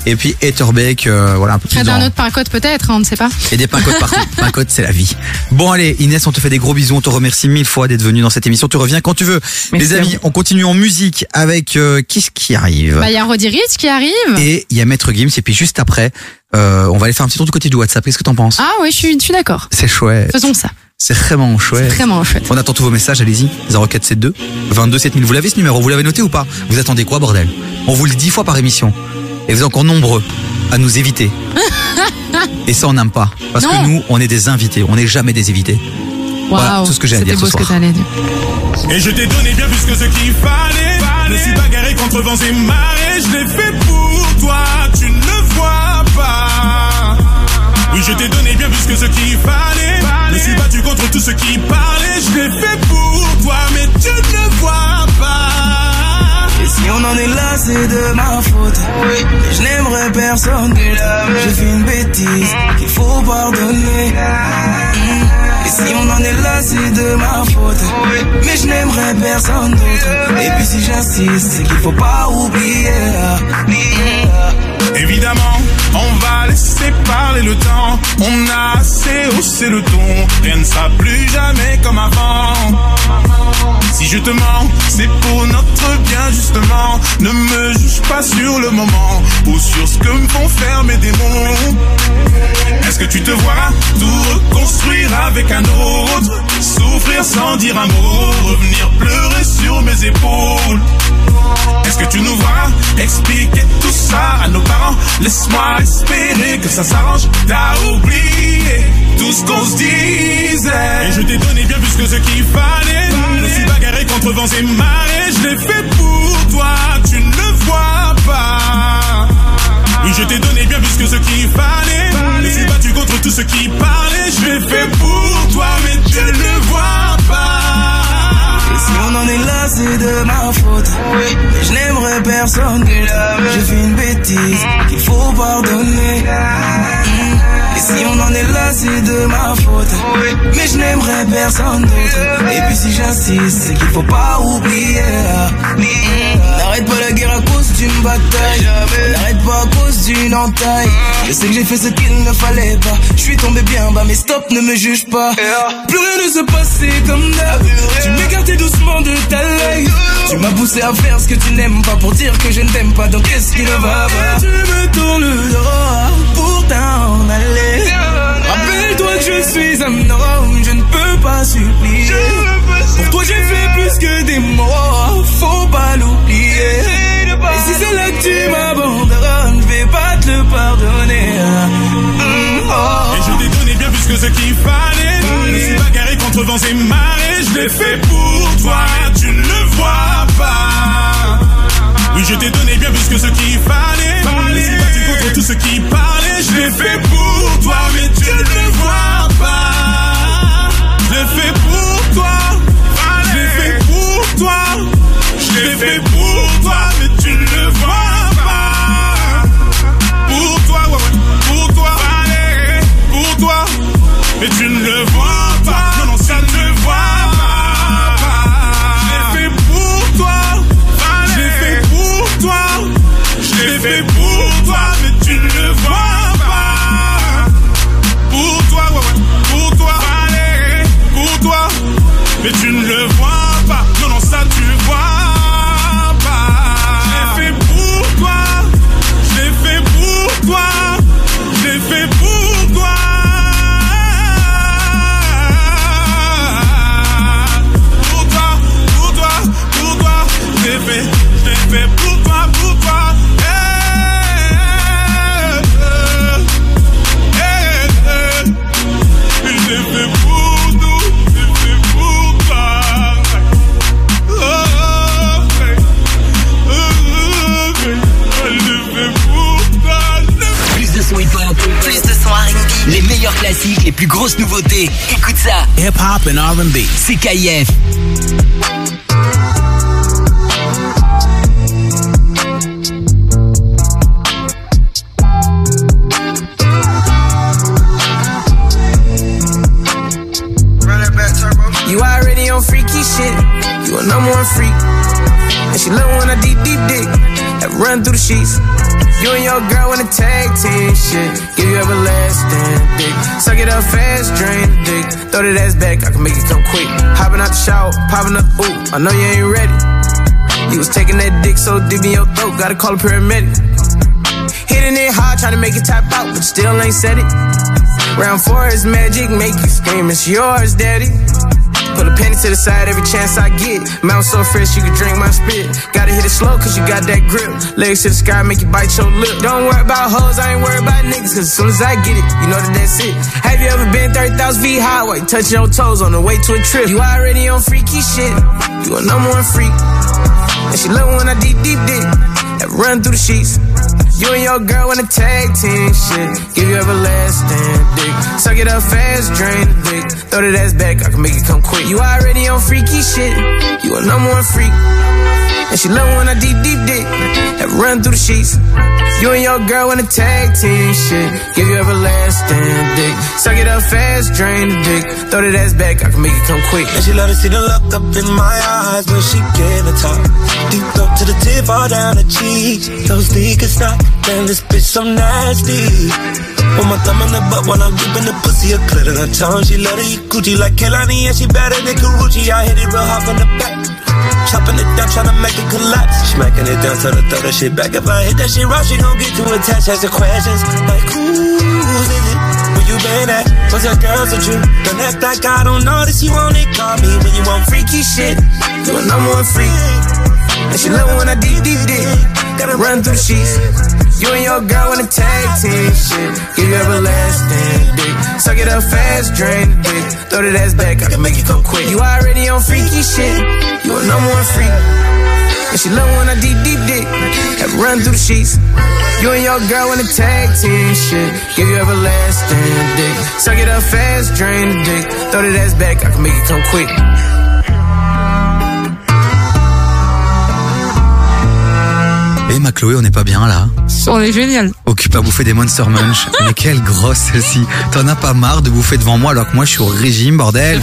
Et puis Etterbeek, euh, voilà un peu plus dans- d'un autre pincote peut-être, on ne sait pas. et des pincotes partout. Pincotes, c'est la vie. Bon, allez, Inès, on te fait des gros bisous. On te remercie mille fois d'être venu dans cette émission. Tu reviens quand tu veux. Merci Les amis, on continue en musique avec euh, qui ce qui arrive Bah, il y a Roddy qui arrive. Et il y a Maître Gims. Et puis juste après, euh, on va aller faire un petit tour du côté du WhatsApp. Qu'est-ce que t'en penses Ah oui, je suis, je suis d'accord. C'est chouette. Faisons ça. C'est vraiment chouette. Vraiment chouette. On attend tous vos messages, allez-y. 0472 22 7000. Vous l'avez ce numéro Vous l'avez noté ou pas? Vous attendez quoi, bordel? On vous le dit dix fois par émission. Et vous êtes encore nombreux à nous éviter. Et ça, on n'aime pas. Parce Non. que nous, on est des invités. On n'est jamais des évités. Voilà, Waouh, tout ce que j'ai à dire beau ce ce que soir. dire. Et je t'ai donné bien plus que ce qu'il fallait. Me suis bagarré contre vents et marées. Je l'ai fait pour toi, tu ne le vois pas. Oui, je t'ai donné bien plus que ce qu'il fallait. Me suis battu contre tout ce qui parlait. Je l'ai fait pour toi, mais tu ne si on en est là, c'est de ma faute. Oui, je n'aimerais personne. J'ai fait une bêtise. qu'il faut pardonner. Et si on en est là, c'est de ma faute. Mais je n'aimerais personne d'autre. Et puis si j'insiste, c'est qu'il faut pas oublier. Évidemment, on va laisser parler le temps. On a assez haussé le ton. Rien ne sera plus jamais comme avant. Si je te mens, c'est pour notre bien justement. Ne me juge pas sur le moment ou sur ce que me font faire mes démons. Est-ce que tu te vois tout reconstruire avec un autre? Souffrir sans dire un mot, revenir pleurer sur mes épaules. Est-ce que tu nous vois expliquer tout ça à nos parents? Laisse-moi espérer que ça s'arrange. T'as oublié tout ce qu'on se disait. Et je t'ai donné bien plus que ce qu'il fallait. Je me suis bagarré contre vents et marées. Je l'ai fait pour toi, tu ne le vois pas. Oui, je t'ai donné bien plus que ce qu'il fallait. Je suis battu contre tout ce qui parlait. Je l'ai fait pour toi, mais tu ne le vois pas. Et si on en est là, c'est de ma faute. Mais je n'aimerais personne. J'ai fait une bêtise qu'il faut pardonner. Si on en est là, c'est de ma faute. Mais je n'aimerais personne d'autre. Et puis si j'insiste, c'est qu'il faut pas oublier. N'arrête pas la guerre à cause d'une bataille. N'arrête pas à cause d'une entaille. Je sais que j'ai fait ce qu'il ne fallait pas. Je suis tombé bien bas, mais stop, ne me juge pas. Plus rien ne se passait comme d'hab. Tu m'écartais doucement de ta life. Tu m'as poussé à faire ce que tu n'aimes pas pour dire que je ne t'aime pas. Donc qu'est-ce qui ne va pas? Tu me tournes le pour t'en aller. Je suis un homme, je ne peux pas supplier. Pour toi j'ai fait plus que des mots, faut pas l'oublier. Et si c'est là que tu m'abandonnes, je vais pas te le pardonner. Mm, oh. Et je t'ai donné bien plus que ce qu'il fallait. Je me suis bagarré contre vents et marées. Je l'ai fait pour toi, tu ne le vois pas. Oui, je t'ai donné bien plus que ce qu'il fallait. Je me suis battu contre tout ce qui parlait. Je l'ai fait pour toi, mais tu ne le vois pas. Je l'ai fait pour toi. Je l'ai fait pour toi. Je l'ai fait pour toi, mais tu ne le vois pas. Pour toi, ouais, ouais, pour toi, pour toi, mais tu ne le vois pas. Non, non, ça ne voit plus grosses nouveautés. Écoute ça. Hip-hop and R&B. C'est KIF. You already on freaky shit. You a number one freak. And she love when I deep, deep dick. That run through the sheets. You and your girl wanna tag team shit. Everlasting dick. Suck it up fast, drain the dick. Throw that ass back, I can make it come quick. Hopping out the shower, popping up, ooh, I know you ain't ready. You was taking that dick so deep in your throat, gotta call a paramedic. Hitting it hard, trying to make it tap out, but still ain't said it. Round four is magic, make you scream, it's yours, daddy. Penny to the side every chance I get. Mouth so fresh you can drink my spit. Gotta hit it slow cause you got that grip. Legs to the sky make you bite your lip. Don't worry about hoes, I ain't worried about niggas. Cause as soon as I get it, you know that that's it. Have you ever been 30,000 feet highway? Touching your toes on the way to a trip. You already on freaky shit. You a number one freak. And she love when I deep, deep dick. That run through the sheets. You and your girl wanna tag team shit. Give you everlasting dick. Suck it up fast, drain the dick. Throw that ass back, I can make it come quick. You already on freaky shit. You a number one freak. And she love when I deep, deep dick. Run through the sheets. You and your girl in a tag team shit. Give you everlasting dick. Suck it up fast, drain the dick. Throw that ass back, I can make it come quick. And she love to see the look up in my eyes when she get the top. Deep up to the tip, all down the cheeks. Those sneakers knock, man, this bitch so nasty. Put my thumb in the butt when I'm in the pussy, a clit in her tongue. She love to eat Gucci like Kelani, and she better than Karuchi. I hit it real hard from the back. Chopping it down, tryna make it collapse. Smacking it down, tell her throw that shit back. If I hit that shit right, she gon' get too attached. Ask the questions like, who's in it? Where you been at? What's your girls with you? Don't act like I don't notice you want it. Call me when you want freaky shit. You a number one freak. And she love when I deep, deep, deep. Gotta run through the sheets. You and your girl wanna tag team shit. Give you everlasting dick. Suck it up fast, drain the dick. Throw that ass back, I can make it come quick. You already on freaky shit. You a number one freak. And she love when I deep, deep dick. Have run through the sheets. You and your girl wanna tag team shit. Give you everlasting dick. Suck it up fast, drain the dick. Throw that ass back, I can make it come quick. Et ma Chloé, on n'est pas bien là. On est génial. Occupe à bouffer des Monster Munch. Mais quelle grosse celle-ci. T'en as pas marre de bouffer devant moi alors que moi je suis au régime, bordel.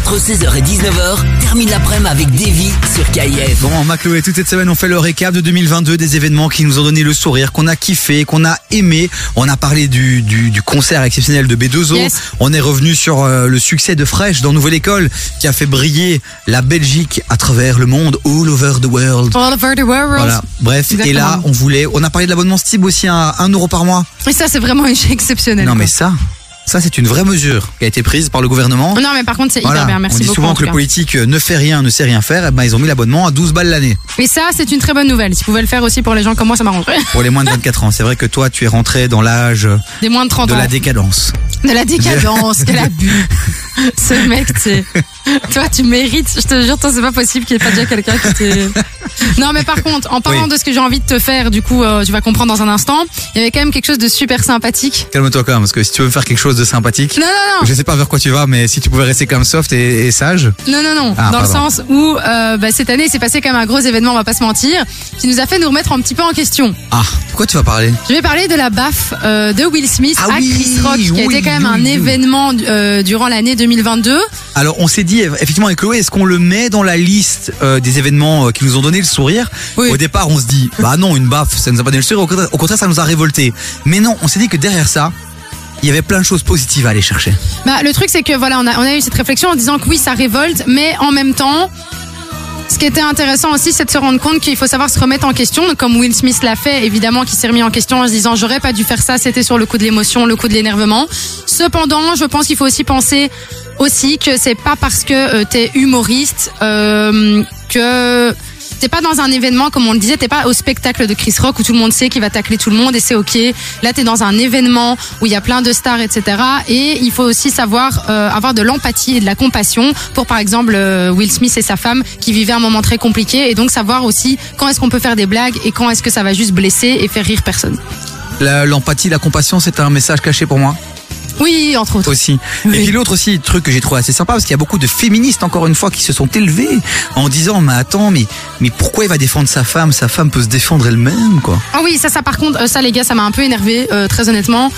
Entre 16h et 19h, termine l'après-midi avec Davy sur KIF. Bon, ma Chloé, toute cette semaine, on fait le récap de 2022, des événements qui nous ont donné le sourire, qu'on a kiffé, qu'on a aimé. On a parlé du, du, du concert exceptionnel de B2O. Yes. On est revenu sur euh, le succès de Fresh dans Nouvelle École, qui a fait briller la Belgique à travers le monde, all over the world. All over the world. Voilà. Bref, et là, on voulait, on a parlé de l'abonnement Stib aussi à 1 euro par mois. Et ça, c'est vraiment exceptionnel. Non, quoi. mais ça, ça c'est une vraie mesure qui a été prise par le gouvernement. Non, mais par contre, c'est Voilà. hyper bien. Merci on dit beaucoup. souvent en que le tout cas. politique euh, ne fait rien, ne sait rien faire. Et ben, ils ont mis l'abonnement à 12 balles l'année Et ça, c'est une très bonne nouvelle. Si vous pouvez le faire aussi pour les gens comme moi, ça m'arrangerait. pour les moins de 24 ans. C'est vrai que toi, tu es rentré dans l'âge Des moins de 30 de ans. la décadence. De la décadence, quel abus. Ce mec, tu sais. Toi, tu mérites. Je te jure, toi, c'est pas possible qu'il n'y ait pas déjà quelqu'un qui t'ait. Non, mais par contre, en parlant Oui. de ce que j'ai envie de te faire, du coup, euh, tu vas comprendre dans un instant. Il y avait quand même quelque chose de super sympathique. Calme-toi quand même, parce que si tu veux me faire quelque chose de sympathique, Non, non, non. je sais pas vers quoi tu vas, mais si tu pouvais rester comme soft et, et sage. Non, non, non. Ah, dans le sens où euh, bah, cette année, il s'est passé quand même un gros événement, on va pas se mentir, qui nous a fait nous remettre un petit peu en question. Ah, pourquoi tu vas parler? Je vais parler de la baffe euh, de Will Smith Ah à oui, Chris Rock, qui a oui, été quand même un événement euh, durant l'année 2022. Alors, on s'est dit, effectivement, avec Chloé, est-ce qu'on le met dans la liste euh, des événements euh, qui nous ont donné le sourire? Au départ, on se dit, bah non, une baffe, ça nous a pas donné le sourire, au contraire, au contraire, ça nous a révolté. Mais non, on s'est dit que derrière ça, il y avait plein de choses positives à aller chercher. Bah, le truc, c'est que voilà, on a, on a eu cette réflexion en disant que oui, ça révolte, mais en même temps, ce qui était intéressant aussi, c'est de se rendre compte qu'il faut savoir se remettre en question. Comme Will Smith l'a fait, évidemment, qui s'est remis en question en se disant j'aurais pas dû faire ça, c'était sur le coup de l'émotion, le coup de l'énervement. Cependant, je pense qu'il faut aussi penser aussi que c'est pas parce que euh, t'es humoriste euh, que T'es pas dans un événement, comme on le disait, t'es pas au spectacle de Chris Rock où tout le monde sait qu'il va tacler tout le monde et c'est ok. Là, t'es dans un événement où il y a plein de stars, etc. Et il faut aussi savoir euh, avoir de l'empathie et de la compassion pour, par exemple, euh, Will Smith et sa femme qui vivaient un moment très compliqué et donc savoir aussi quand est-ce qu'on peut faire des blagues et quand est-ce que ça va juste blesser et faire rire personne. L'empathie, la compassion, c'est un message caché pour moi. Oui, entre autres. Aussi. Et puis l'autre aussi, truc que j'ai trouvé assez sympa, parce qu'il y a beaucoup de féministes, encore une fois, qui se sont élevées en disant, mais attends, mais, mais pourquoi il va défendre sa femme? Sa femme peut se défendre elle-même, quoi. Ah oui, ça, ça par contre, euh, ça les gars, ça m'a un peu énervé, euh, très honnêtement.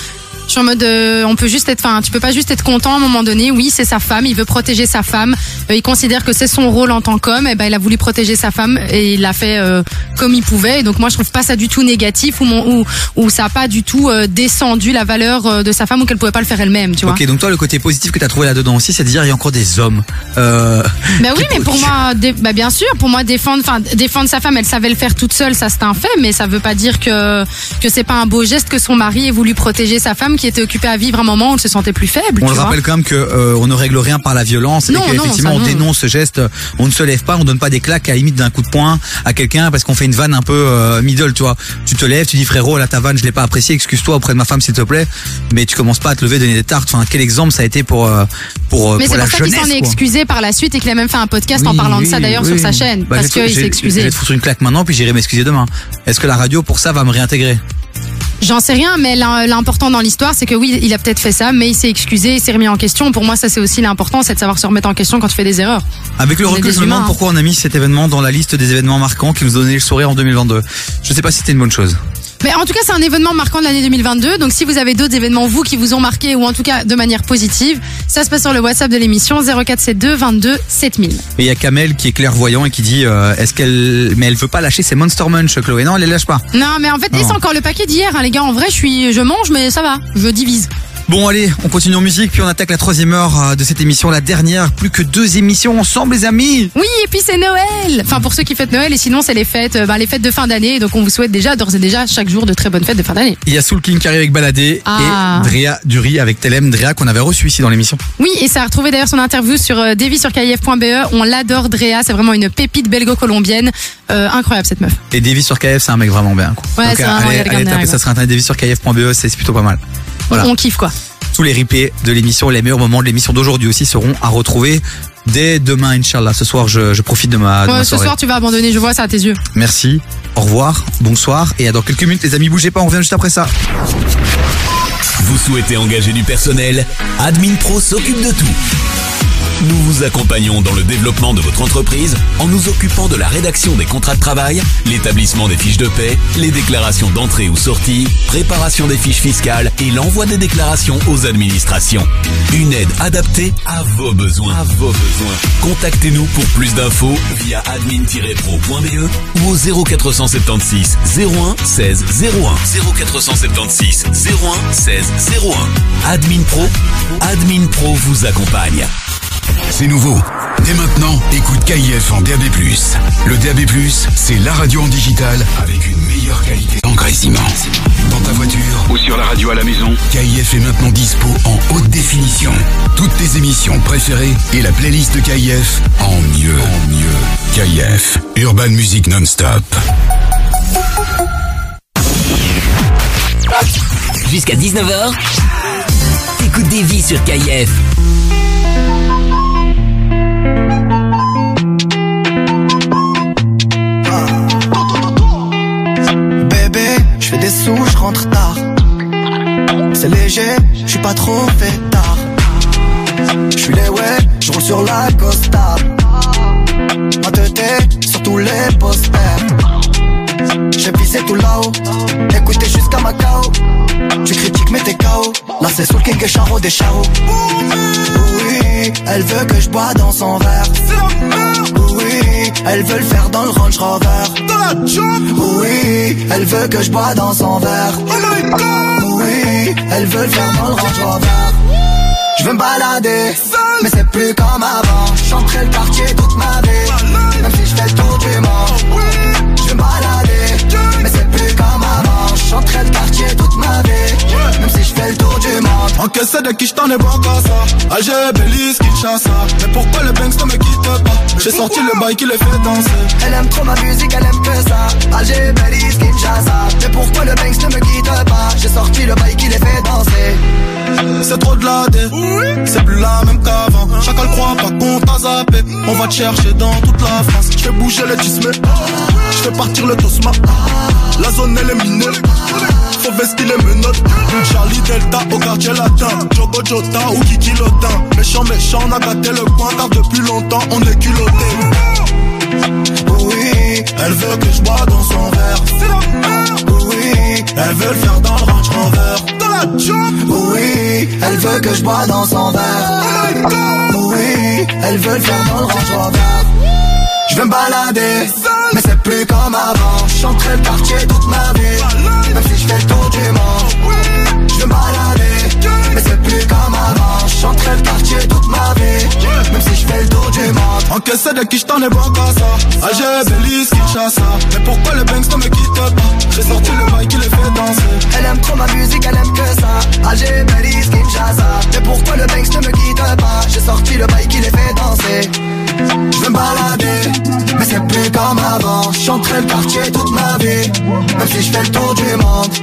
Je suis en mode, euh, on peut juste être, enfin, tu peux pas juste être content à un moment donné. Oui, c'est sa femme, il veut protéger sa femme. Euh, il considère que c'est son rôle en tant qu'homme. Et ben, il a voulu protéger sa femme et il l'a fait euh, comme il pouvait. Et donc moi, je trouve pas ça du tout négatif ou mon, ou, ou ça a pas du tout euh, descendu la valeur euh, de sa femme ou qu'elle pouvait pas le faire elle-même, tu vois. Ok, donc toi, le côté positif que tu as trouvé là-dedans aussi, c'est de dire, il y a encore des hommes. Euh, Bah oui, mais pour moi, dé- bah bien sûr, pour moi défendre, enfin défendre sa femme, elle savait le faire toute seule, ça c'est un fait, mais ça veut pas dire que que c'est pas un beau geste que son mari ait voulu protéger sa femme qui était occupée à vivre un moment où elle se sentait plus faible. On tu le vois. rappelle quand même que euh, on ne règle rien par la violence Non, et qu'effectivement on non. dénonce ce geste, on ne se lève pas, on donne pas des claques à la limite d'un coup de poing à quelqu'un parce qu'on fait une vanne un peu euh, middle, tu vois. Tu te lèves, tu dis frérot, là ta vanne, je l'ai pas appréciée, excuse-toi auprès de ma femme s'il te plaît, mais tu commences pas à te lever donner des tartes. Enfin, quel exemple ça a été pour euh, pour euh, Mais c'est pour ça qu'il s'en est excusé par la suite et qu'il a même fait un podcast en Oui, parlant de ça d'ailleurs oui. sur sa chaîne Bah, parce qu'il s'est excusé. Je vais te foutre une claque maintenant puis j'irai m'excuser demain. Est-ce que la radio pour ça va me réintégrer? J'en sais rien, mais l'im- l'important dans l'histoire, c'est que oui, il a peut-être fait ça, mais il s'est excusé, il s'est remis en question. Pour moi, ça c'est aussi l'important, c'est de savoir se remettre en question quand tu fais des erreurs. Avec le On recul, je me demande hein. pourquoi on a mis cet événement dans la liste des événements marquants qui nous donnaient le sourire en 2022. Je sais pas si c'était une bonne chose. Mais en tout cas, c'est un événement marquant de l'année 2022. Donc, si vous avez d'autres événements, vous, qui vous ont marqué, ou en tout cas de manière positive, ça se passe sur le WhatsApp de l'émission 0472 22 7000. Et il y a Kamel qui est clairvoyant et qui dit euh, est-ce qu'elle mais elle veut pas lâcher ses Monster Munch Chloé non elle les lâche pas. Non, mais en fait, c'est encore le paquet d'hier, hein, les gars. En vrai, je suis, je mange, mais ça va. Je divise. Bon allez on continue en musique puis on attaque la troisième heure euh, de cette émission la dernière plus que deux émissions ensemble les amis. Oui, et puis c'est Noël. Enfin, pour ceux qui fêtent Noël, et sinon, c'est les fêtes, euh, bah, les fêtes de fin d'année. Donc, on vous souhaite déjà, d'ores et déjà, chaque jour de très bonnes fêtes de fin d'année. Il y a Soul King qui arrive avec Baladé Ah. et Drea Dury avec Telem Drea qu'on avait reçu ici dans l'émission. Oui, et ça a retrouvé d'ailleurs son interview sur euh, Davy sur KIF.be. On l'adore, Drea. C'est vraiment une pépite belgo-colombienne. Euh, incroyable, cette meuf. Et Davy sur KF c'est un mec vraiment bien quoi. Ouais, Donc, allez, allez taper ça sur internet Davy sur KF.be c'est plutôt pas mal. Voilà. On kiffe, quoi. Tous les replays de l'émission, les meilleurs moments de l'émission d'aujourd'hui aussi seront à retrouver dès demain, Inch'Allah. Ce soir, je, je profite de ma, de Ouais, ma ce soirée. soir, tu vas abandonner. Je vois ça à tes yeux. Merci, au revoir, bonsoir, et à dans quelques minutes, les amis, bougez pas, on revient juste après ça. Vous souhaitez engager du personnel? Admin Pro s'occupe de tout. Nous vous accompagnons dans le développement de votre entreprise en nous occupant de la rédaction des contrats de travail, l'établissement des fiches de paie, les déclarations d'entrée ou sortie, préparation des fiches fiscales et l'envoi des déclarations aux administrations. Une aide adaptée à vos besoins. À vos besoins. Contactez-nous pour plus d'infos via admin-pro.be ou au 0476 01 16 01 0476 01 16 01. Admin Pro, Admin Pro vous accompagne. C'est nouveau. Dès maintenant, écoute KIF en DAB+. Le DAB+, c'est la radio en digital avec une meilleure qualité d'engraissement. Dans ta voiture ou sur la radio à la maison, KIF est maintenant dispo en haute définition. Toutes tes émissions préférées et la playlist de KIF en mieux. En mieux. KIF, Urban Music Non-Stop. Jusqu'à 19h, t'écoutes des vies sur KIF. Fais des sous, je rentre tard. C'est léger, je suis pas trop fait tard. Je suis les ouais, je roule sur la Costa. Ma tête sur tous les posters. J'ai visé tout là-haut, écoutez jusqu'à Macao. Tu critiques mais t'es KO. Là c'est Soul King et Charo des Charo. Oui, elle veut que je bois dans son verre. Elle veut le faire dans le Range Rover. Oui, elle veut que je bois dans son verre. Oui, elle veut le faire dans le Range Rover. Je veux me balader, mais c'est plus comme avant. J'entrais le quartier toute ma vie, même si je fais le tour du monde. Je veux me balader, mais c'est plus comme avant. J'entrais le quartier toute ma vie, même si je fais le tour du monde. Encaissé de qui j't'en ai bon qu'à ça? Alger, Belize, Kinshasa Mais pourquoi le Banks ne me quitte pas? J'ai sorti le bail qui les fait danser. Elle aime trop ma musique, elle aime que ça. Alger, Belize, Kinshasa. Mais pourquoi le Banks ne me quitte pas? J'ai sorti le bail qui les fait danser. C'est trop de la dé C'est plus la même qu'avant. Chacun le croit pas qu'on t'a zappé. On va te chercher dans toute la France. Je fais bouger les tismes Je fais partir le tosma. La zone elle est minée Vestir les menottes Charlie Delta au quartier latin. Jogo Jota ou Kiki Lotin Méchant méchant on a gâté le coin Car depuis longtemps on est culotté. Oui Elle veut que je bois dans son verre. Oui Elle veut le faire dans le Range Rover. Dans la job. Oui, elle veut que je bois dans son verre. Oui, elle veut le faire dans le Range Rover. Je veux me balader, mais c'est plus comme avant. J'entrais le quartier toute ma vie, même si je fais le tour du monde. Je veux mais c'est plus comme avant. J'entrais le quartier toute ma vie, même si je fais le tour du monde. Encaissé de qui j't'en ai bon ça Alger, Belize, Kinshasa Mais pourquoi le Banks ne me quitte pas? J'ai sorti le bail qui les fait danser Elle aime trop ma musique, elle aime que ça. Alger, Belize, Kinshasa. Mais pourquoi le Banks ne me quitte pas? J'ai sorti le bail qui les fait danser. Je veux me balader, mais c'est plus comme avant. J'entrais le quartier toute ma vie, même si je fais le tour du monde.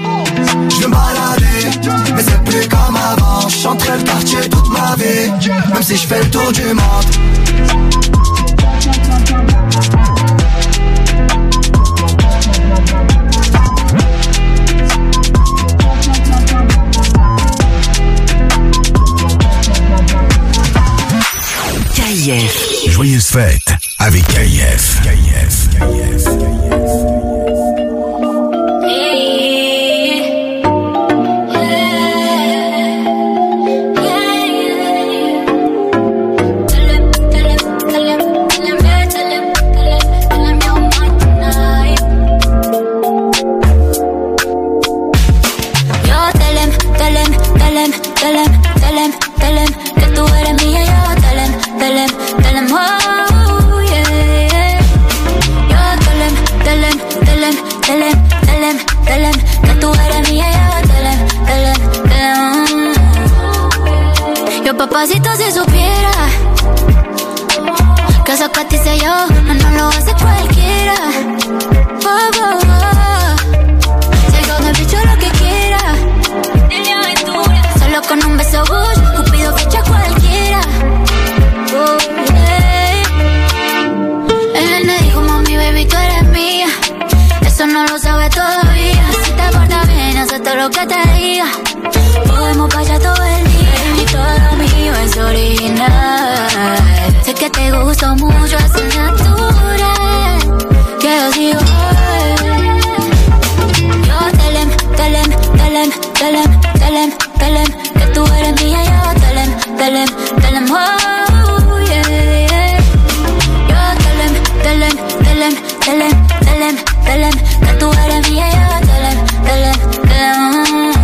Je veux me balader, mais c'est plus comme avant. J'entrais le quartier toute ma vie, même si je fais le tour du monde. Yes joyeuses fêtes avec KIF. KIF, KIF, KIF. Papacito, si supiera que eso que a ti yo, no, no lo vas a que te gusto mucho es natural. Que yo sigo Yo telem, telem, telem, telem, telem, telem. Que tú eres mía, yo telem, telem, telem. Oh, yeah, yeah. Yo telem, telem, telem, telem, telem, telem. Que tú eres mía, yo telem, telem, telem.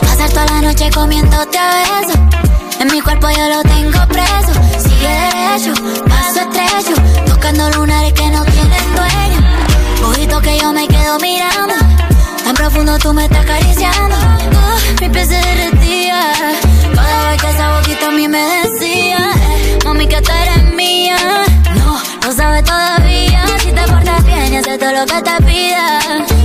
Pasar toda la noche comiéndote a besos. En mi cuerpo yo lo buscando lunares que no tienen dueño. Ojito que yo me quedo mirando. Tan profundo tú me estás acariciando. Mi piel se derretía. Cada vez que esa boquita a mí me decía, mami, que tú eres mía. No, no sabes todavía. Si te portas bien, haces todo lo que te pida.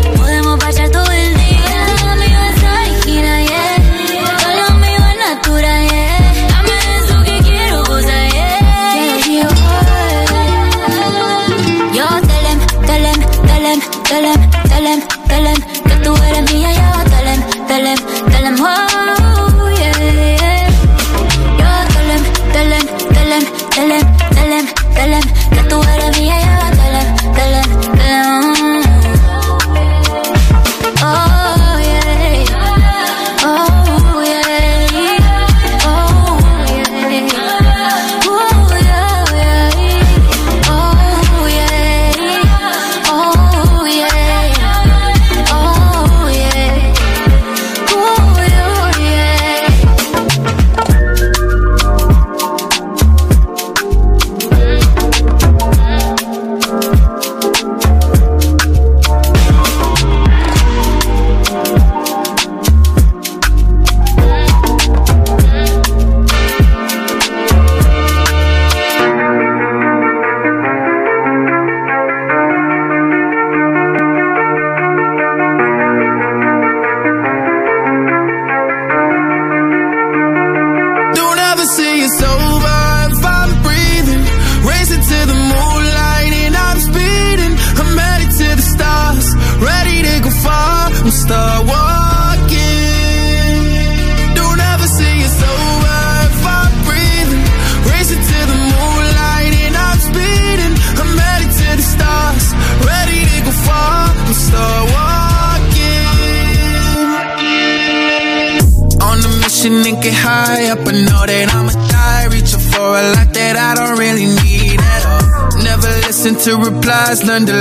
supplies, learn to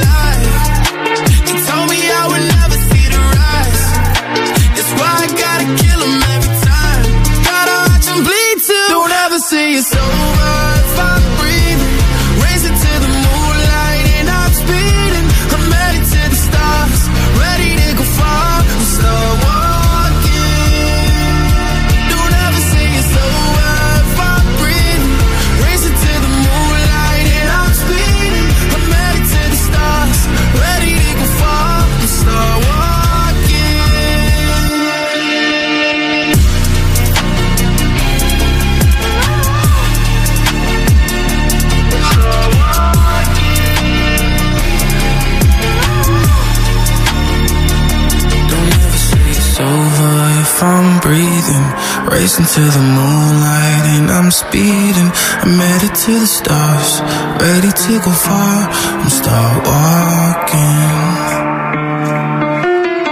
It's over if I'm breathing. Racing to the moonlight and I'm speeding. I'm headed to the stars, ready to go far. I'm start walking.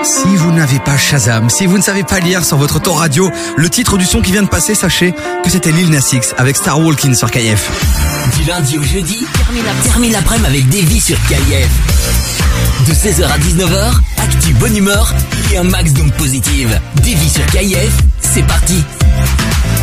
Si vous n'avez pas Shazam, si vous ne savez pas lire sur votre temps radio le titre du son qui vient de passer, sachez que c'était Lil Nas X avec Star Walking sur KF. Du lundi au jeudi, termine la- termine l'après-midi avec Davy sur KIF. De 16h à 19h, actu bonne humeur et un max d'ondes positives. Davy sur KIF, c'est parti.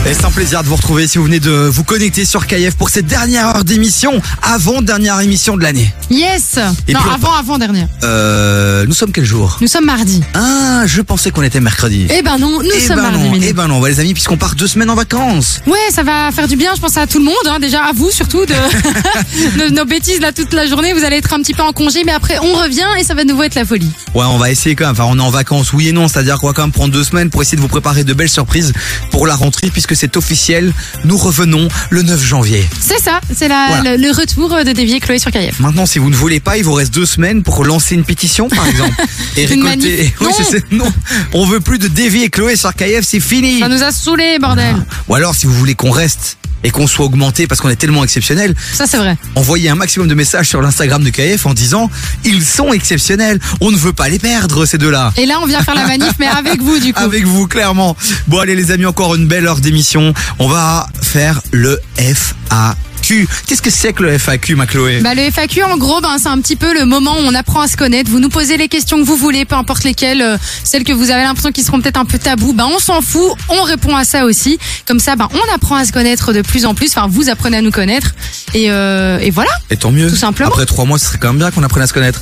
Et c'est un plaisir de vous retrouver si vous venez de vous connecter sur KF pour cette dernière heure d'émission, avant dernière émission de l'année. Yes Et Non, on- avant, avant dernière. Euh, nous sommes quel jour? Nous sommes mardi. Ah, je pensais qu'on était mercredi. Eh ben non, nous Eh sommes ben mardi, non, eh ben non, ouais, les amis, puisqu'on part deux semaines en vacances. Ouais, ça va faire du bien, je pense à tout le monde, hein, déjà à vous surtout, de nos, nos bêtises là toute la journée. Vous allez être un petit peu en congé, mais après on revient et ça va de nouveau être la folie. Ouais, on va essayer quand même. Enfin, on est en vacances, oui et non. C'est-à-dire qu'on va quand même prendre deux semaines pour essayer de vous préparer de belles surprises pour la rentrée, puisque c'est officiel. Nous revenons le 9 janvier. C'est ça, c'est Voilà. le, le retour de Davy et Chloé sur KF. Maintenant, si vous ne voulez pas, il vous reste deux semaines pour lancer une pétition, par exemple. Et Une récolter. Oui, Non. non. On veut plus de Davy et Chloé sur KF, c'est fini. Ça nous a saoulés, bordel. Ou alors, si vous voulez qu'on reste et qu'on soit augmenté parce qu'on est tellement exceptionnel, Ça c'est vrai. envoyez un maximum de messages sur l'Instagram de KF en disant ils sont exceptionnels. On ne veut pas les perdre, ces deux-là. Et là on vient faire la manif, mais avec vous du coup. Avec vous, clairement. Bon, allez, les amis, encore une belle heure d'émission. On va faire le FAQ. Qu'est-ce que c'est que le FAQ, ma Chloé Bah, le FAQ, en gros, ben, c'est un petit peu le moment où on apprend à se connaître. Vous nous posez les questions que vous voulez, peu importe lesquelles, euh, celles que vous avez l'impression qu'ils seront peut-être un peu tabous. Ben, on s'en fout, on répond à ça aussi. Comme ça, ben, on apprend à se connaître de plus en plus. Enfin, vous apprenez à nous connaître. Et, euh, et voilà. Et tant mieux. Tout simplement. Après trois mois, ce serait quand même bien qu'on apprenne à se connaître.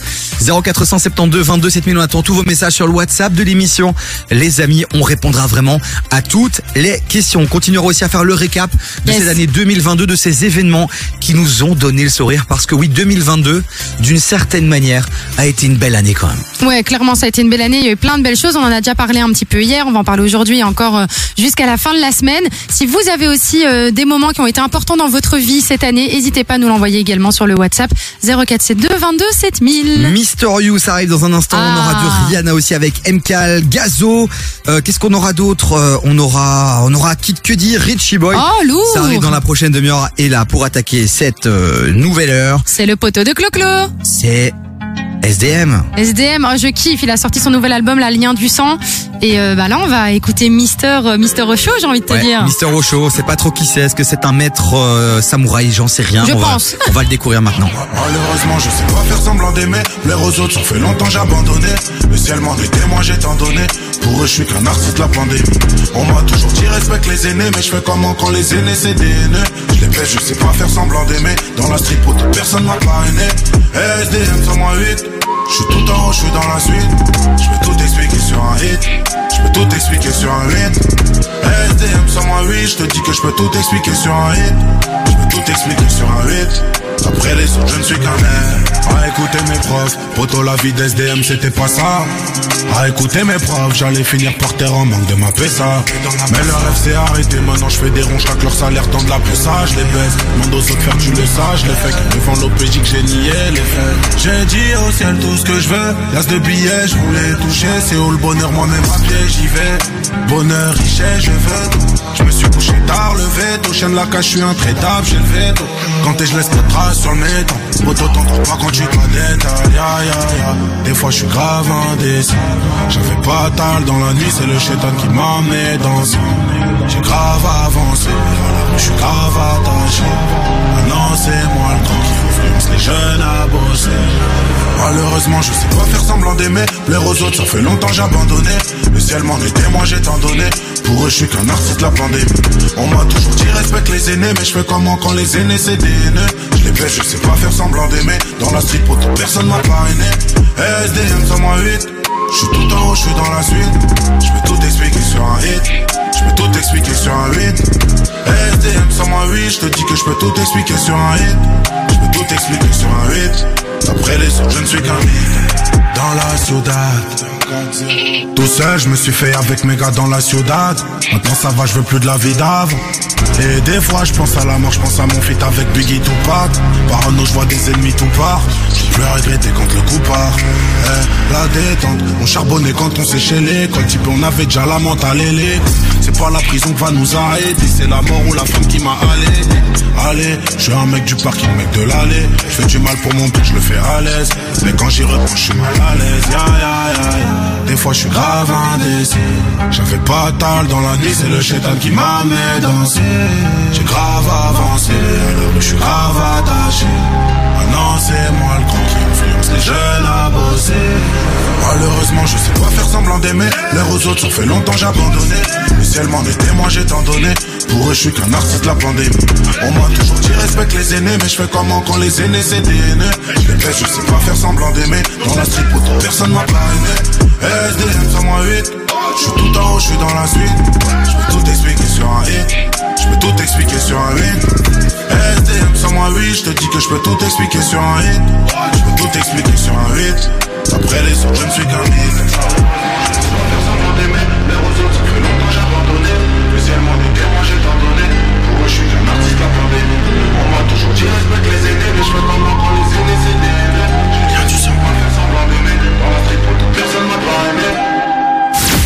0472 22 7000, on attend tous vos messages sur le WhatsApp de l'émission. Les amis, on répondra vraiment à toutes les questions. On continuera aussi à faire le récap de Yes. ces années 2022, de ces événements qui nous ont donné le sourire. Parce que oui, 2022, d'une certaine manière, a été une belle année quand même. Ouais, clairement, ça a été une belle année. Il y a eu plein de belles choses. On en a déjà parlé un petit peu hier. On va en parler aujourd'hui encore euh, jusqu'à la fin de la semaine. Si vous avez aussi euh, des moments qui ont été importants dans votre vie cette année, n'hésitez pas à nous l'envoyer également sur le WhatsApp 0472 22 7000. Mister You, ça arrive dans un instant. On aura Ah. du Rihanna aussi avec MKL, Gazo. Euh, Qu'est-ce qu'on aura d'autre? Euh, On aura, on aura Kid Cudi, Richie Boy. Oh, lourd Ça arrive dans la prochaine demi-heure. Et là, pour attaquer cette euh, nouvelle heure, C'est le poteau de Clo-Clo. c'est SDM. SDM, oh, je kiffe. Il a sorti son nouvel album, La Lien du sang. Et euh, bah là, on va écouter Mister, euh, Mister Osho, j'ai envie de te Ouais, dire. Mister Osho, c'est pas trop qui c'est. Est-ce que c'est un maître euh, samouraï? J'en sais rien. Je on pense. Va, on va le découvrir maintenant. Malheureusement, je sais pas faire semblant d'aimer. Plaire aux autres, ça fait longtemps j'ai abandonné. Le ciel m'en est témoin, j'ai tant donné. Pour eux, je suis qu'un artiste de la pandémie. On m'a toujours dit respecte les aînés, mais je fais comment quand les aînés c'est des haineux? Je les baisse, je sais pas faire semblant d'aimer. Dans la street, pour personne m'a parrainé. SDM 108. Je suis tout en haut, je suis dans la suite. Je peux tout expliquer sur un hit. Je peux tout expliquer sur un hit. SDM 108, je te dis que je peux tout expliquer sur un hit. Je peux tout expliquer sur un hit. Après les autres, je ne suis qu'un air. À écouter mes profs, poto la vie d'SDM, c'était pas ça. À écouter mes profs, j'allais finir par terre en manque de ma PSA. Mais leur rêve s'est arrêté, maintenant je fais des ronds, chaque leur salaire tend de la je les baisse. Aux autres faire, tu le je les fais. Devant l'OPJ que j'ai nié les faits. J'ai dit au ciel tout ce que je veux. L'as de billets, je voulais toucher. C'est où le bonheur, moi-même à pied, j'y vais. Bonheur, richesse, je veux. Je me suis couché tard, le veto, chaîne la cache, je suis intraitable, j'ai le veto. Quand t'es, je laisse de traces sur le métal. Auto t'entends pas quand tu détail, ya ya ya. Des fois je suis grave indécis. J'avais pas tal dans la nuit, c'est le chétan qui m'a amené dans ce J'ai grave avancé, je suis grave attaché. Maintenant c'est moi le grand qui influence les jeunes à bosser. Malheureusement, je sais pas faire semblant d'aimer. Plaire aux autres, ça fait longtemps j'ai abandonné. Le ciel m'en est témoin, j'ai tant donné. Pour eux, je suis qu'un artiste la pandémie. On m'a toujours dit respecte les aînés, mais je fais comment quand les aînés c'est des haineux? Je les baisse, je sais pas faire semblant d'aimer. Dans la street, pour toute personne m'a parrainé. SDM 108. Je suis tout en haut, je suis dans la suite. Je peux tout expliquer sur un hit. Je peux tout expliquer sur un 8. SDM 108, je te dis que je peux tout expliquer sur un hit. Tout expliquer sur un 8. Après les autres, je ne suis qu'un mythe. Dans la ciudad. Tout seul, je me suis fait avec mes gars dans la ciudad. Maintenant ça va, je veux plus de la vie d'avant. Et des fois, je pense à la mort, je pense à mon feat avec Biggie Tupac. Parano, je vois des ennemis tout part. Je plus regretter quand le coup part. Eh, la détente, on charbonnait quand on séchait les Quand type, on avait déjà la mentale. C'est pas la prison qui va nous arrêter, c'est la mort ou la femme qui m'a allé. Allez, je suis un mec du parking, mec de l'allée. Je fais du mal pour mon but, je le fais à l'aise. Mais quand j'y reprends, je suis mal à l'aise. Ya, ya, ya. Des fois, je suis grave indécis. J'avais pas tal dans la nuit, c'est le chétan qui m'a mis danser. J'ai grave avancé, alors je suis grave attaché. Maintenant, c'est moi le grand jeunes à. Malheureusement, je sais pas faire semblant d'aimer. L'air aux autres, ça fait longtemps j'ai abandonné. Le ciel m'en est témoin, j'ai tant donné. Pour eux, je suis qu'un artiste la pandémie. On m'a toujours dit respecte les aînés, mais je fais comment quand les aînés c'est des. Je les baisse, je sais pas faire semblant d'aimer. Dans la street, pour personne m'a parrainé. SDM 108. Je suis tout en haut, je suis dans la suite. Je tout expliquer sur un hit. Je peux tout expliquer sur un hit. SDM 108, je te dis que je peux tout expliquer sur un hit. Je peux tout expliquer sur un hit. Après les autres, je ne suis qu'un mythe. Je suis qu'un artiste de la pandémie. On m'a toujours dit respecte les aînés, mais je fais comment quand les aînés c'est des haineux. J'ai bien du sang, faire semblant d'aimer. Dans la street, pour toute personne m'a pas aimé.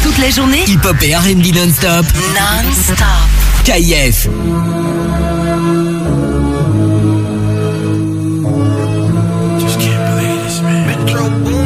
Toute la journée, hip-hop et R&B non-stop. Non-stop. KIF. Just can't believe this, man. Metro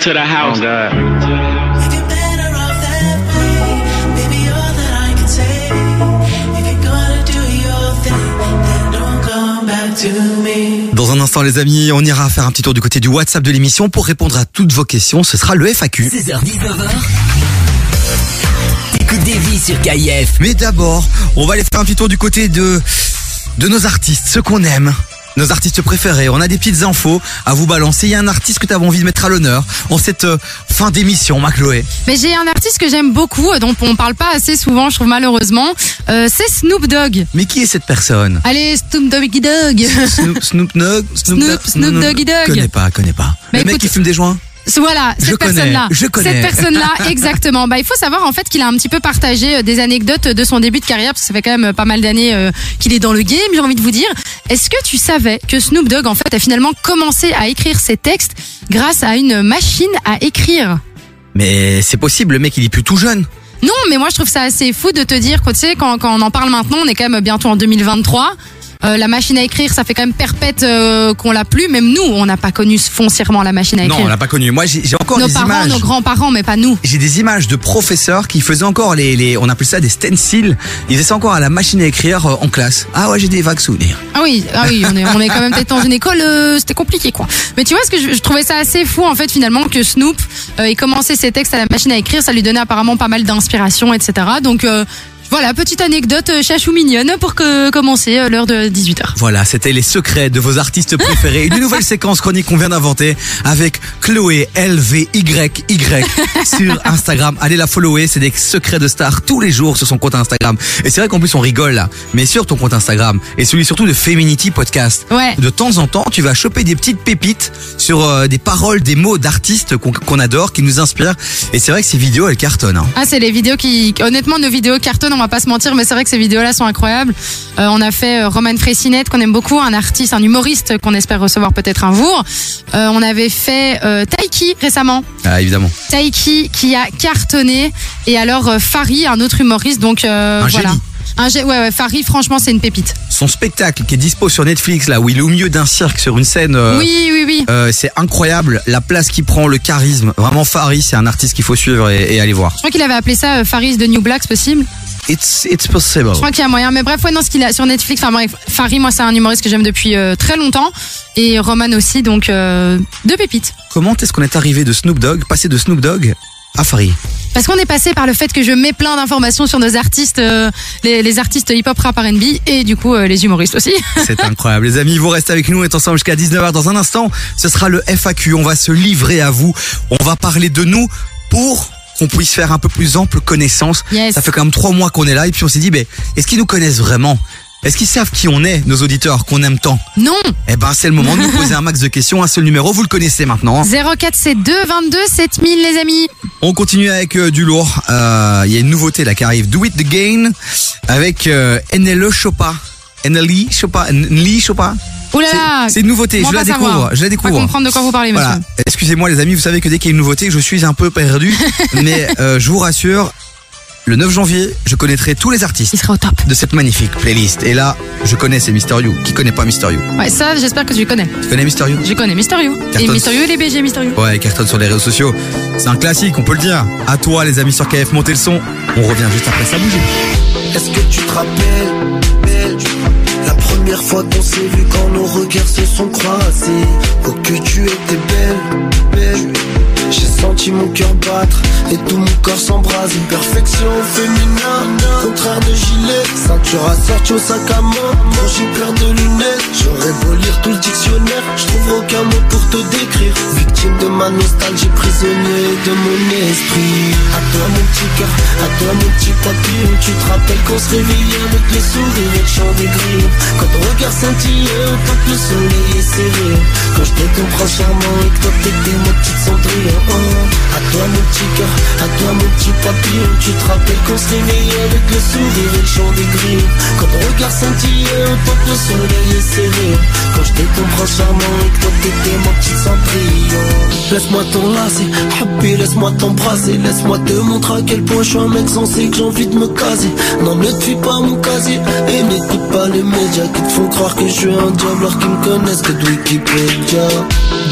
to the house. Dans un instant, les amis, on ira faire un petit tour du côté du WhatsApp de l'émission pour répondre à toutes vos questions. Ce sera le FAQ. 16h-19h. Écoute des vies sur KIF. Mais d'abord, on va aller faire un petit tour du côté de, de nos artistes, ceux qu'on aime. Nos artistes préférés, on a des petites infos à vous balancer. Il y a un artiste que tu avais envie de mettre à l'honneur en cette euh, fin d'émission, ma Chloé. Mais j'ai un artiste que j'aime beaucoup, euh, dont on parle pas assez souvent, je trouve malheureusement. Euh, c'est Snoop Dogg. Mais qui est cette personne? Allez, Snoop Doggy Dogg. Snoop, Snoop Dogg Snoop- Snoop Doggy Dogg. Connais pas, connais pas. Bah, le mec écoute- qui fume des joints Voilà, Je cette personne-là. je connais. Cette personne-là, exactement. Bah, il faut savoir en fait qu'il a un petit peu partagé euh, des anecdotes de son début de carrière, parce que ça fait quand même pas mal d'années euh, qu'il est dans le game, j'ai envie de vous dire. Est-ce que tu savais que Snoop Dogg en fait a finalement commencé à écrire ses textes grâce à une machine à écrire? Mais c'est possible, le mec il est plus tout jeune. Non, mais moi je trouve ça assez fou de te dire que tu sais quand, quand on en parle maintenant, on est quand même bientôt en 2023. Euh, la machine à écrire, ça fait quand même perpète euh, qu'on l'a plus. Même nous, on n'a pas connu foncièrement la machine à écrire. Non, on l'a pas connu. Moi j'ai encore nos des parents, images. nos grands-parents, mais pas nous. J'ai des images de professeurs qui faisaient encore les, les on appelle ça des stencils. Ils faisaient ça encore à la machine à écrire euh, en classe. Ah ouais, j'ai des vagues souvenirs. Ah oui, ah oui, on est, on est quand même peut-être dans une école, c'était compliqué quoi. Mais tu vois, ce que je, je trouvais ça assez fou en fait finalement que Snoop ait commencé ses textes à la machine à écrire, ça lui donnait apparemment pas mal d'inspiration, etc. Donc euh, voilà, petite anecdote euh, chachou mignonne pour que commencer euh, l'heure de 18h. Voilà, c'était les secrets de vos artistes préférés. Une nouvelle séquence chronique qu'on vient d'inventer avec Chloé LVYY sur Instagram. Allez la follower, c'est des secrets de stars tous les jours sur son compte Instagram. Et c'est vrai qu'en plus on rigole là, mais sur ton compte Instagram et celui surtout de Feminity Podcast. Ouais. De temps en temps, tu vas choper des petites pépites sur euh, des paroles, des mots d'artistes qu'on adore, qui nous inspirent. Et c'est vrai que ces vidéos, elles cartonnent. hein. Ah, c'est les vidéos qui, honnêtement, nos vidéos cartonnent, on va pas se mentir, mais c'est vrai que ces vidéos-là sont incroyables. Euh, on a fait euh, Roman Fressinette, qu'on aime beaucoup, un artiste, un humoriste qu'on espère recevoir peut-être un jour. Euh, on avait fait euh, Taiki récemment. Ah, évidemment. Taiki qui a cartonné et alors Fari un autre humoriste donc Un voilà génie. Un ouais, ouais Fari franchement c'est une pépite Son spectacle qui est dispo sur Netflix, là où il est au milieu d'un cirque sur une scène. euh, oui oui oui Euh, c'est incroyable la place qu'il prend, le charisme. Vraiment, Faris, c'est un artiste qu'il faut suivre et, et aller voir. je crois qu'il avait appelé ça euh, Faris de New Black c'est possible? It's, it's possible. je crois qu'il y a moyen mais bref ouais non ce qu'il a sur Netflix enfin bref Fari moi c'est un humoriste que j'aime depuis euh, très longtemps et Roman aussi donc euh, deux pépites Comment est-ce qu'on est arrivé de Snoop Dogg, passé de Snoop Dogg à Faris parce qu'on est passé par le fait que je mets plein d'informations sur nos artistes euh, les, les artistes hip-hop rap R&B et du coup euh, les humoristes aussi C'est incroyable. Les amis, vous restez avec nous. On est ensemble jusqu'à 19h. Dans un instant, ce sera le FAQ. On va se livrer à vous. On va parler de nous pour qu'on puisse faire un peu plus ample connaissance. Yes. Ça fait quand même trois mois qu'on est là et puis on s'est dit, mais est-ce qu'ils nous connaissent vraiment? Est-ce qu'ils savent qui on est, nos auditeurs, qu'on aime tant non Eh ben, c'est le moment de nous poser un max de questions. Un seul numéro, vous le connaissez maintenant. hein. 04 c'est 2 22 7000 les amis On continue avec euh, du lourd. Euh, Il y a une nouveauté là qui arrive. Do It Again avec euh, NLE Chopa. NLE Chopa. NLE Chopa. Ouh là là C'est une nouveauté, je la pas découvre, savoir je la découvre. Pas comprendre de quoi vous parlez, monsieur. Voilà. Excusez-moi les amis, vous savez que dès qu'il y a une nouveauté, je suis un peu perdu. mais euh, je vous rassure, le 9 janvier, je connaîtrai tous les artistes de cette magnifique playlist. Et là, je connais c'est Mister You. Qui connaît pas Mister You? Ouais, ça, j'espère que tu connais. Tu connais Mister You? Je connais Mysterio. Et Carton. Mysterio et les BG Mysterio. Ouais, il cartonne sur les réseaux sociaux. C'est un classique, on peut le dire. À toi les amis sur KF, montez le son. On revient juste après ça bouger. Est-ce que tu te rappelles belle, La première fois qu'on s'est vu quand nos regards se sont croisés? Oh que tu étais belle, belle J'ai senti mon cœur battre et tout mon corps s'embrase. Une perfection féminin, contraire de gilet. Ceinture assortie au sac à main, quand j'ai peur de lunettes J'aurais beau lire tout le dictionnaire, je trouve aucun mot pour te décrire. Victime de ma nostalgie, prisonnier de mon esprit. À toi mon petit cœur, à toi mon petit papillon. Tu te rappelles qu'on se réveillait avec le sourire et le chant des grilles. Quand ton regard scintillait autant que le soleil est serré. Quand je t'ai prince charmant et que toi t'étais ma petite cendrille À toi mon petit cœur, à toi mon petit papillon. Tu te rappelles qu'on se réveillait avec le sourire et le chant des grilles. Quand ton regard scintillait autant que le soleil est serré. Quand je ton prince charmant et que toi t'étais mon petit cendrillon. Laisse-moi t'enlacer, happy laisse-moi t'embrasser. Laisse-moi te montrer à quel point je suis un mec sensé que j'ai envie de me caser. Non ne te pas mon casier. Et n'écoute pas les médias qui te font croire que je suis un diable Alors qu'ils me connaissent que de Wikipédia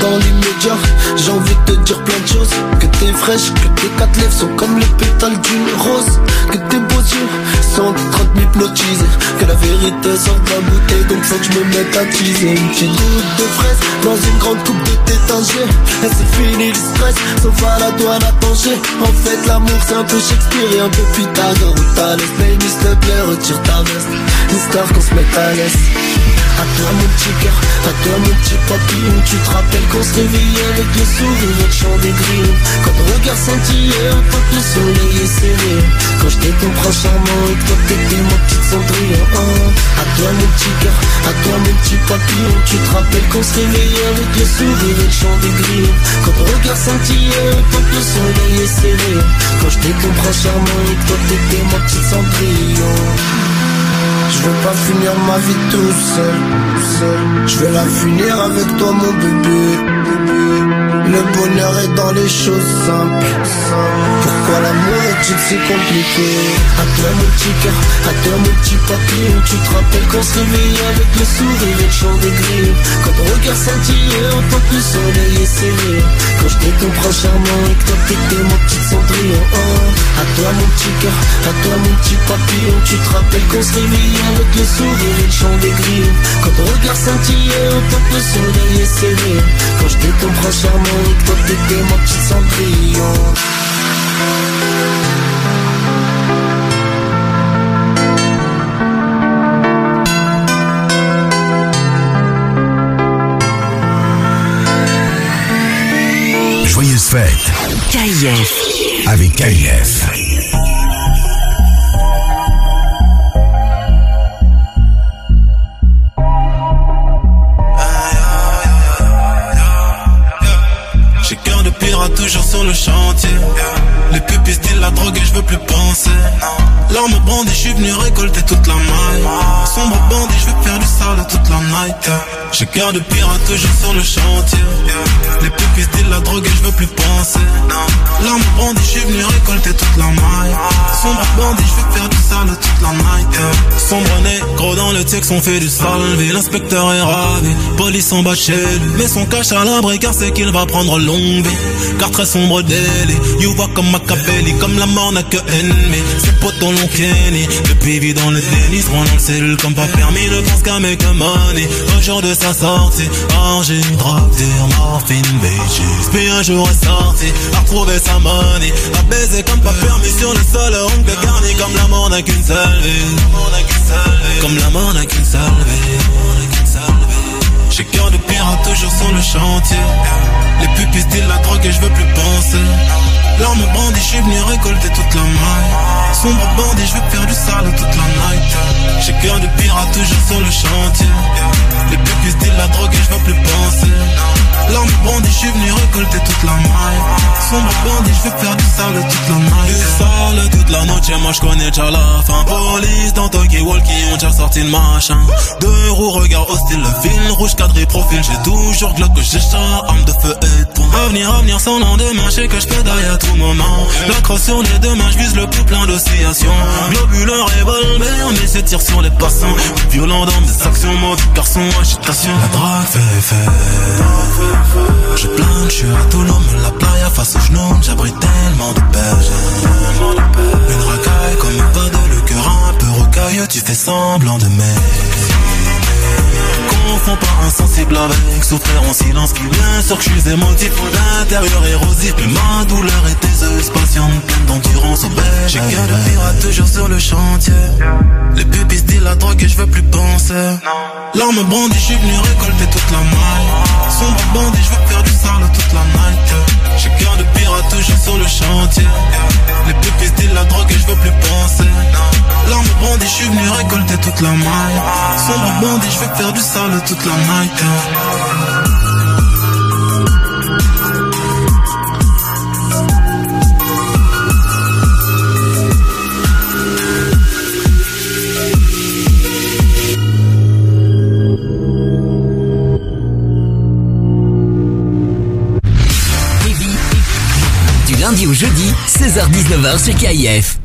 Dans l'immédiat, j'ai envie de te dire plein Que t'es fraîche, que tes quatre lèvres sont comme les pétales d'une rose. Que tes beaux yeux sont en train de Que la vérité sort de la bouteille donc faut que je me mette à teaser. Une petite goutte de fraise dans une grande coupe de tétanger Et c'est fini le stress, sauf à la douane à Tanger En fait l'amour c'est un peu Shakespeare et un peu Pythagore. Où t'as les s'il te plaît retire ta veste. Histoire qu'on se mette à l'aise à toi mon petit cœur, à toi mon petit papillon Tu te rappelles qu'on se réveillait avec le sourire et le chant des grillons Quand ton regard scintillait, un peu le soleil est serré. Quand j'étais ton prince charmant et toi t'étais mon petit cendrillon oh. À toi mon petit cœur, à toi mon petit papillon Tu te rappelles qu'on se réveillait avec le sourire et le chant des grillons Quand ton regard scintillait, peu le soleil est serré. Quand j'étais ton prince charmant et toi t'étais mon petit cendrillon je veux pas finir ma vie tout seul, seul. Je veux la finir avec toi mon bébé. Le bonheur est dans les choses simples. Pourquoi l'amour est-il si compliqué? À toi mon petit cœur, à toi mon petit papillon Tu te rappelles qu'on se réveillait avec le sourire et le chant des grilles Quand ton regard scintillait, en tant que le soleil serré Quand ton prince charmant et que toi t'étais mon petit cendrillon oh. À toi mon petit cœur, à toi mon petit papillon Tu te rappelles qu'on se avec le sourire et le chant des grilles Quand ton regard scintillait, tant que le soleil est serré Quand j'étais ton prince charmant et que toi t'étais mon petit cendrillon Joyeuse fête KIF. avec KIF. Sur le chantier. Les pupilles disent la drogue et je veux plus penser. L'arme brandie, je suis venu récolter toute la maille. Sombre bandit, je veux faire du sale toute la night. J'ai cœur de pirate toujours sur le chantier. Les pupilles disent la drogue et je veux plus penser. L'arme brandie, je suis venu récolter toute la maille. Sombre bandit, je veux faire du sale toute la night. Sombre négro dans le texte, on fait du salvé. L'inspecteur est ravi, police en bas chez lui. Mais son cache à l'abri car c'est qu'il va prendre longue. Car très sombre délit, you vois comme Comme la mort n'a que ennemi. Ses potes l'ont kenny, depuis vit dans le déni, se dans le cellule comme pas permis, ne pense qu'à make money. Au jour de sa sortie, orgie, drogue, morphine, bitches. Puis un jour est sorti, a retrouvé sa money, a baisé comme pas permis sur le sol, ongle garni comme la mort n'a qu'une seule vie. Comme la mort n'a qu'une seule vie. J'ai cœur de pirate toujours sur le chantier. Les pupilles disent la drogue et je veux plus penser. L'arme brandie, je suis venu récolter toute la maille. Sombre bandit, je veux faire du sale toute la night. J'ai cœur de pirate toujours sur le chantier. Les pupilles disent la drogue et je veux plus penser. L'arme brandie, je suis venu récolter toute la maille. Sombre bandit, je veux faire du sale toute la night. Du sale toute la noche, moi je connais déjà la fin. Police dans Tokyo Walkie, ont déjà sorti le machin. Deux roues, regard hostile, le rouge cadré profil. J'ai toujours glock j'ai chat, arme de feu et tout. Avenir, avenir sans lendemain, je sais que je pédale à moment. La crosse sur les deux mains, je vise le plus plein d'oscillations. Globuleur revolver, mais c'est tir sur les passants. Violent dans mes actions, mauvais garçon, agitation. La drague fait effet. Je plane, je suis à Toulon, la playa face aux genoux, j'abrite tellement de perches. Une racaille comme un pas de le cœur un peu rocailleux, tu fais semblant de m'aimer. Confonds pas insensible avec souffrir en silence qui bien sûr que je suis émotif d'intérieur érosif Mais ma douleur est aiseuse, patiente, pleine d'endurance au J'ai cœur de pirate toujours sur le chantier. Les pupilles disent la drogue et je veux plus penser. L'arme brandie, je suis venu récolter toute la maille. Sombre bandit, je veux faire du sale toute la night. J'ai cœur de pirate toujours sur le chantier. Les pupilles disent la drogue et je veux plus penser. L'arme brandie, je suis venu récolter toute la maille. Sombre bandit, je veux faire du sale toute la night. Du lundi au jeudi, 16h-19h sur KIF.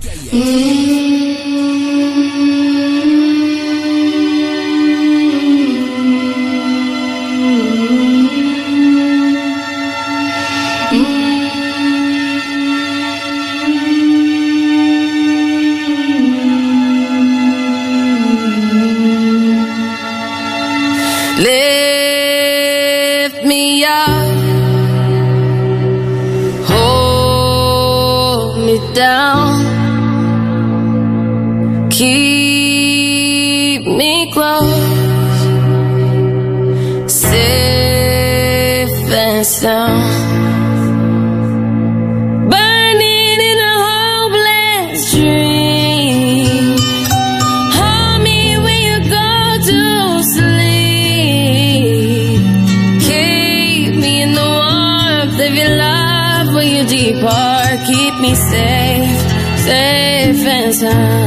Safe and.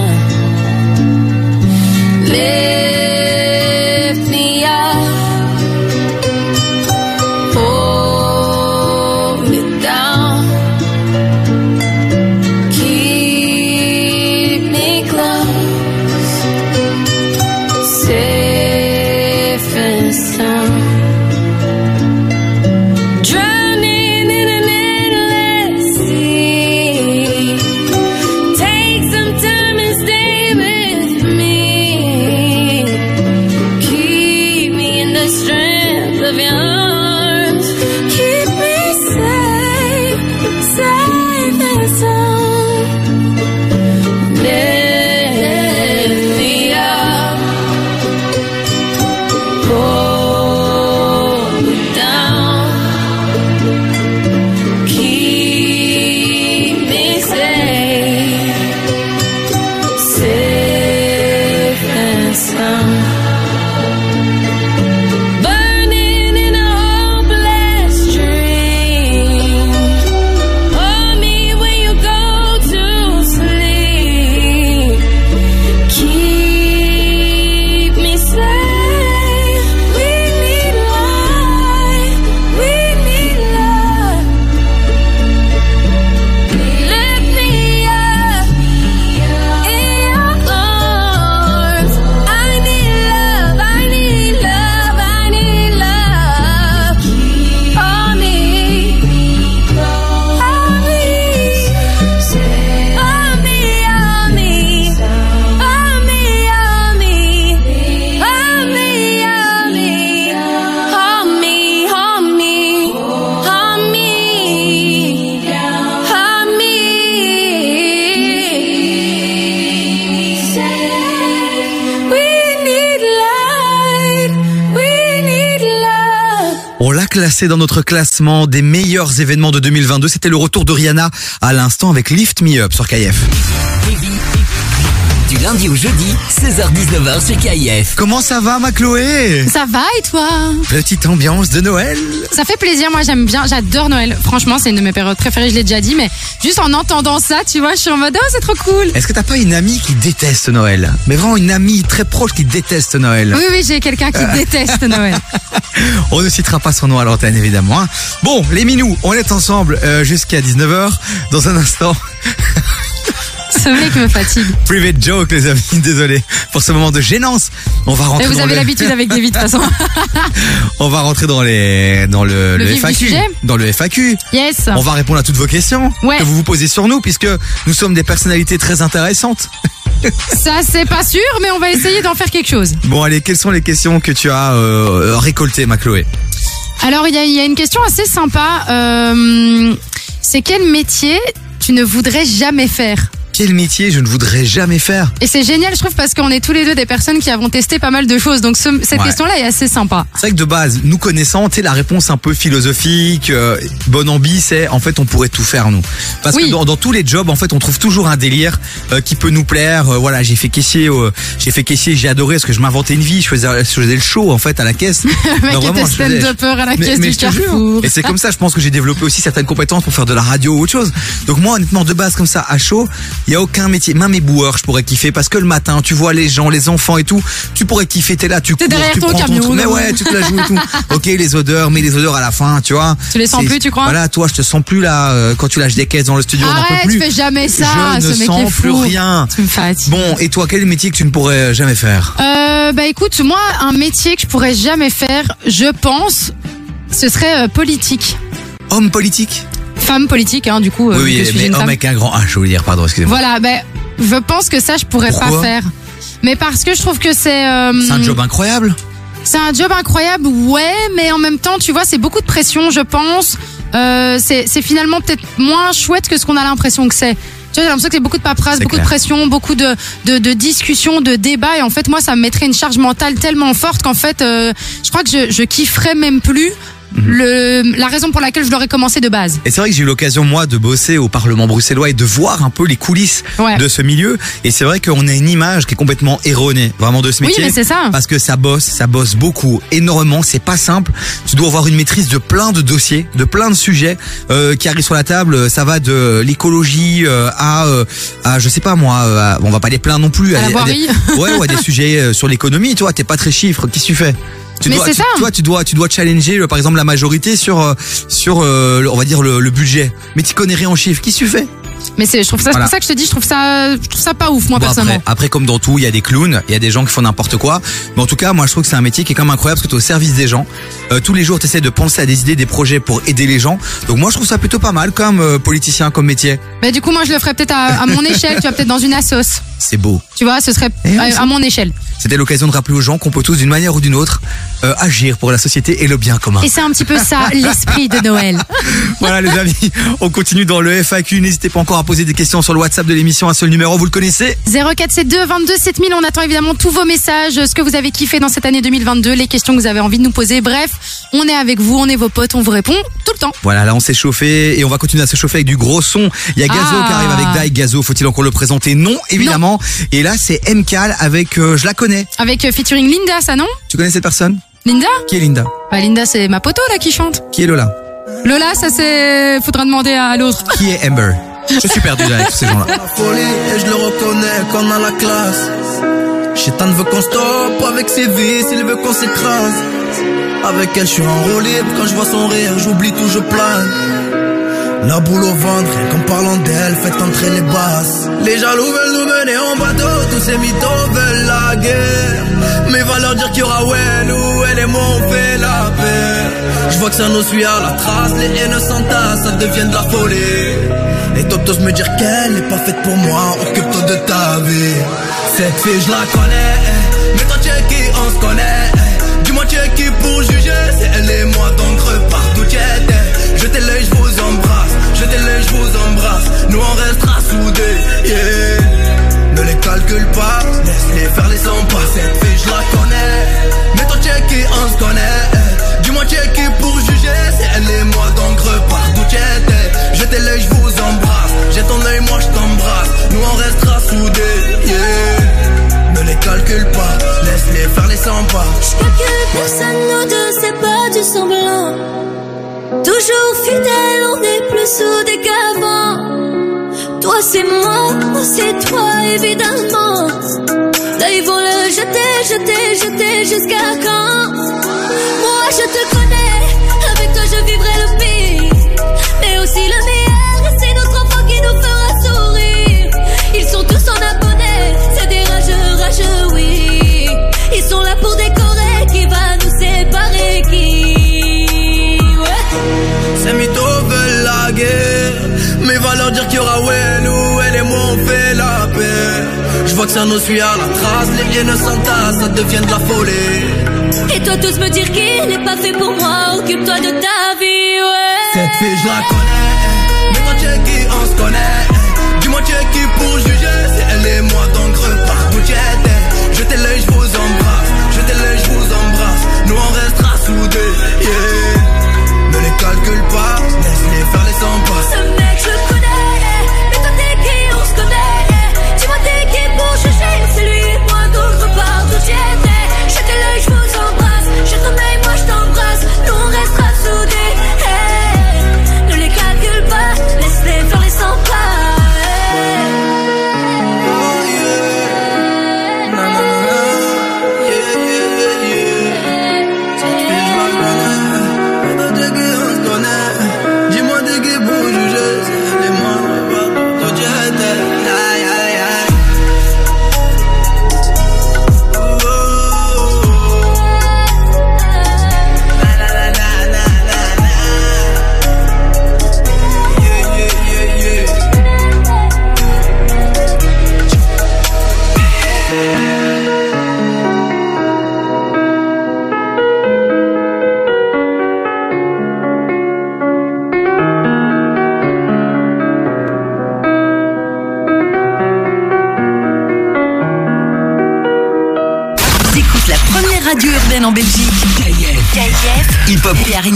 Classé dans notre classement des meilleurs événements de 2022. C'était le retour de Rihanna à l'instant avec Lift Me Up sur KF. Du lundi au jeudi, 16h-19h sur KIF. Comment ça va ma Chloé? Ça va et toi? Petite ambiance de Noël Ça fait plaisir, moi j'aime bien, j'adore Noël. Franchement, c'est une de mes périodes préférées, je l'ai déjà dit, mais juste en entendant ça, tu vois, je suis en mode, oh, c'est trop cool. Est-ce que t'as pas une amie qui déteste Noël? Mais vraiment une amie très proche qui déteste Noël Oui, oui, j'ai quelqu'un qui déteste Noël. On ne citera pas son nom à l'antenne évidemment. hein. Bon, les minous, on est ensemble euh, jusqu'à 19h. Dans un instant, Ce mec me fatigue. private joke les amis, désolé pour ce moment de gênance. On va rentrer Et vous dans avez l'habitude avec David, de toute façon. On va rentrer dans les dans le, FAQ, dans le FAQ. Yes. On va répondre à toutes vos questions Ouais. que vous vous posez sur nous puisque nous sommes des personnalités très intéressantes. Ça, c'est pas sûr, mais on va essayer d'en faire quelque chose. Bon allez, quelles sont les questions que tu as euh, récoltées, ma Chloé? Alors, il y a, il y a une question assez sympa. Euh, c'est quel métier tu ne voudrais jamais faire? Quel métier je ne voudrais jamais faire Et c'est génial, je trouve, parce qu'on est tous les deux des personnes qui avons testé pas mal de choses. Donc, ce- cette Ouais. question-là est assez sympa. C'est vrai que de base, nous connaissant, tu sais, la réponse un peu philosophique, euh, bonne ambi, c'est en fait on pourrait tout faire nous. Parce que dans, dans tous les jobs, en fait, on trouve toujours un délire euh, qui peut nous plaire. Euh, voilà, j'ai fait caissier, euh, j'ai fait caissier, j'ai adoré parce que je m'inventais une vie, je faisais, je faisais le show en fait à la caisse. Mec Non, vraiment, était stand-upper à la Mais- caisse mais du. Carrefour. Et c'est comme ça, je pense que j'ai développé aussi certaines compétences pour faire de la radio ou autre chose. Donc moi, honnêtement, de base comme ça, à chaud, Il y a aucun métier, même éboueur, je pourrais kiffer parce que le matin, tu vois les gens, les enfants et tout, tu pourrais kiffer. T'es là, tu cours, derrière tu ton prends camion, truc. Mais ouais, tu te la joues et tout. Ok, les odeurs, mais les odeurs à la fin, tu vois. Tu les sens plus, tu crois Voilà, toi, je te sens plus là euh, quand tu lâches des caisses dans le studio. on peut Arrête, plus. fais jamais ça, Je ce ne mec sens est fou. plus rien. Tu me fatigues. Bon, et toi, quel métier que tu ne pourrais jamais faire? Euh, bah écoute, moi, un métier que je pourrais jamais faire, je pense, ce serait euh, politique. Homme politique? Femme politique, hein, du coup. euh, Oui, que je oui, suis mais une homme femme. avec un grand H, je voulais dire, pardon, excusez-moi. Voilà, ben, je pense que ça, je pourrais Pourquoi pas faire. Mais parce que je trouve que c'est. euh, C'est un job incroyable. C'est un job incroyable, ouais, mais en même temps, tu vois, c'est beaucoup de pression, je pense. Euh, c'est c'est finalement peut-être moins chouette que ce qu'on a l'impression que c'est. Tu vois, j'ai l'impression que c'est beaucoup de paperasse, C'est beaucoup clair. de pression, beaucoup de, de, de discussions, de débats. Et en fait, moi, ça me mettrait une charge mentale tellement forte qu'en fait, euh, je crois que je, je kifferais même plus Mhm. le, la raison pour laquelle je l'aurais commencé de base. Et c'est vrai que j'ai eu l'occasion, moi, de bosser au Parlement bruxellois et de voir un peu les coulisses Ouais. de ce milieu. Et c'est vrai qu'on a une image qui est complètement erronée, vraiment, de ce Oui, métier. mais c'est ça. Parce que ça bosse, ça bosse beaucoup, énormément. C'est pas simple. Tu dois avoir une maîtrise de plein de dossiers, de plein de sujets euh, qui arrivent sur la table. Ça va de l'écologie euh, à, euh, à, je sais pas moi, euh, à- on va pas les plaindre non plus. À la des- voirie. des, ouais, ou à des sujets euh, sur l'économie. Toi, t'es pas très chiffre. Qu'est-ce que tu fais? Tu Mais dois, c'est tu, ça. Toi, tu dois, tu dois challenger, euh, par exemple, la majorité sur, euh, sur, euh, on va dire le, le budget. Mais tu connais rien en chiffres. Tu fais? Mais c'est, je trouve ça, c'est pour ça que je te dis, je trouve ça, je trouve ça pas ouf, moi, Bon, personnellement. après, après, comme dans tout, il y a des clowns, il y a des gens qui font n'importe quoi. Mais en tout cas, moi, je trouve que c'est un métier qui est quand même incroyable parce que tu es au service des gens. Euh, tous les jours, tu essaies de penser à des idées, des projets pour aider les gens. Donc moi, je trouve ça plutôt pas mal comme euh, politicien, comme métier. Mais du coup, moi, je le ferais peut-être à, à mon échelle, tu vois, peut-être dans une assos. C'est beau. Tu vois, ce serait Et à, à mon échelle. C'était l'occasion de rappeler aux gens qu'on peut tous, d'une manière ou d'une autre, euh, agir pour la société et le bien commun. Et c'est un petit peu ça, l'esprit de Noël. Voilà les amis, on continue dans le FAQ. N'hésitez pas encore à poser des questions sur le WhatsApp de l'émission, un seul numéro, vous le connaissez 0472 22 7000, on attend évidemment tous vos messages, ce que vous avez kiffé dans cette année 2022, les questions que vous avez envie de nous poser. Bref, on est avec vous, on est vos potes, on vous répond tout le temps. Voilà, là on s'est chauffé et on va continuer à se chauffer avec du gros son. Il y a Gazo Ah. qui arrive avec Dai. Gazo, faut-il encore le présenter? Non, évidemment. Et là c'est MCAL avec, euh, je la connais. Avec euh, featuring Linda, ça non? Tu connais cette personne? Linda Qui est Linda Bah Linda, c'est ma poteau là qui chante. Qui est Lola Lola, ça c'est... Faudra demander à l'autre. Qui est Amber Je suis perdu là avec tous ces gens-là. la folie et je le reconnais qu'on a la classe. Chétan veut qu'on stoppe avec ses vices, il veut qu'on s'écrase. Avec elle, je suis en roue libre. Quand je vois son rire, j'oublie tout, je plane. La boule au ventre, rien qu'en parlant d'elle, faites entrer les basses. Les jaloux veulent nous mener en bateau, tous ces mythos veulent la guerre. Mais va leur dire qu'il y aura Well ou elle et moi on fait la paix. Je vois que ça nous suit à la trace, les haines s'entassent, ça devient de la folie. Et t'oses me dire qu'elle n'est pas faite pour moi, occupe-toi de ta vie. Cette fille, je la connais, mais toi tu es qui, on se connaît. Dis-moi tu es qui pour juger, c'est elle et moi, donc repars d'où tu étais. Jetez l'œil, je vous embrasse, jetez l'œil, je vous embrasse. Nous on restera soudés, yeah. Ne les calcule pas, laisse-les faire les 100 pas. Pas. Calcule personne, nous deux, c'est pas du semblant. Toujours fidèle, on est plus soudés qu'avant. Toi c'est moi, moi c'est toi évidemment. Là ils vont le jeter, jeter, jeter jusqu'à quand? Que ça nous suit à la trace. Les haines s'entassent, ça devient de la folie. Et toi tous me dire qu'il n'est pas fait pour moi, occupe-toi de ta vie, ouais. Cette fille je la connais. Mais toi tu es qui, on se connaît. Dis-moi tu es qui pour juger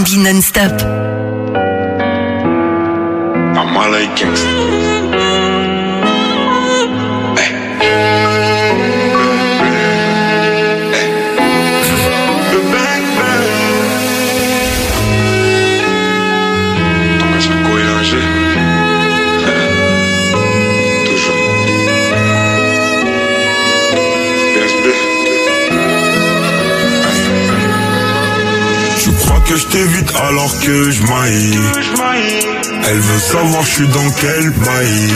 Hip hop et R&B non-stop. Que Elle veut savoir je suis dans quel bail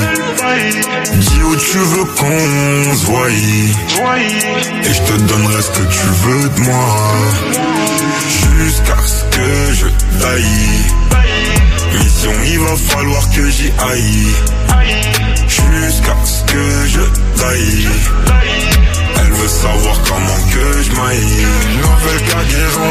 Dis où tu veux qu'on se voie. Et je te donnerai ce que tu veux de moi. Jusqu'à ce que je taille. Mission il va falloir que j'y aille. Jusqu'à ce que je taille elle veut savoir comment que je maille. Nouvelle cargaison,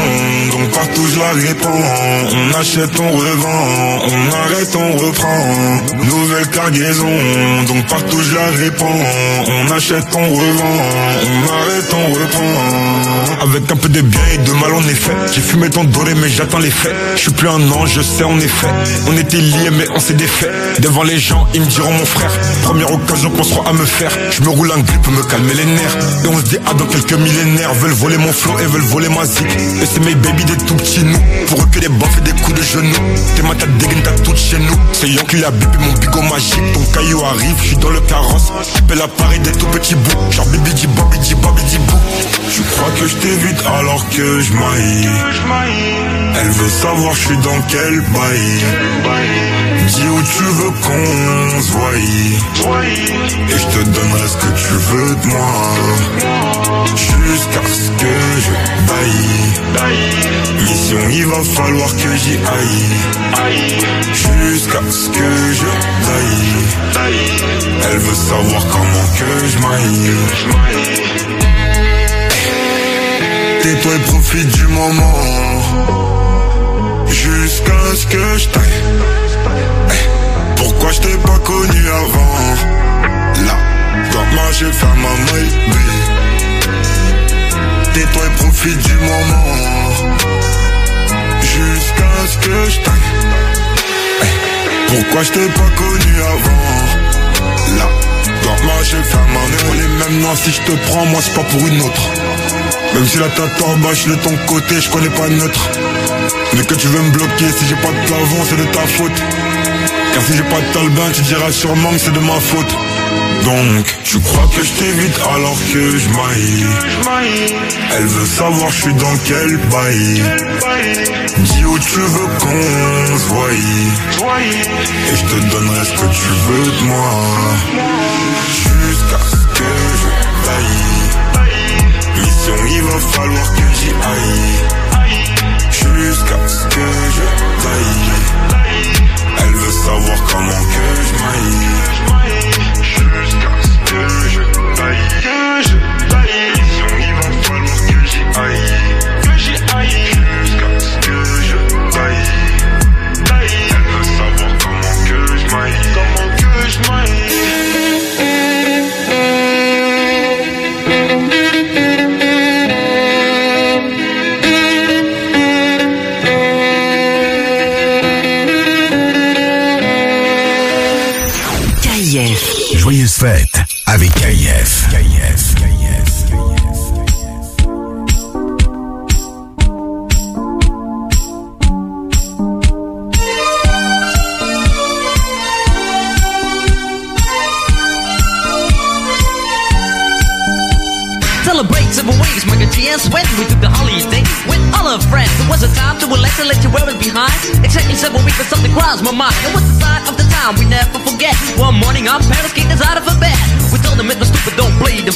donc partout je la répands On achète, on revend, on arrête, on reprend. Nouvelle cargaison, donc partout je la répands On achète, on revend, on arrête, on reprend. Avec un peu de bien et de mal en effet J'ai fumé ton doré mais j'attends les faits. Je suis plus un ange, je sais en effet. On était liés mais on s'est défait. Devant les gens, ils me diront mon frère Première occasion qu'on sera à me faire. Je me roule un grip pour me calmer les nerfs Et on se dit ah dans quelques millénaires Veulent voler mon flow et veulent voler ma zik. Et c'est mes baby des tout petits nous. Pour eux que des baffes et des coups de genoux. T'es ma tête dégaine t'as tout chez nous. C'est Yon qui a bipé mon bigot magique. Ton caillou arrive, je suis dans le carrosse. J'appelle à Paris des tout petits bouts. Genre bibi di babi di babi di bou. Tu crois que je t'évite alors que je maille Elle veut savoir je suis dans quel bail Dis où tu veux qu'on se voie. Et je te donnerai ce que tu veux de moi. Jusqu'à ce que je taille Mission il va falloir que j'y aille. Jusqu'à ce que je taille Elle veut savoir comment que je maille. Tais-toi et profite du moment. Jusqu'à ce que je taille Pourquoi je t'ai pas connu avant? Là, moi j'ai fait ma maille Tais-toi et profite du moment. Jusqu'à ce que je taille. Eh, Pourquoi je t'ai pas connu avant? Là, moi j'ai fait ma maille. Les mêmes noms si je te prends moi c'est pas pour une autre. Même si la tête en bas, je de ton côté, je connais pas neutre. Mais que tu veux me bloquer, si j'ai pas de plafond, c'est de ta faute. Car si j'ai pas de talbin, tu diras sûrement que c'est de ma faute. Donc, tu crois que je t'évite alors que je maille Elle veut savoir je suis dans quel bail. Dis où tu veux qu'on se Et je te donnerai ce que tu veux de moi. Jusqu'à ce que je taille. Mission il va falloir que j'y aille Jusqu'à ce que je taille. Elle veut savoir comment que je maille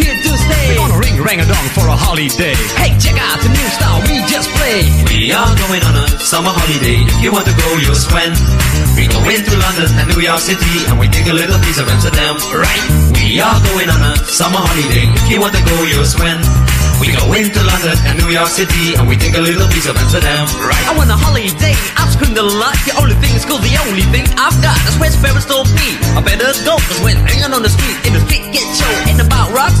here to stay. We're gonna ring rang a dong for a holiday. Hey, check out the new style we just played. We are going on a summer holiday. If you want to go, you'll swim. We go into London and New York City and we take a little piece of Amsterdam. Right? We are going on a summer holiday. If you want to go, you'll swim. We go into London and New York City and we take a little piece of Amsterdam. Right? I want a holiday, I've screamed a lot. The only thing is cool, the only thing I've got. That's where Sparrows told me. I better go, cause when hanging on the street, in the street get show. Ain't about rocks,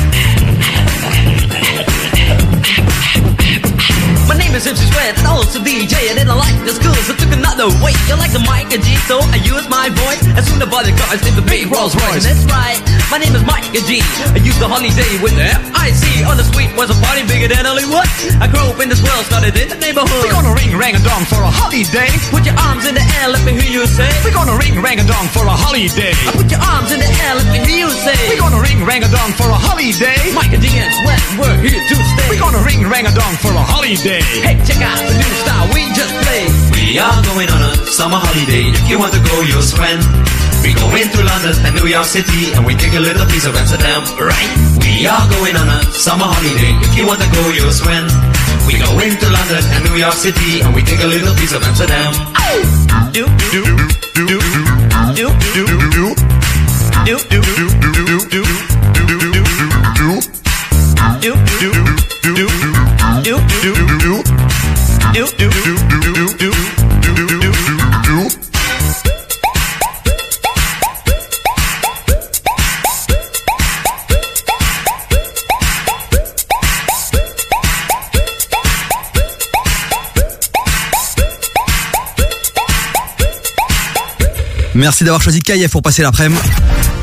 My name is MC Sweat and I also DJ. I didn't like the school, so I took another way. You like the mic and G, so I use my voice. As soon I the car, I the big Rolls Royce. And that's right, my name is Mike and G. I used the holiday with the F-I-C. On the street was a party bigger than Hollywood. I grew up in this world, started in the neighborhood. We're gonna ring rang a dong for a holiday. Put your arms in the air, let me hear you say. We're gonna ring rang a dong for a holiday. I put your arms in the air, let me hear you say. We're gonna ring rang a dong for a holiday. Mike and G and Sweat, we're here to stay. We're gonna ring rang a dong for a holiday. Hey, check out the new style we just played. We are going on a summer holiday. If you want to go, you'll swim. We go into London and New York City and we take a little piece of Amsterdam. Right? We are going on a summer holiday. If you want to go, you'll swim. We go into London and New York City and we take a little piece of Amsterdam. Do, do, do, do, do, do, do, do, do, do, do, do, Merci d'avoir choisi KF pour passer l'après-midi.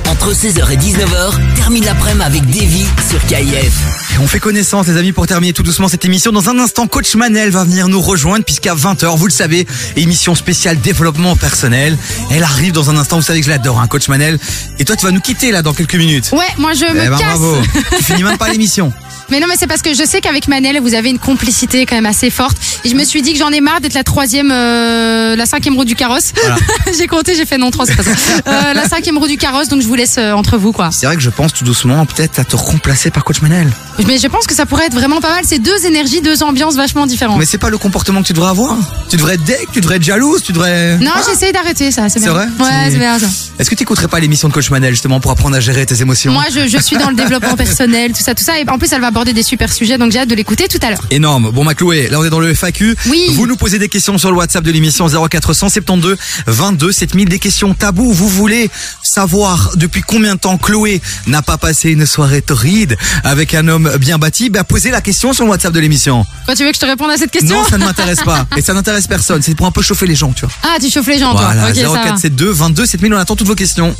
Entre 16h et 19h, termine l'après-midi avec Davy sur KIF. On fait connaissance les amis pour terminer tout doucement cette émission. Dans un instant, coach Manel va venir nous rejoindre puisqu'à 20h, vous le savez, émission spéciale développement personnel. Elle arrive dans un instant, vous savez que je l'adore, hein, coach Manel. Et toi tu vas nous quitter là dans quelques minutes. Ouais, moi je me eh ben, casse. bravo. tu finis même pas l'émission. Mais non, mais c'est parce que je sais qu'avec Manel, vous avez une complicité quand même assez forte. Et je me suis dit que j'en ai marre d'être la troisième, euh, la cinquième roue du carrosse. j'ai compté, j'ai fait non trois, c'est pas ça. Euh, la cinquième roue du carrosse, donc je vous laisse euh, entre vous, quoi. C'est vrai que je pense tout doucement peut-être à te remplacer par coach Manel. Mais je pense que ça pourrait être vraiment pas mal. C'est deux énergies, deux ambiances vachement différentes. Mais c'est pas le comportement que tu devrais avoir. Tu devrais être deck, tu devrais être jalouse, tu devrais. Non, j'essaye d'arrêter ça, c'est bien. vrai Ouais, c'est bien ça. Est-ce que tu écouterais pas l'émission de coach Manel justement pour apprendre à gérer tes émotions Moi, je, je suis dans le développement personnel, tout ça, tout ça. Et en plus, elle va aborder des super sujets, donc j'ai hâte de l'écouter tout à l'heure. Énorme. Bon, ma Chloé, là on est dans le FAQ. Oui. Vous nous posez des questions sur le WhatsApp de l'émission 0472 22 7000. Des questions tabous. Vous voulez savoir depuis combien de temps Chloé n'a pas passé une soirée torride avec un homme bien bâti Bah, posez la question sur le WhatsApp de l'émission. Quoi, tu veux que je te réponde à cette question Non, ça ne m'intéresse pas. Et ça n'intéresse personne. C'est pour un peu chauffer les gens, tu vois. Ah, tu chauffes les gens, toi. Voilà, Ok, ça va. 0472 22 7000. On attend toutes vos questions.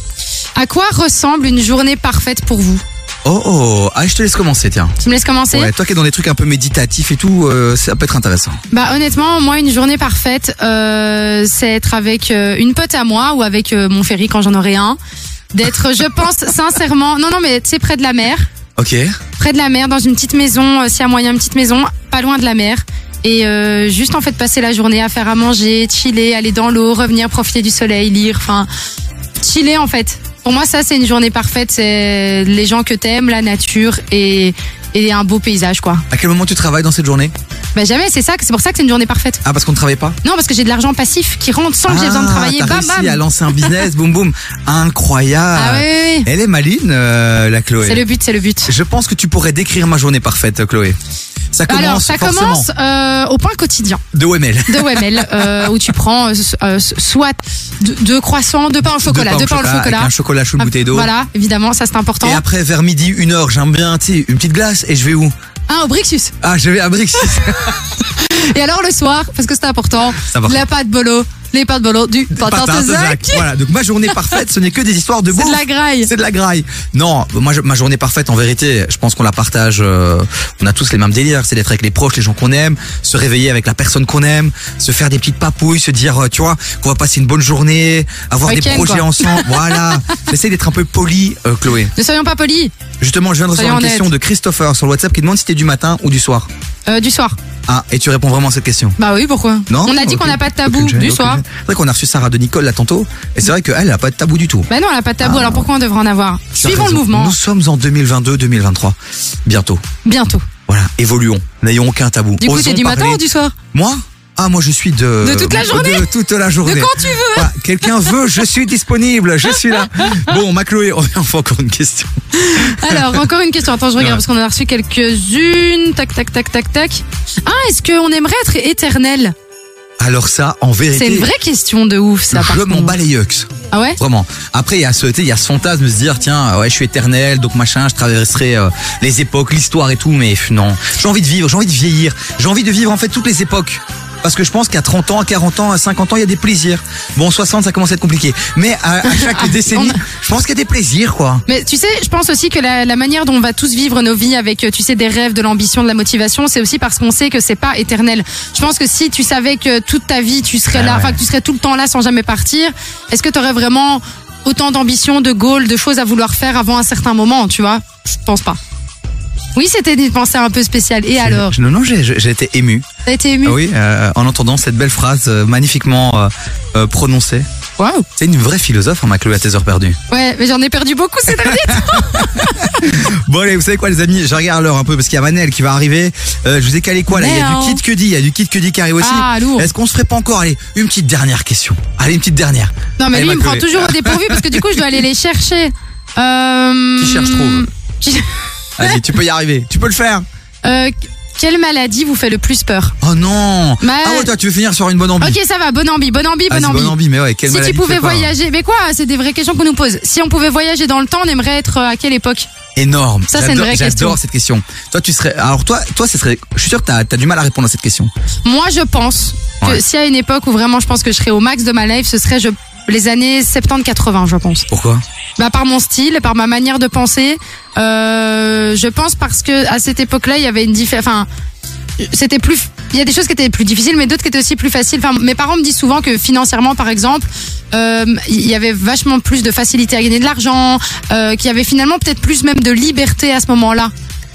À quoi ressemble une journée parfaite pour vous? Oh, oh. Ah, je te laisse commencer, tiens. Tu me laisses commencer? Ouais, toi qui es dans des trucs un peu méditatifs et tout, euh, ça peut être intéressant. Bah honnêtement, moi une journée parfaite, euh, c'est être avec euh, une pote à moi ou avec mon ferry quand j'en aurai un. D'être, je pense sincèrement, non non mais tu sais près de la mer, Près de la mer, dans une petite maison, euh, y a moyen, une petite maison, pas loin de la mer. Et euh, juste en fait passer la journée à faire à manger, chiller, aller dans l'eau, revenir, profiter du soleil, lire, enfin chiller en fait. Pour moi ça c'est une journée parfaite, c'est les gens que t'aimes, la nature et et un beau paysage quoi. À quel moment tu travailles dans cette journée Bah jamais, c'est ça, c'est pour ça que c'est une journée parfaite. Ah, parce qu'on ne travaille pas Non, parce que j'ai de l'argent passif qui rentre sans que j'ai besoin de travailler. Ah, T'as Bam réussi bam. à lancer un business, boum boum. Incroyable. Ah oui, oui. Elle est maline, euh, la Chloé. C'est le but, c'est le but. Je pense que tu pourrais décrire ma journée parfaite, Chloé. Ça commence Alors, ça forcément commence euh, au point quotidien de WML. de OML, euh, où tu prends euh, soit deux, deux croissants, deux pains au chocolat, deux pains au chocolat. Avec un chocolat chaud, une Ah, bouteille d'eau. Voilà, évidemment, ça c'est important. Et après, vers midi, une heure, j'aime bien, tu sais, une petite glace. Et je vais où Ah, au Brixus. Ah, je vais à Brixis. Et alors le soir, parce que c'est important, important. la pâte bolo, les pâtes bolo du patin. Voilà, donc ma journée parfaite, ce n'est que des histoires de C'est de bouffe. la graille. C'est de la graille. Non, moi, je- ma journée parfaite, en vérité, je pense qu'on la partage. euh, on a tous les mêmes délires. C'est d'être avec les proches, les gens qu'on aime, se réveiller avec la personne qu'on aime, se faire des petites papouilles, se dire, euh, tu vois, qu'on va passer une bonne journée, avoir des projets quoi. ensemble. voilà. J'essaie d'être un peu poli, euh, Chloé. Ne soyons pas polis. Justement, je viens de recevoir Soyons une question honnêtes. de Christopher sur le WhatsApp qui demande si t'es du matin ou du soir. Euh, du soir. Ah, et tu réponds vraiment à cette question. Bah oui, pourquoi? Non On a dit qu'on n'a pas de tabou Aucune gêne, du aucune soir. gêne. C'est vrai qu'on a reçu Sarah de Nicole là tantôt, et c'est vrai qu'elle, elle a pas de tabou du tout. Bah non, on n'a pas de tabou, alors pourquoi on devrait en avoir? Suivons le raison. mouvement. Nous sommes en 2022-2023. Bientôt. Bientôt. Voilà, évoluons. N'ayons aucun tabou. Du coup, Osons t'es du matin parler- ou du soir? Moi? Ah, moi je suis de. De toute la journée De toute la journée. De quand tu veux Voilà, Quelqu'un veut, je suis disponible, je suis là. Bon, ma Chloé, on fait encore une question. Alors, encore une question. Attends, je regarde Ouais. parce qu'on en a reçu quelques-unes. Tac, tac, tac, tac, tac. Ah, est-ce qu'on aimerait être éternel? Alors ça, en vérité. C'est une vraie question de ouf, ça. Je m'en bats les yeux. Ah ouais? Vraiment. Après, il y a ce, il y a ce fantasme de se dire, tiens, ouais, je suis éternel, donc machin, je traverserai euh, les époques, l'histoire et tout, mais non. J'ai envie de vivre, j'ai envie de vieillir, j'ai envie de vivre en fait toutes les époques. Parce que je pense qu'à 30 ans, à 40 ans, à 50 ans, il y a des plaisirs. Bon, 60, ça commence à être compliqué. Mais à, à chaque décennie, je pense qu'il y a des plaisirs, quoi. Mais tu sais, je pense aussi que la, la manière dont on va tous vivre nos vies avec, tu sais, des rêves, de l'ambition, de la motivation, c'est aussi parce qu'on sait que c'est pas éternel. Je pense que si tu savais que toute ta vie tu serais Ah là, ouais. enfin que tu serais tout le temps là sans jamais partir, est-ce que tu aurais vraiment autant d'ambition, de goals, de choses à vouloir faire avant un certain moment, tu vois? Je pense pas. Oui, c'était une pensée un peu spéciale. Et alors? Non, non, été ému. T'as été ému Ah Oui, euh, en entendant cette belle phrase euh, magnifiquement euh, prononcée. Waouh C'est une vraie philosophe, hein, ma Chloé, à tes heures perdues. Ouais, mais j'en ai perdu beaucoup derniers temps. Bon allez, vous savez quoi les amis, je regarde l'heure un peu parce qu'il y a Manel qui va arriver. Euh, je vous ai calé quoi là? Il y a du Kid Cudi, il y a du Kid Cudi qui arrive aussi. Ah, lourd. Est-ce qu'on se ferait pas encore? Allez une petite dernière question Allez une petite dernière. Non, mais Allez, lui, il me prend toujours au dépourvu parce que du coup, je dois aller les chercher. Euh... Qui cherche trouve. Allez, tu peux y arriver, tu peux le faire. Euh, quelle maladie vous fait le plus peur Oh non Ma- Ah ouais toi tu veux finir sur une bonne ambi. Ok, ça va, bonne ambi, bonne ambi, Ah, bonne c'est ambi. bonne ambi, mais ouais, quelle si maladie tu te pouvais fait peur voyager, mais quoi C'est des vraies questions qu'on nous pose. Si on pouvait voyager dans le temps, on aimerait être euh, à quelle époque? Énorme. Ça, c'est une J'adore- vraie question. J'adore cette question. Toi tu serais alors toi toi ce serait je suis sûr que t'as as du mal à répondre à cette question. Moi, je pense que Ouais. s'il y a une époque où vraiment je pense que je serais au max de ma life, ce serait je, les années 70-80, je pense. Pourquoi? Bah par mon style, par ma manière de penser. Euh, je pense parce que à cette époque-là, il y avait une différence. Enfin, c'était plus. Il y a des choses qui étaient plus difficiles, mais d'autres qui étaient aussi plus faciles. Enfin, mes parents me disent souvent que financièrement, par exemple, euh, il y avait vachement plus de facilité à gagner de l'argent, euh, qu'il y avait finalement peut-être plus même de liberté à ce moment-là.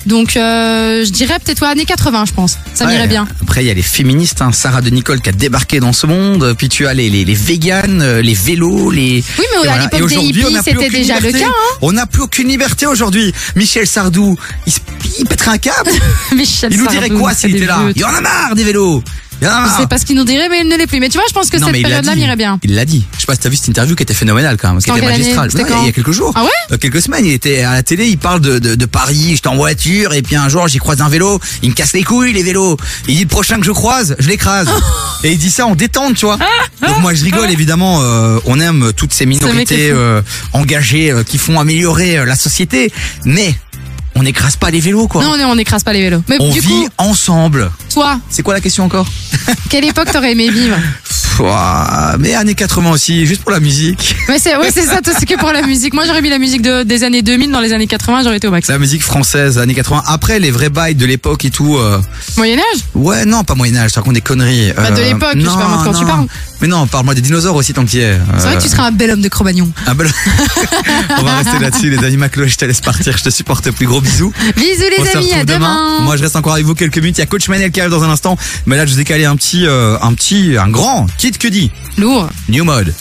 Donc, euh, je dirais peut-être ouais, années 80, je pense. Ça m'irait Ouais, bien. Après, il y a les féministes, hein, Sarah de Nicole qui a débarqué dans ce monde. Puis tu as les, les, les véganes, euh, les vélos, les. Oui, mais à l'époque des hippies, c'était aucune déjà le liberté. cas, hein. On n'a plus aucune liberté aujourd'hui. Michel Sardou, il, se, il pèterait un câble. Michel il nous dirait Sardou, quoi c'est s'il était là Il y en a marre des vélos. Il y en a marre. C'est pas ce qu'il nous dirait, mais il ne l'est plus. Mais tu vois, je pense que Non, cette période-là m'irait bien. Il l'a dit. Je sais pas si t'as vu cette interview qui était phénoménale quand même, qui était année magistrale. Il y a quelques jours. Ah ouais Euh, quelques semaines, il était à la télé, il parle de, de, de Paris, j'étais en voiture et puis un jour j'y croise un vélo, il me casse les couilles les vélos. Il dit le prochain que je croise, je l'écrase. et il dit ça en détente, tu vois. Donc moi je rigole évidemment, euh, on aime toutes ces minorités euh, engagées euh, qui font améliorer la société, mais on n'écrase pas les vélos quoi. Non, non, on n'écrase pas les vélos. Mais on du vit coup, ensemble. toi, C'est quoi la question encore quelle époque t'aurais aimé vivre ouah, Mais années 80 aussi, juste pour la musique. Mais c'est, ouais, c'est ça, c'est que pour la musique. Moi, j'aurais mis la musique de, des années 2000 dans les années 80, j'aurais été au max. La musique française, années 80. Après, les vrais bails de l'époque et tout. euh, Moyen-Âge Ouais, non, pas Moyen-Âge, ça raconte des conneries. Bah, de l'époque, je sais pas moi quoi tu parles. Mais non, parle-moi des dinosaures aussi tant qu'il y est. C'est vrai Euh, que tu serais un bel homme de Cro-Magnon. un bel- On va rester là-dessus, les amis. Maclo, je te laisse partir, je te supporte plus. Gros bisous. Bisous, les On se amis, retrouve à demain. Moi, je reste encore avec vous quelques minutes. Il y a Coach Manel qui arrive dans un instant. Mais là, je vous ai calé un petit, euh, un petit, un grand Kid Cudi. Lourd. New Mode.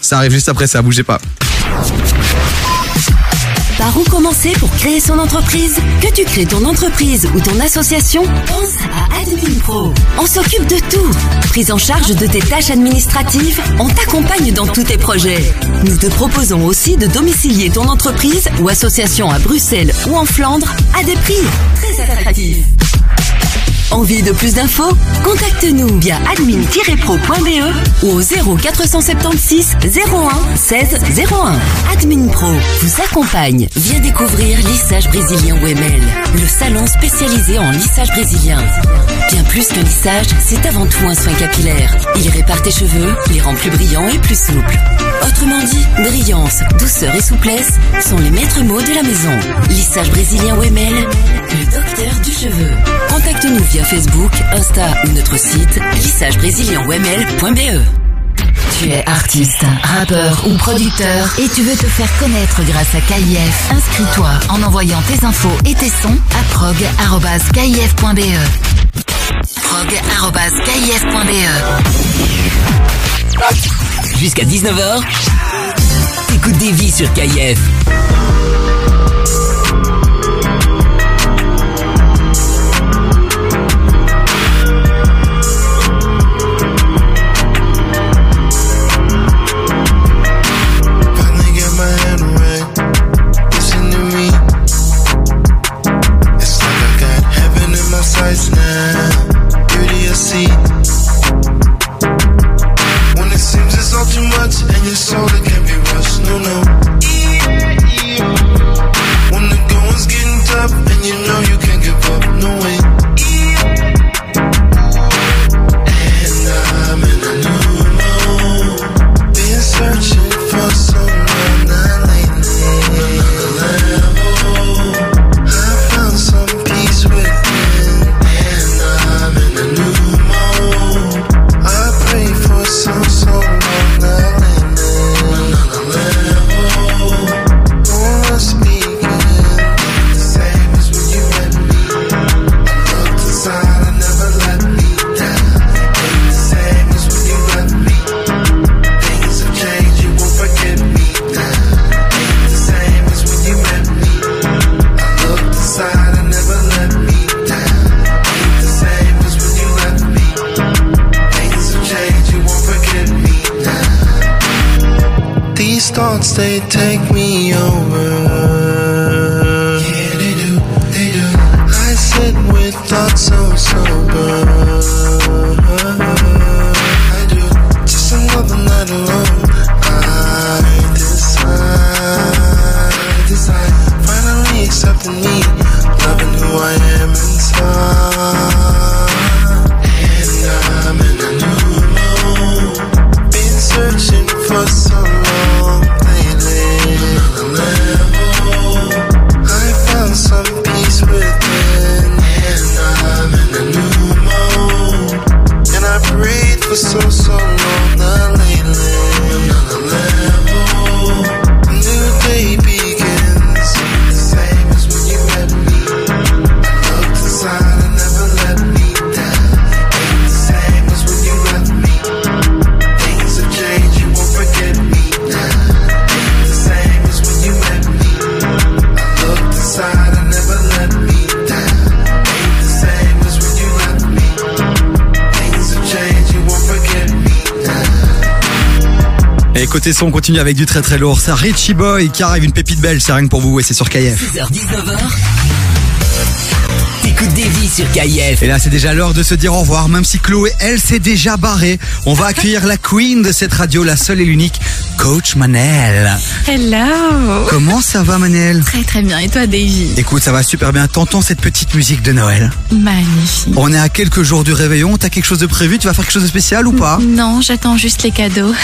Ça arrive juste après ça, bougez pas. Par où commencer pour créer son entreprise Que tu crées ton entreprise ou ton association Pense à Admin Pro. On s'occupe de tout. Prise en charge de tes tâches administratives, on t'accompagne dans tous tes projets. Nous te proposons aussi de domicilier ton entreprise ou association à Bruxelles ou en Flandre à des prix très attractifs. Envie de plus d'infos? Contacte-nous via admin-pro.be ou au 0476 01 16 01. Admin Pro vous accompagne. Viens découvrir Lissage Brésilien WML, le salon spécialisé en lissage brésilien. Bien plus que lissage, c'est avant tout un soin capillaire. Il répare tes cheveux, les rend plus brillants et plus souples. Autrement dit, brillance, douceur et souplesse sont les maîtres mots de la maison. Lissage Brésilien WML, le docteur du cheveu. Contacte-nous via Facebook, Insta ou notre site lissagebrésilien.wml.be. Tu es artiste, rappeur ou producteur et tu veux te faire connaître grâce à KIF. Inscris-toi en envoyant tes infos et tes sons à prog.kif.be. prog.kif.be. Jusqu'à 19h, écoute des vies sur KIF. Son, on continue avec du très très lourd. C'est Richie Boy qui arrive, une pépite belle, c'est rien que pour vous et c'est sur KF. 6h, 19h, t'écoutes des vies sur. Et là, c'est déjà l'heure de se dire au revoir, même si Chloé, elle, s'est déjà barrée. On va accueillir la queen de cette radio, la seule et l'unique, Coach Manel. Hello Comment ça va, Manel? Très très bien. Et toi, Davy Écoute, ça va super bien. T'entends cette petite musique de Noël? Magnifique. On est à quelques jours du réveillon. T'as quelque chose de prévu? Tu vas faire quelque chose de spécial ou pas? Non, j'attends juste les cadeaux.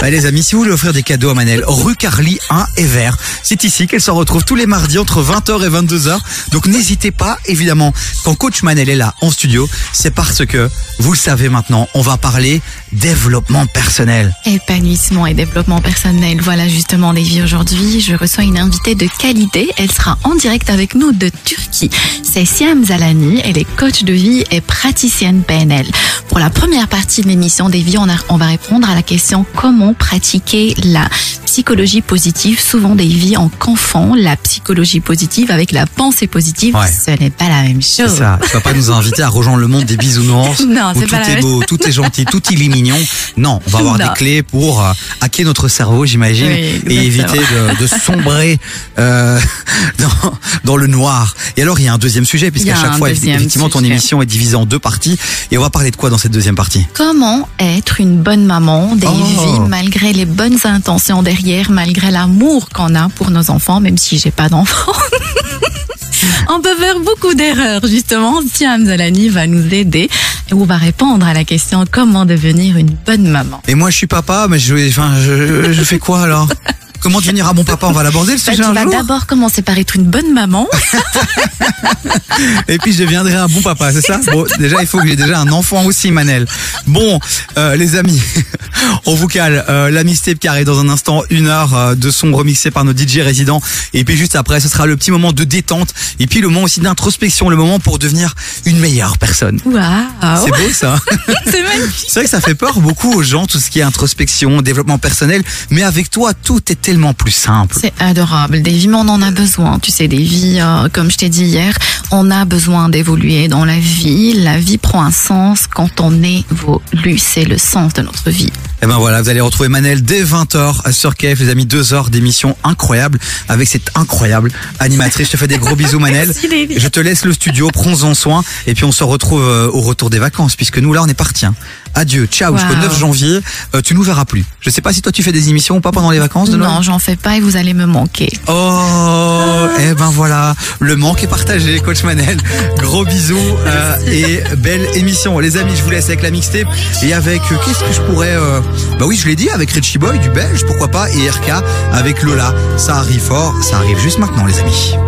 Bah, les amis, si vous voulez offrir des cadeaux à Manel, rue Carly 1 et vert. C'est ici qu'elle se retrouve tous les mardis entre 20h et 22h. Donc n'hésitez pas, évidemment, quand coach Manel est là en studio, c'est parce que, vous le savez maintenant, on va parler développement personnel. Épanouissement et développement personnel. Voilà justement, Davy, aujourd'hui, je reçois une invitée de qualité. Elle sera en direct avec nous de Turquie. C'est Siam Zalani. Elle est coach de vie et praticienne PNL. Pour la première partie de l'émission, Davy, on, a- on va répondre à la question comment pratiquer la psychologie positive. Souvent, Davy, en qu'enfant, la psychologie positive avec la pensée positive, Ouais. ce n'est pas la même chose. ça. Tu vas pas nous inviter à rejoindre le monde des bisounours. Non, où tout pas est beau, tout est gentil, tout il est mignon. Non, on va avoir Non. des clés pour euh, hacker notre cerveau, j'imagine, Oui, et éviter de, de sombrer euh, dans, dans le noir. Et alors, il y a un deuxième sujet, puisqu'à chaque fois, effectivement, ton émission est divisée en deux parties. Et on va parler de quoi dans cette deuxième partie? Comment être une bonne maman, Davy, Oh. malgré les bonnes intentions derrière, malgré l'amour qu'on a pour nos enfants, même si j'ai pas On peut faire beaucoup d'erreurs, justement. Tiens, Zalani va nous aider et on va répondre à la question comment devenir une bonne maman? Et moi, je suis papa, mais je, enfin, je, je fais quoi alors? Comment devenir un bon papa On va l'aborder le Bah, sujet tu un jour. d'abord commencer par être une bonne maman. Et puis je deviendrai un bon papa, c'est ça? Bon, déjà il faut que j'ai déjà un enfant aussi, Manel. Bon, euh, les amis, on vous cale. Euh, la mixtape qui arrive dans un instant, une heure euh, de son remixé par nos DJ résidents. Et puis juste après, ce sera le petit moment de détente. Et puis le moment aussi d'introspection, le moment pour devenir une meilleure personne. Waouh C'est beau ça C'est magnifique C'est vrai que ça fait peur beaucoup aux gens, tout ce qui est introspection, développement personnel. Mais avec toi, tout est tellement plus simple. C'est adorable. Des vies, mais on en a besoin. Tu sais, des vies, euh, comme je t'ai dit hier, on a besoin d'évoluer dans la vie. La vie prend un sens quand on évolue. C'est le sens de notre vie. Et ben voilà, vous allez retrouver Manel dès 20h sur KF, les amis, deux heures d'émission incroyable avec cette incroyable animatrice. Je te fais des gros bisous Manel. Merci, David. Je te laisse le studio, prends-en soin et puis on se retrouve euh, au retour des vacances puisque nous là on est partis. hein. Adieu, ciao, jusqu'au Wow. 9 janvier, euh, tu nous verras plus. Je sais pas si toi tu fais des émissions ou pas pendant les vacances de. Non, j'en fais pas et vous allez me manquer. Oh, eh ben voilà, le manque est partagé, coach Manel. Gros bisous euh, et belle émission. Les amis, je vous laisse avec la mixtape et avec euh, qu'est-ce que je pourrais euh, Bah oui, je l'ai dit avec Richie Boy du Belge, pourquoi pas et RK avec Lola. Ça arrive fort, ça arrive juste maintenant les amis.